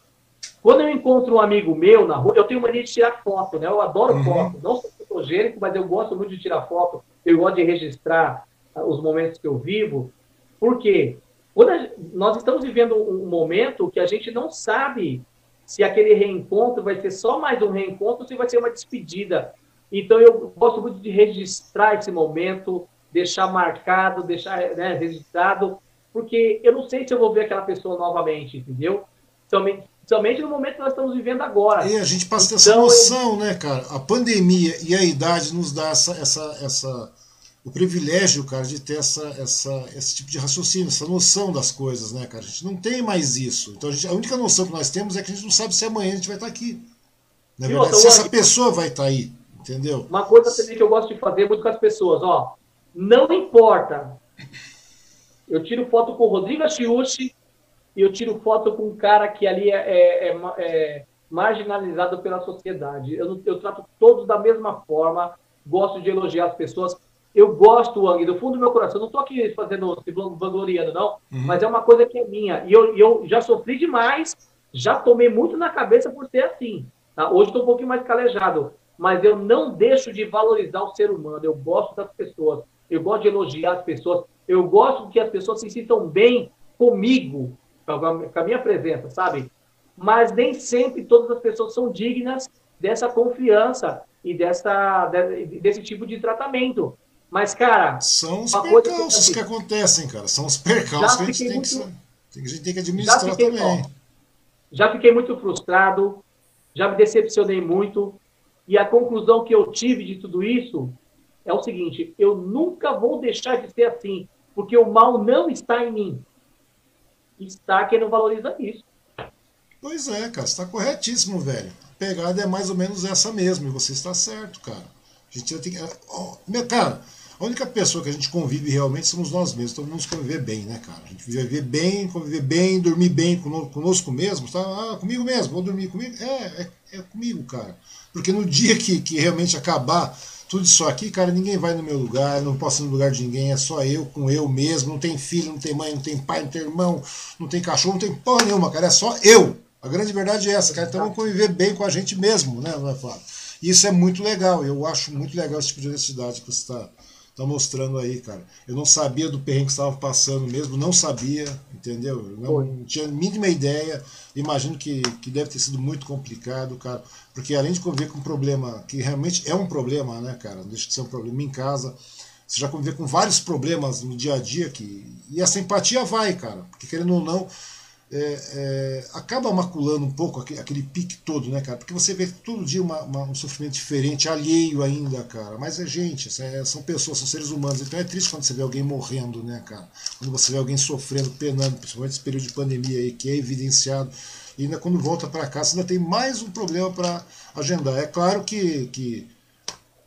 Quando eu encontro um amigo meu na rua, eu tenho mania de tirar foto, né? Eu adoro uhum. foto. Não sou fotogênico, mas eu gosto muito de tirar foto. Eu gosto de registrar os momentos que eu vivo. Por quê? Quando a, nós estamos vivendo um momento que a gente não sabe se aquele reencontro vai ser só mais um reencontro ou se vai ser uma despedida. Então eu gosto muito de registrar esse momento, deixar marcado, deixar né, registrado, porque eu não sei se eu vou ver aquela pessoa novamente, entendeu? Somente, somente no momento que nós estamos vivendo agora. E a gente passa então, essa noção, eu... né, cara? A pandemia e a idade nos dá essa, essa, essa o privilégio, cara, de ter essa, essa, esse tipo de raciocínio, essa noção das coisas, né, cara? A gente não tem mais isso. Então a, gente, a única noção que nós temos é que a gente não sabe se amanhã a gente vai estar aqui. Na verdade, outra, se essa pessoa vai estar aí, entendeu? Uma coisa também que eu gosto de fazer muito com as pessoas, ó. Não importa. Eu tiro foto com o Rodrigo Achiuchi, e eu tiro foto com um cara que ali é, é, é, é marginalizado pela sociedade. Eu, eu trato todos da mesma forma, gosto de elogiar as pessoas. Eu gosto, Wang, do fundo do meu coração. Não estou aqui fazendo, vangloriando, não, uhum. mas é uma coisa que é minha. E eu, eu já sofri demais, já tomei muito na cabeça por ser assim. Tá? Hoje estou um pouquinho mais calejado, mas eu não deixo de valorizar o ser humano. Eu gosto das pessoas, eu gosto de elogiar as pessoas, eu gosto que as pessoas se sintam bem comigo, com a minha presença, sabe? mas nem sempre todas as pessoas são dignas dessa confiança e dessa, desse tipo de tratamento. Mas, cara. São os percalços que, que, acontecem, cara. São os percalços que a gente tem, muito, que, a gente tem que administrar já fiquei, também. Ó, já fiquei muito frustrado, já me decepcionei muito. E a conclusão que eu tive de tudo isso é o seguinte: eu nunca vou deixar de ser assim, porque o mal não está em mim. Está quem não valoriza isso. Pois é, cara, você tá corretíssimo, velho. A pegada é mais ou menos essa mesmo, e você está certo, cara. A gente tem que. Meu, cara, a única pessoa que a gente convive realmente somos nós mesmos. Todo mundo conviver bem, né, cara? A gente viver bem, conviver bem, dormir bem conosco mesmo, tá? Ah, comigo mesmo, vou dormir comigo. É, é, é comigo, cara. Porque no dia que, que realmente acabar tudo isso aqui, cara, ninguém vai no meu lugar, não posso ir no lugar de ninguém, é só eu com eu mesmo. Não tem filho, não tem mãe, não tem pai, não tem irmão, não tem cachorro, não tem porra nenhuma, cara. É só eu. A grande verdade é essa, cara. Então vamos conviver bem com a gente mesmo, né, não é Flávio? Isso é muito legal. Eu acho muito legal esse tipo de honestidade que você está tá mostrando aí, cara. Eu não sabia do perrengue que estava passando mesmo, não sabia, entendeu? Eu não, não tinha a mínima ideia. Imagino que, que deve ter sido muito complicado, cara. Porque além de conviver com um problema, que realmente é um problema, né, cara? Não deixa de ser um problema em casa. Você já conviver com vários problemas no dia a dia que. E essa empatia vai, cara. Porque querendo ou não é, é, acaba maculando um pouco aquele, aquele, pique todo, né, cara? Porque você vê todo dia uma, uma, um sofrimento diferente, alheio ainda, cara. Mas é gente, é, são pessoas, são seres humanos. Então é triste quando você vê alguém morrendo, né, cara? Quando você vê alguém sofrendo, penando, principalmente nesse período de pandemia aí, que é evidenciado. E ainda quando volta para você ainda tem mais um problema para agendar. É claro que, que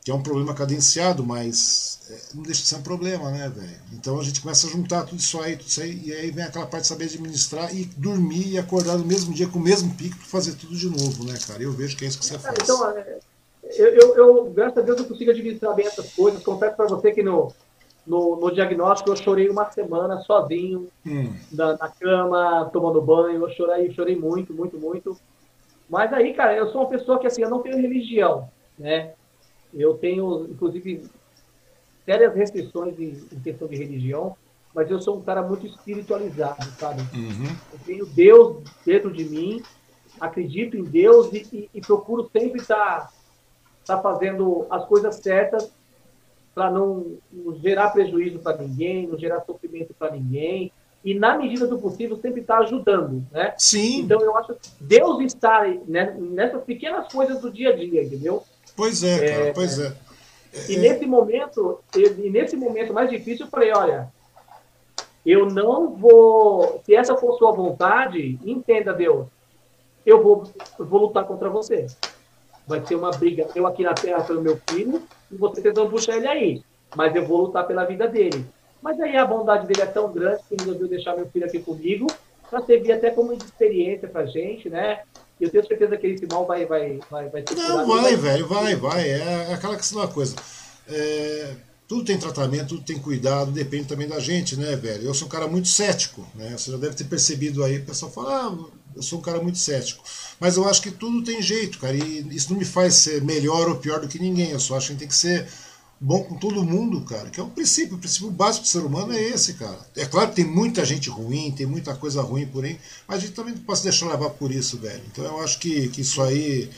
que é um problema cadenciado, mas é, não deixa de ser um problema, né, velho? Então a gente começa a juntar tudo isso aí, tudo isso aí, e aí vem aquela parte de saber administrar e dormir e acordar no mesmo dia com o mesmo pico para fazer tudo de novo, né, cara? Eu vejo que é isso que você faz. Então, é, eu, eu, eu, graças a Deus, eu consigo administrar bem essas coisas. Confesso para você que no, no, no, diagnóstico eu chorei uma semana sozinho, hum. na, na, cama, tomando banho. Eu chorei, chorei muito, muito, muito. Mas aí, cara, eu sou uma pessoa que, assim, eu não tenho religião, né? Eu tenho, inclusive, sérias restrições em, em, questão de religião, mas eu sou um cara muito espiritualizado, sabe? Uhum. Eu tenho Deus dentro de mim, acredito em Deus e, e, e procuro sempre estar tá, tá fazendo as coisas certas para não, não, gerar prejuízo para ninguém, não gerar sofrimento para ninguém e na medida do possível sempre estar tá ajudando, né? Sim. Então eu acho que Deus está né, nessas pequenas coisas do dia a dia, entendeu? Pois é, cara, é, pois é. E é. nesse momento, e nesse momento mais difícil, eu falei, olha, eu não vou, se essa for sua vontade, entenda, Deus, eu vou, eu vou lutar contra você. Vai ser uma briga, eu aqui na terra pelo meu filho, e você tentando puxar ele aí. Mas eu vou lutar pela vida dele. Mas aí a bondade dele é tão grande que ele resolveu deixar meu filho aqui comigo, para servir até como experiência para gente, né? E eu tenho certeza que esse mal vai, vai, vai, vai Não, vai, velho, vai, vai. É aquela questão da coisa. É, tudo tem tratamento, tudo tem cuidado, depende também da gente, né, velho? Eu sou um cara muito cético, né? Você já deve ter percebido aí, o pessoal fala, ah, eu sou um cara muito cético. Mas eu acho que tudo tem jeito, cara, e isso não me faz ser melhor ou pior do que ninguém. Eu só acho que tem que ser bom com todo mundo, cara, que é o princípio, o princípio básico do ser humano é esse, cara. É claro que tem muita gente ruim, tem muita coisa ruim por aí, mas a gente também não pode deixar levar por isso, velho. Então eu acho que, que isso aí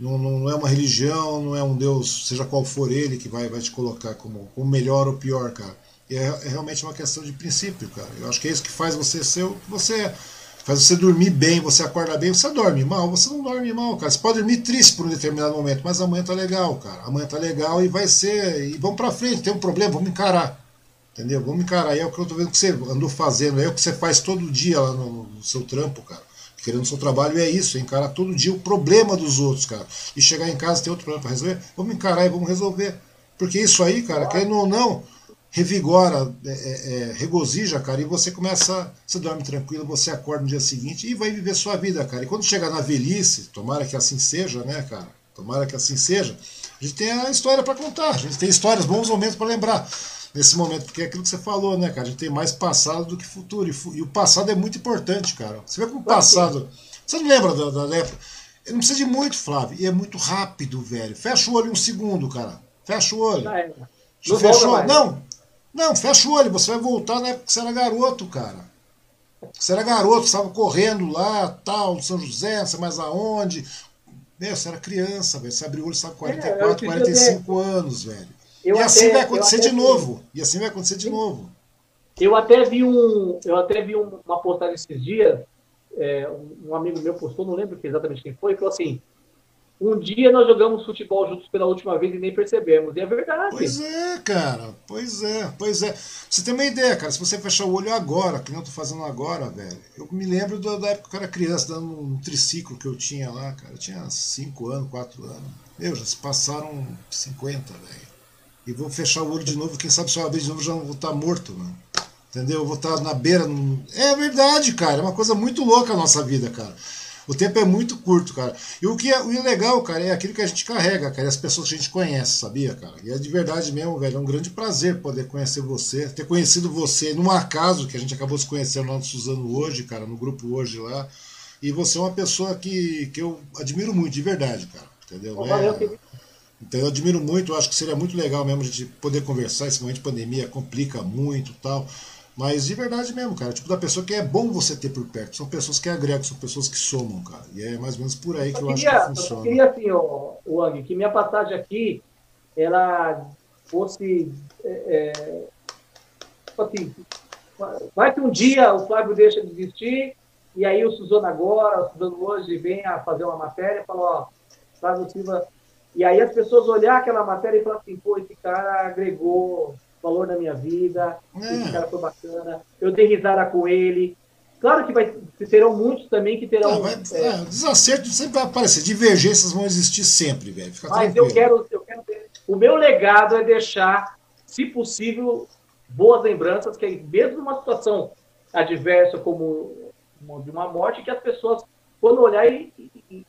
não, não é uma religião, não é um Deus, seja qual for ele, que vai, vai te colocar como, como melhor ou pior, cara. É, é realmente uma questão de princípio, cara. Eu acho que é isso que faz você ser o que você é faz você dormir bem, você acorda bem, você dorme mal, você não dorme mal, cara. Você pode dormir triste por um determinado momento, mas amanhã tá legal, cara. Amanhã tá legal e vai ser. E vamos pra frente, tem um problema, vamos encarar. Entendeu? Vamos encarar. E é o que eu tô vendo que você andou fazendo, é o que você faz todo dia lá no, no seu trampo, cara. Querendo o seu trabalho é isso, é encarar todo dia o problema dos outros, cara. E chegar em casa ter outro problema para resolver, vamos encarar e vamos resolver. Porque isso aí, cara, querendo ou não, revigora, é, é, é, regozija, cara, e você começa, você dorme tranquilo, você acorda no dia seguinte e vai viver sua vida, cara. E quando chegar na velhice, tomara que assim seja, né, cara? Tomara que assim seja. A gente tem a história para contar, a gente tem histórias, bons momentos para lembrar nesse momento, porque é aquilo que você falou, né, cara? A gente tem mais passado do que futuro. E, e o passado é muito importante, cara. Você vê como o passado. Você não lembra da, da época? Não precisa de muito, Flávio. E é muito rápido, velho. Fecha o olho um segundo, cara. Fecha o olho. Já é. Não Fechou? Não. Não, fecha o olho. Você vai voltar na época que você era garoto, cara. Você era garoto, você estava correndo lá, tal, São José, não sei mais aonde. Meu, você era criança, velho. Você abriu o olho, você estava 44, é, 45 anos, velho. Eu e até, assim vai acontecer de novo. Vi. E assim vai acontecer de novo. Eu até vi um, eu até vi uma postagem esses dias. É, um amigo meu postou, não lembro exatamente quem foi, falou assim: um dia nós jogamos futebol juntos pela última vez e nem percebemos. E é verdade. Pois é, cara. Pois é, pois é. Você tem uma ideia, cara. Se você fechar o olho agora, que eu tô fazendo agora, velho. Eu me lembro da época que eu era criança, dando um triciclo que eu tinha lá, cara. Eu tinha 5 anos, 4 anos. Meu, já se passaram 50, velho. E vou fechar o olho de novo, quem sabe se eu abrir de novo já não vou estar tá morto, mano. Entendeu? Eu vou estar tá na beira. É verdade, cara. É uma coisa muito louca a nossa vida, cara. O tempo é muito curto, cara. E o que é o legal, cara, é aquilo que a gente carrega, cara, é as pessoas que a gente conhece, sabia, cara? E é de verdade mesmo, velho. É um grande prazer poder conhecer você, ter conhecido você num acaso que a gente acabou se conhecendo lá no Suzano hoje, cara, no grupo hoje lá. E você é uma pessoa que, que eu admiro muito, de verdade, cara. Entendeu? Bom, valeu, é... Então eu admiro muito, eu acho que seria muito legal mesmo a gente poder conversar. Esse momento de pandemia complica muito tal. Mas de verdade mesmo, cara. Tipo da pessoa que é bom você ter por perto. São pessoas que agregam, são pessoas que somam, cara. E é mais ou menos por aí que eu, eu queria, acho que funciona. Eu queria assim, ó, Wang, que minha passagem aqui ela fosse. É, é, tipo assim, vai que um dia o Flávio deixa de existir, e aí o Suzano agora, o Suzano hoje vem a fazer uma matéria e fala, ó, Flávio Silva. E aí as pessoas olhar aquela matéria e falar assim, pô, esse cara agregou valor na minha vida, é. esse cara foi bacana, eu dei risada com ele. Claro que vai, terão muitos também que terão. Não, vai, é, é, desacerto sempre vai aparecer, divergências vão existir sempre, velho. Fica mas eu quero, eu quero ter, o meu legado é deixar, se possível, boas lembranças, que mesmo numa situação adversa como de uma morte, que as pessoas, quando olhar e, e,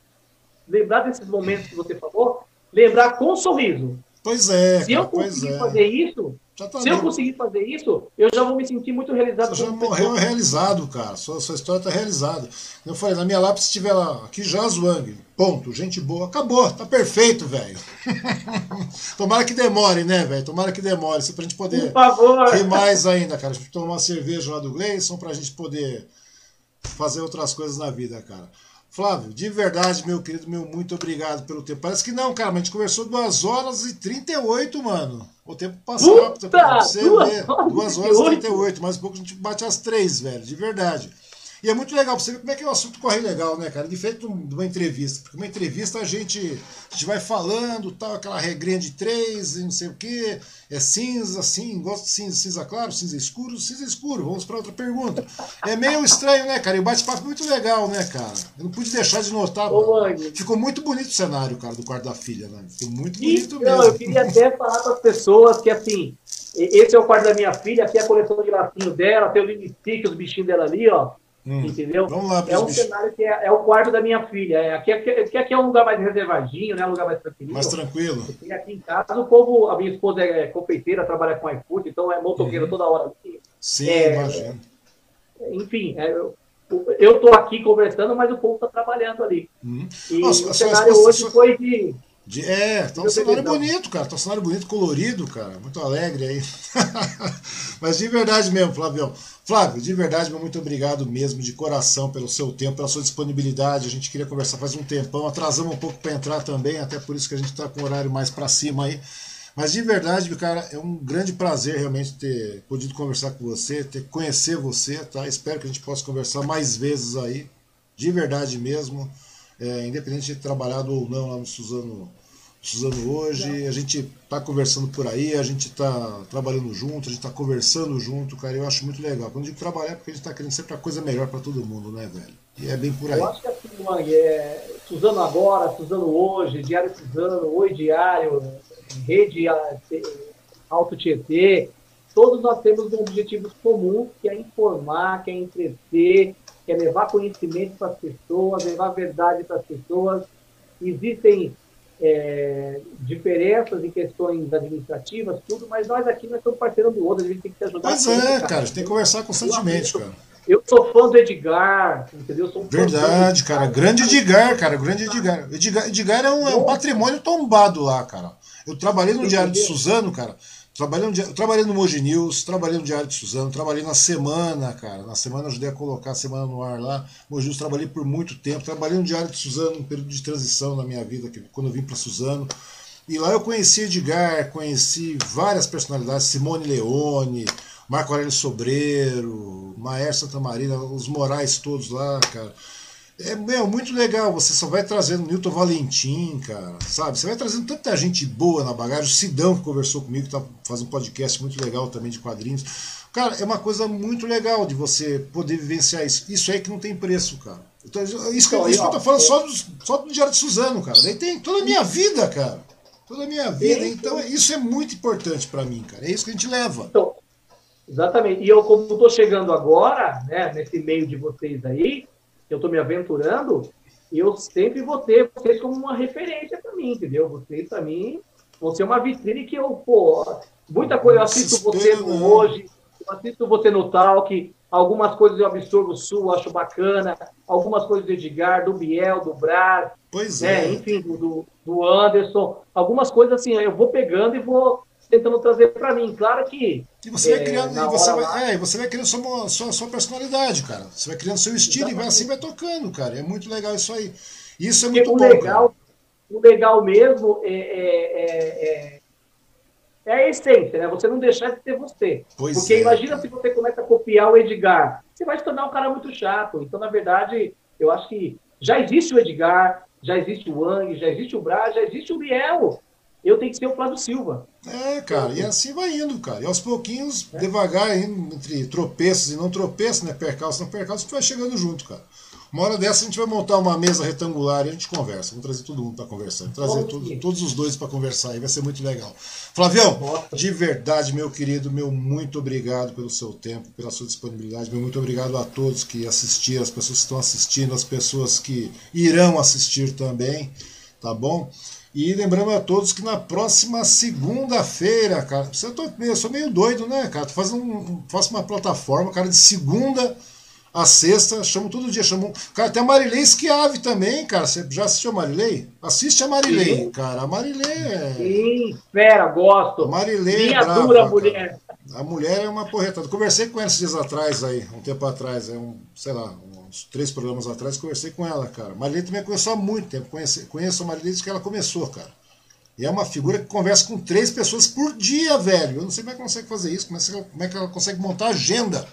lembrar desses momentos que você falou, lembrar com um sorriso. Pois é. Se eu conseguir é. fazer isso, se eu conseguir fazer isso, eu já vou me sentir muito realizado. Você já morreu pessoa. realizado, cara. Sua, sua história está realizada. Eu falei, na minha lápis, tiver lá, aqui já Wang, ponto, gente boa, acabou, tá perfeito, velho. Tomara que demore, né, velho? Tomara que demore, pra gente poder Por favor. rir mais ainda, cara. A gente tomar uma cerveja lá do Gleison pra gente poder fazer outras coisas na vida, cara. Flávio, de verdade, meu querido, meu muito obrigado pelo tempo. Parece que não, cara, mas a gente conversou 2 horas e 38, mano. O tempo passou rápido pra você duas ver. 2 horas e 38, mais um pouco a gente bate as 3, velho, de verdade. E é muito legal pra você ver como é que o assunto corre legal, né, cara? Diferente de uma entrevista. Porque uma entrevista a gente, a gente vai falando, tal, aquela regrinha de três não sei o quê. É cinza, assim, gosto de cinza, cinza claro, cinza escuro, cinza escuro. Vamos para outra pergunta. É meio estranho, né, cara? E o bate-papo é muito legal, né, cara? Eu não pude deixar de notar. Ô, ficou muito bonito o cenário, cara, do quarto da filha, né? Ficou muito bonito mesmo. Não, eu queria até falar para as pessoas que, assim, esse é o quarto da minha filha, aqui é a coleção de lacinho dela, tem o limistick, os bichinhos dela ali, ó. Hum. Entendeu? Vamos lá, é um cenário que é, é, o quarto da minha filha. É, aqui, aqui, aqui é um lugar mais reservadinho, né? Um lugar mais tranquilo. Mais tranquilo. E aqui em casa, o povo, a minha esposa é confeiteira, trabalha com iFood, então é motoqueira uhum. toda hora. Aqui. Sim, é, imagino. Enfim, é, eu, tô aqui conversando, mas o povo está trabalhando ali. Uhum. E Nossa, o cenário hoje foi de de, é, tá um cenário bonito, cara. Tá um cenário bonito, colorido, cara. Muito alegre aí. Mas de verdade mesmo, Flavião. Flávio, de verdade, muito obrigado mesmo, de coração, pelo seu tempo, pela sua disponibilidade. A gente queria conversar faz um tempão, atrasamos um pouco para entrar também, até por isso que a gente está com o horário mais para cima aí. Mas de verdade, cara, é um grande prazer realmente ter podido conversar com você, ter conhecer você, tá? Espero que a gente possa conversar mais vezes aí, de verdade mesmo é, independente de ter trabalhado ou não lá no Suzano, Suzano hoje, a gente está conversando por aí, a gente está trabalhando junto, a gente está conversando junto, cara, eu acho muito legal. Quando a gente trabalha é porque a gente está querendo sempre a coisa melhor para todo mundo, né, velho? E é bem por aí. Eu acho que assim, Wang, é Suzano agora, Suzano hoje, Diário Suzano, Oi Diário, Rede Alto Tietê, todos nós temos um objetivo comum, que é informar, que é entreter, que é levar conhecimento para as pessoas, levar verdade para as pessoas. Existem é, diferenças em questões administrativas, tudo, mas nós aqui nós somos parceiros do outro, a gente tem que se ajudar. Pois é, cara, a gente tem que conversar constantemente, cara. Eu sou fã do Edgar, entendeu? Sou Verdade, Edgar, cara. Grande Edgar, cara. Grande Edgar. Edgar, Edgar é, um, é um patrimônio tombado lá, cara. Eu trabalhei no Diário de Suzano, cara. Trabalhei no, trabalhei no Moji News, trabalhei no Diário de Suzano, trabalhei na semana, cara. Na semana ajudei a colocar a semana no ar lá. Moji News trabalhei por muito tempo. Trabalhei no Diário de Suzano, um período de transição na minha vida, quando eu vim para Suzano. E lá eu conheci Edgar, conheci várias personalidades, Simone Leone, Marco Aurélio Sobreiro, Maer Santa Marina, os morais todos lá, cara. É meu, muito legal, você só vai trazendo Newton Valentim, cara, sabe? Você vai trazendo tanta gente boa na bagagem. O Sidão, que conversou comigo, tá fazendo um podcast muito legal também de quadrinhos. Cara, é uma coisa muito legal de você poder vivenciar isso. Isso aí que não tem preço, cara. Então, isso, que, isso que eu tô falando só do, só do Diário de Suzano, cara. Daí tem toda a minha vida, cara. Toda a minha vida. Então, isso é muito importante para mim, cara. É isso que a gente leva. Então, exatamente. E eu, como estou chegando agora, né, nesse meio de vocês aí, eu estou me aventurando, eu sempre vou ter vocês como uma referência para mim, entendeu? Vocês, para mim, vão ser uma vitrine que eu, pô, muita coisa, eu assisto você no hoje, eu assisto você no Talk, algumas coisas eu absorvo sul, acho bacana, algumas coisas do Edgar, do Biel, do Brás, pois né? é. enfim, do, do Anderson, algumas coisas assim, eu vou pegando e vou tentando trazer para mim. Claro que. E você vai é, criando, e você vai, lá... é, você vai criando sua, sua, sua personalidade, cara. Você vai criando seu estilo Exatamente. e vai assim vai tocando, cara. É muito legal isso aí. Isso é muito o bom. Legal, cara. O legal mesmo é, é, é, é, a essência, né? Você não deixar de ser você. Pois Porque imagina cara. se você começa a copiar o Edgar. Você vai se tornar um cara muito chato. Então, na verdade, eu acho que já existe o Edgar, já existe o Wang, já existe o Braz, já existe o Biel eu tenho que ser o Flávio Silva. É, cara, e assim vai indo, cara. E aos pouquinhos, é. devagar, entre tropeços e não tropeços, né? Percalço não percalço, gente vai chegando junto, cara. Uma hora dessa a gente vai montar uma mesa retangular e a gente conversa. Vamos trazer todo mundo para conversar. Trazer todo, todos os dois para conversar aí, vai ser muito legal. Flavião, de verdade, meu querido, meu muito obrigado pelo seu tempo, pela sua disponibilidade. Meu muito obrigado a todos que assistiram, as pessoas que estão assistindo, as pessoas que irão assistir também, tá bom? E lembrando a todos que na próxima segunda-feira, cara, eu, tô, eu sou meio doido, né, cara? Faz um, faço uma plataforma, cara, de segunda a sexta, chamo todo dia, chamo. Cara, tem a Marilei Schiave também, cara. Você já assistiu a Marilei? Assiste a Marilei, Sim. cara. A Marilei é. Sim, espera, gosto. Marilei Minha é brava, dura mulher. A mulher é uma porretada. Conversei com ela esses dias atrás aí, um tempo atrás, é um, sei lá, uns três programas atrás, conversei com ela, cara. Marilei também conheceu há muito tempo. Conheci, conheço a Marilei desde que ela começou, cara. E é uma figura que conversa com três pessoas por dia, velho. Eu não sei como é que ela consegue fazer isso, como é que ela consegue montar agenda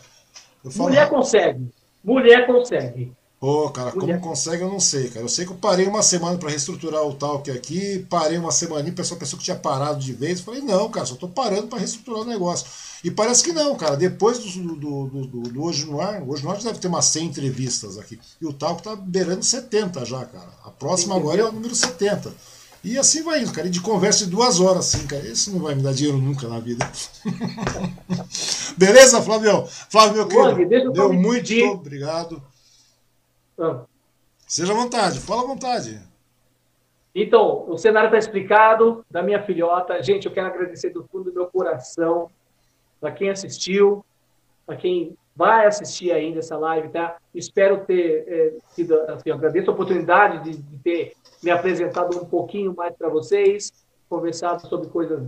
Mulher consegue. Mulher consegue. Pô, cara, Mulher. como consegue eu não sei, cara. Eu sei que eu parei uma semana para reestruturar o talk aqui, parei uma semana e pessoa pensou que tinha parado de vez. Eu falei, não, cara, só tô parando para reestruturar o negócio. E parece que não, cara. Depois do, do, do, do, Hoje no Ar, Hoje no Ar deve ter umas 100 entrevistas aqui. E o talk tá beirando 70 já, cara. A próxima agora é o número 70. E assim vai indo, cara. E de conversa de duas horas, assim, cara. Isso não vai me dar dinheiro nunca na vida. Beleza, Flávio? Flávio, meu querido, deu muito pedir. obrigado. Ah. Seja à vontade, fala à vontade. Então, o cenário está explicado, da minha filhota. Gente, eu quero agradecer do fundo do meu coração para quem assistiu, para quem vai assistir ainda essa live, tá? Espero ter é, tido, assim, agradeço a oportunidade de, de ter me apresentado um pouquinho mais para vocês, conversado sobre coisas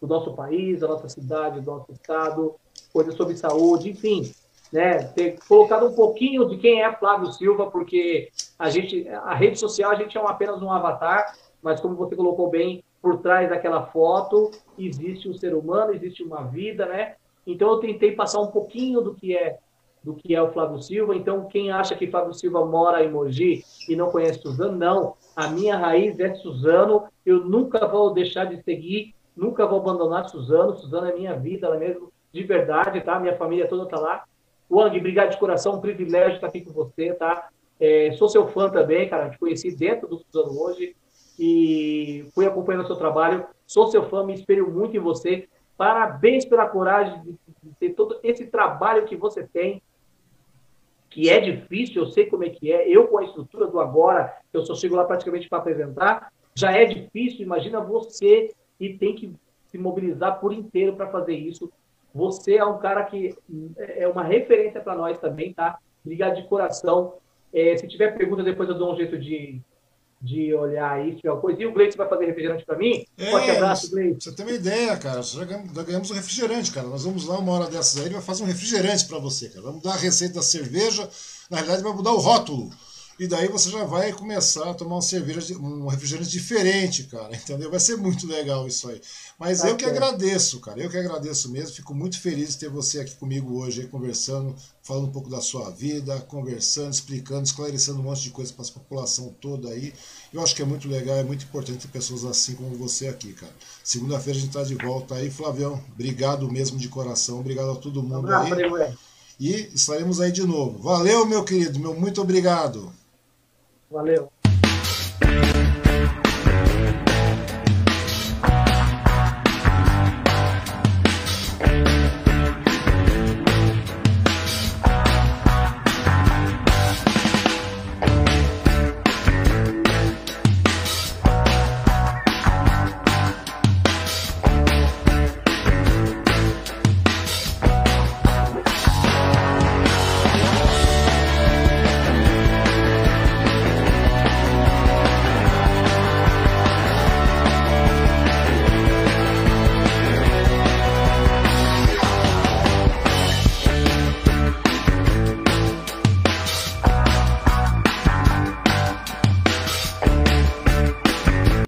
do nosso país, da nossa cidade, do nosso estado, coisas sobre saúde, enfim, né? Ter colocado um pouquinho de quem é Flávio Silva, porque a gente, a rede social, a gente é apenas um avatar, mas como você colocou bem, por trás daquela foto existe um ser humano, existe uma vida, né? Então eu tentei passar um pouquinho do que é do que é o Flávio Silva. Então quem acha que Flávio Silva mora em Mogi e não conhece Suzano, não. A minha raiz é Suzano. Eu nunca vou deixar de seguir, nunca vou abandonar Suzano. Suzano é minha vida, ela é mesmo de verdade, tá? Minha família toda tá lá. Wang, obrigado de coração, um privilégio estar aqui com você, tá? É, sou seu fã também, cara. Te conheci dentro do Suzano hoje e fui acompanhando o seu trabalho. Sou seu fã, me espelho muito em você. Parabéns pela coragem de, de ter todo esse trabalho que você tem, que é difícil, eu sei como é que é. Eu, com a estrutura do agora, eu só chego lá praticamente para apresentar, já é difícil. Imagina você e tem que se mobilizar por inteiro para fazer isso. Você é um cara que é uma referência para nós também, tá? Obrigado de coração. É, se tiver pergunta, depois eu dou um jeito de, de olhar isso, alguma coisa. E o Gleice vai fazer refrigerante para mim? É, Forte abraço, Gleice. Você tem uma ideia, cara. Já ganhamos, já ganhamos um refrigerante, cara. Nós vamos lá uma hora dessas aí, ele vai fazer um refrigerante para você, cara. Vamos dar a receita da cerveja. Na realidade, vai mudar o rótulo. E daí você já vai começar a tomar uma cerveja, um refrigerante diferente, cara, entendeu? Vai ser muito legal isso aí. Mas tá eu que agradeço, cara, eu que agradeço mesmo. Fico muito feliz de ter você aqui comigo hoje, conversando, falando um pouco da sua vida, conversando, explicando, esclarecendo um monte de coisa para a população toda aí. Eu acho que é muito legal, é muito importante ter pessoas assim como você aqui, cara. Segunda-feira a gente está de volta aí, Flavião. Obrigado mesmo de coração, obrigado a todo mundo um aí. E estaremos aí de novo. Valeu, meu querido, meu muito obrigado. Valeu.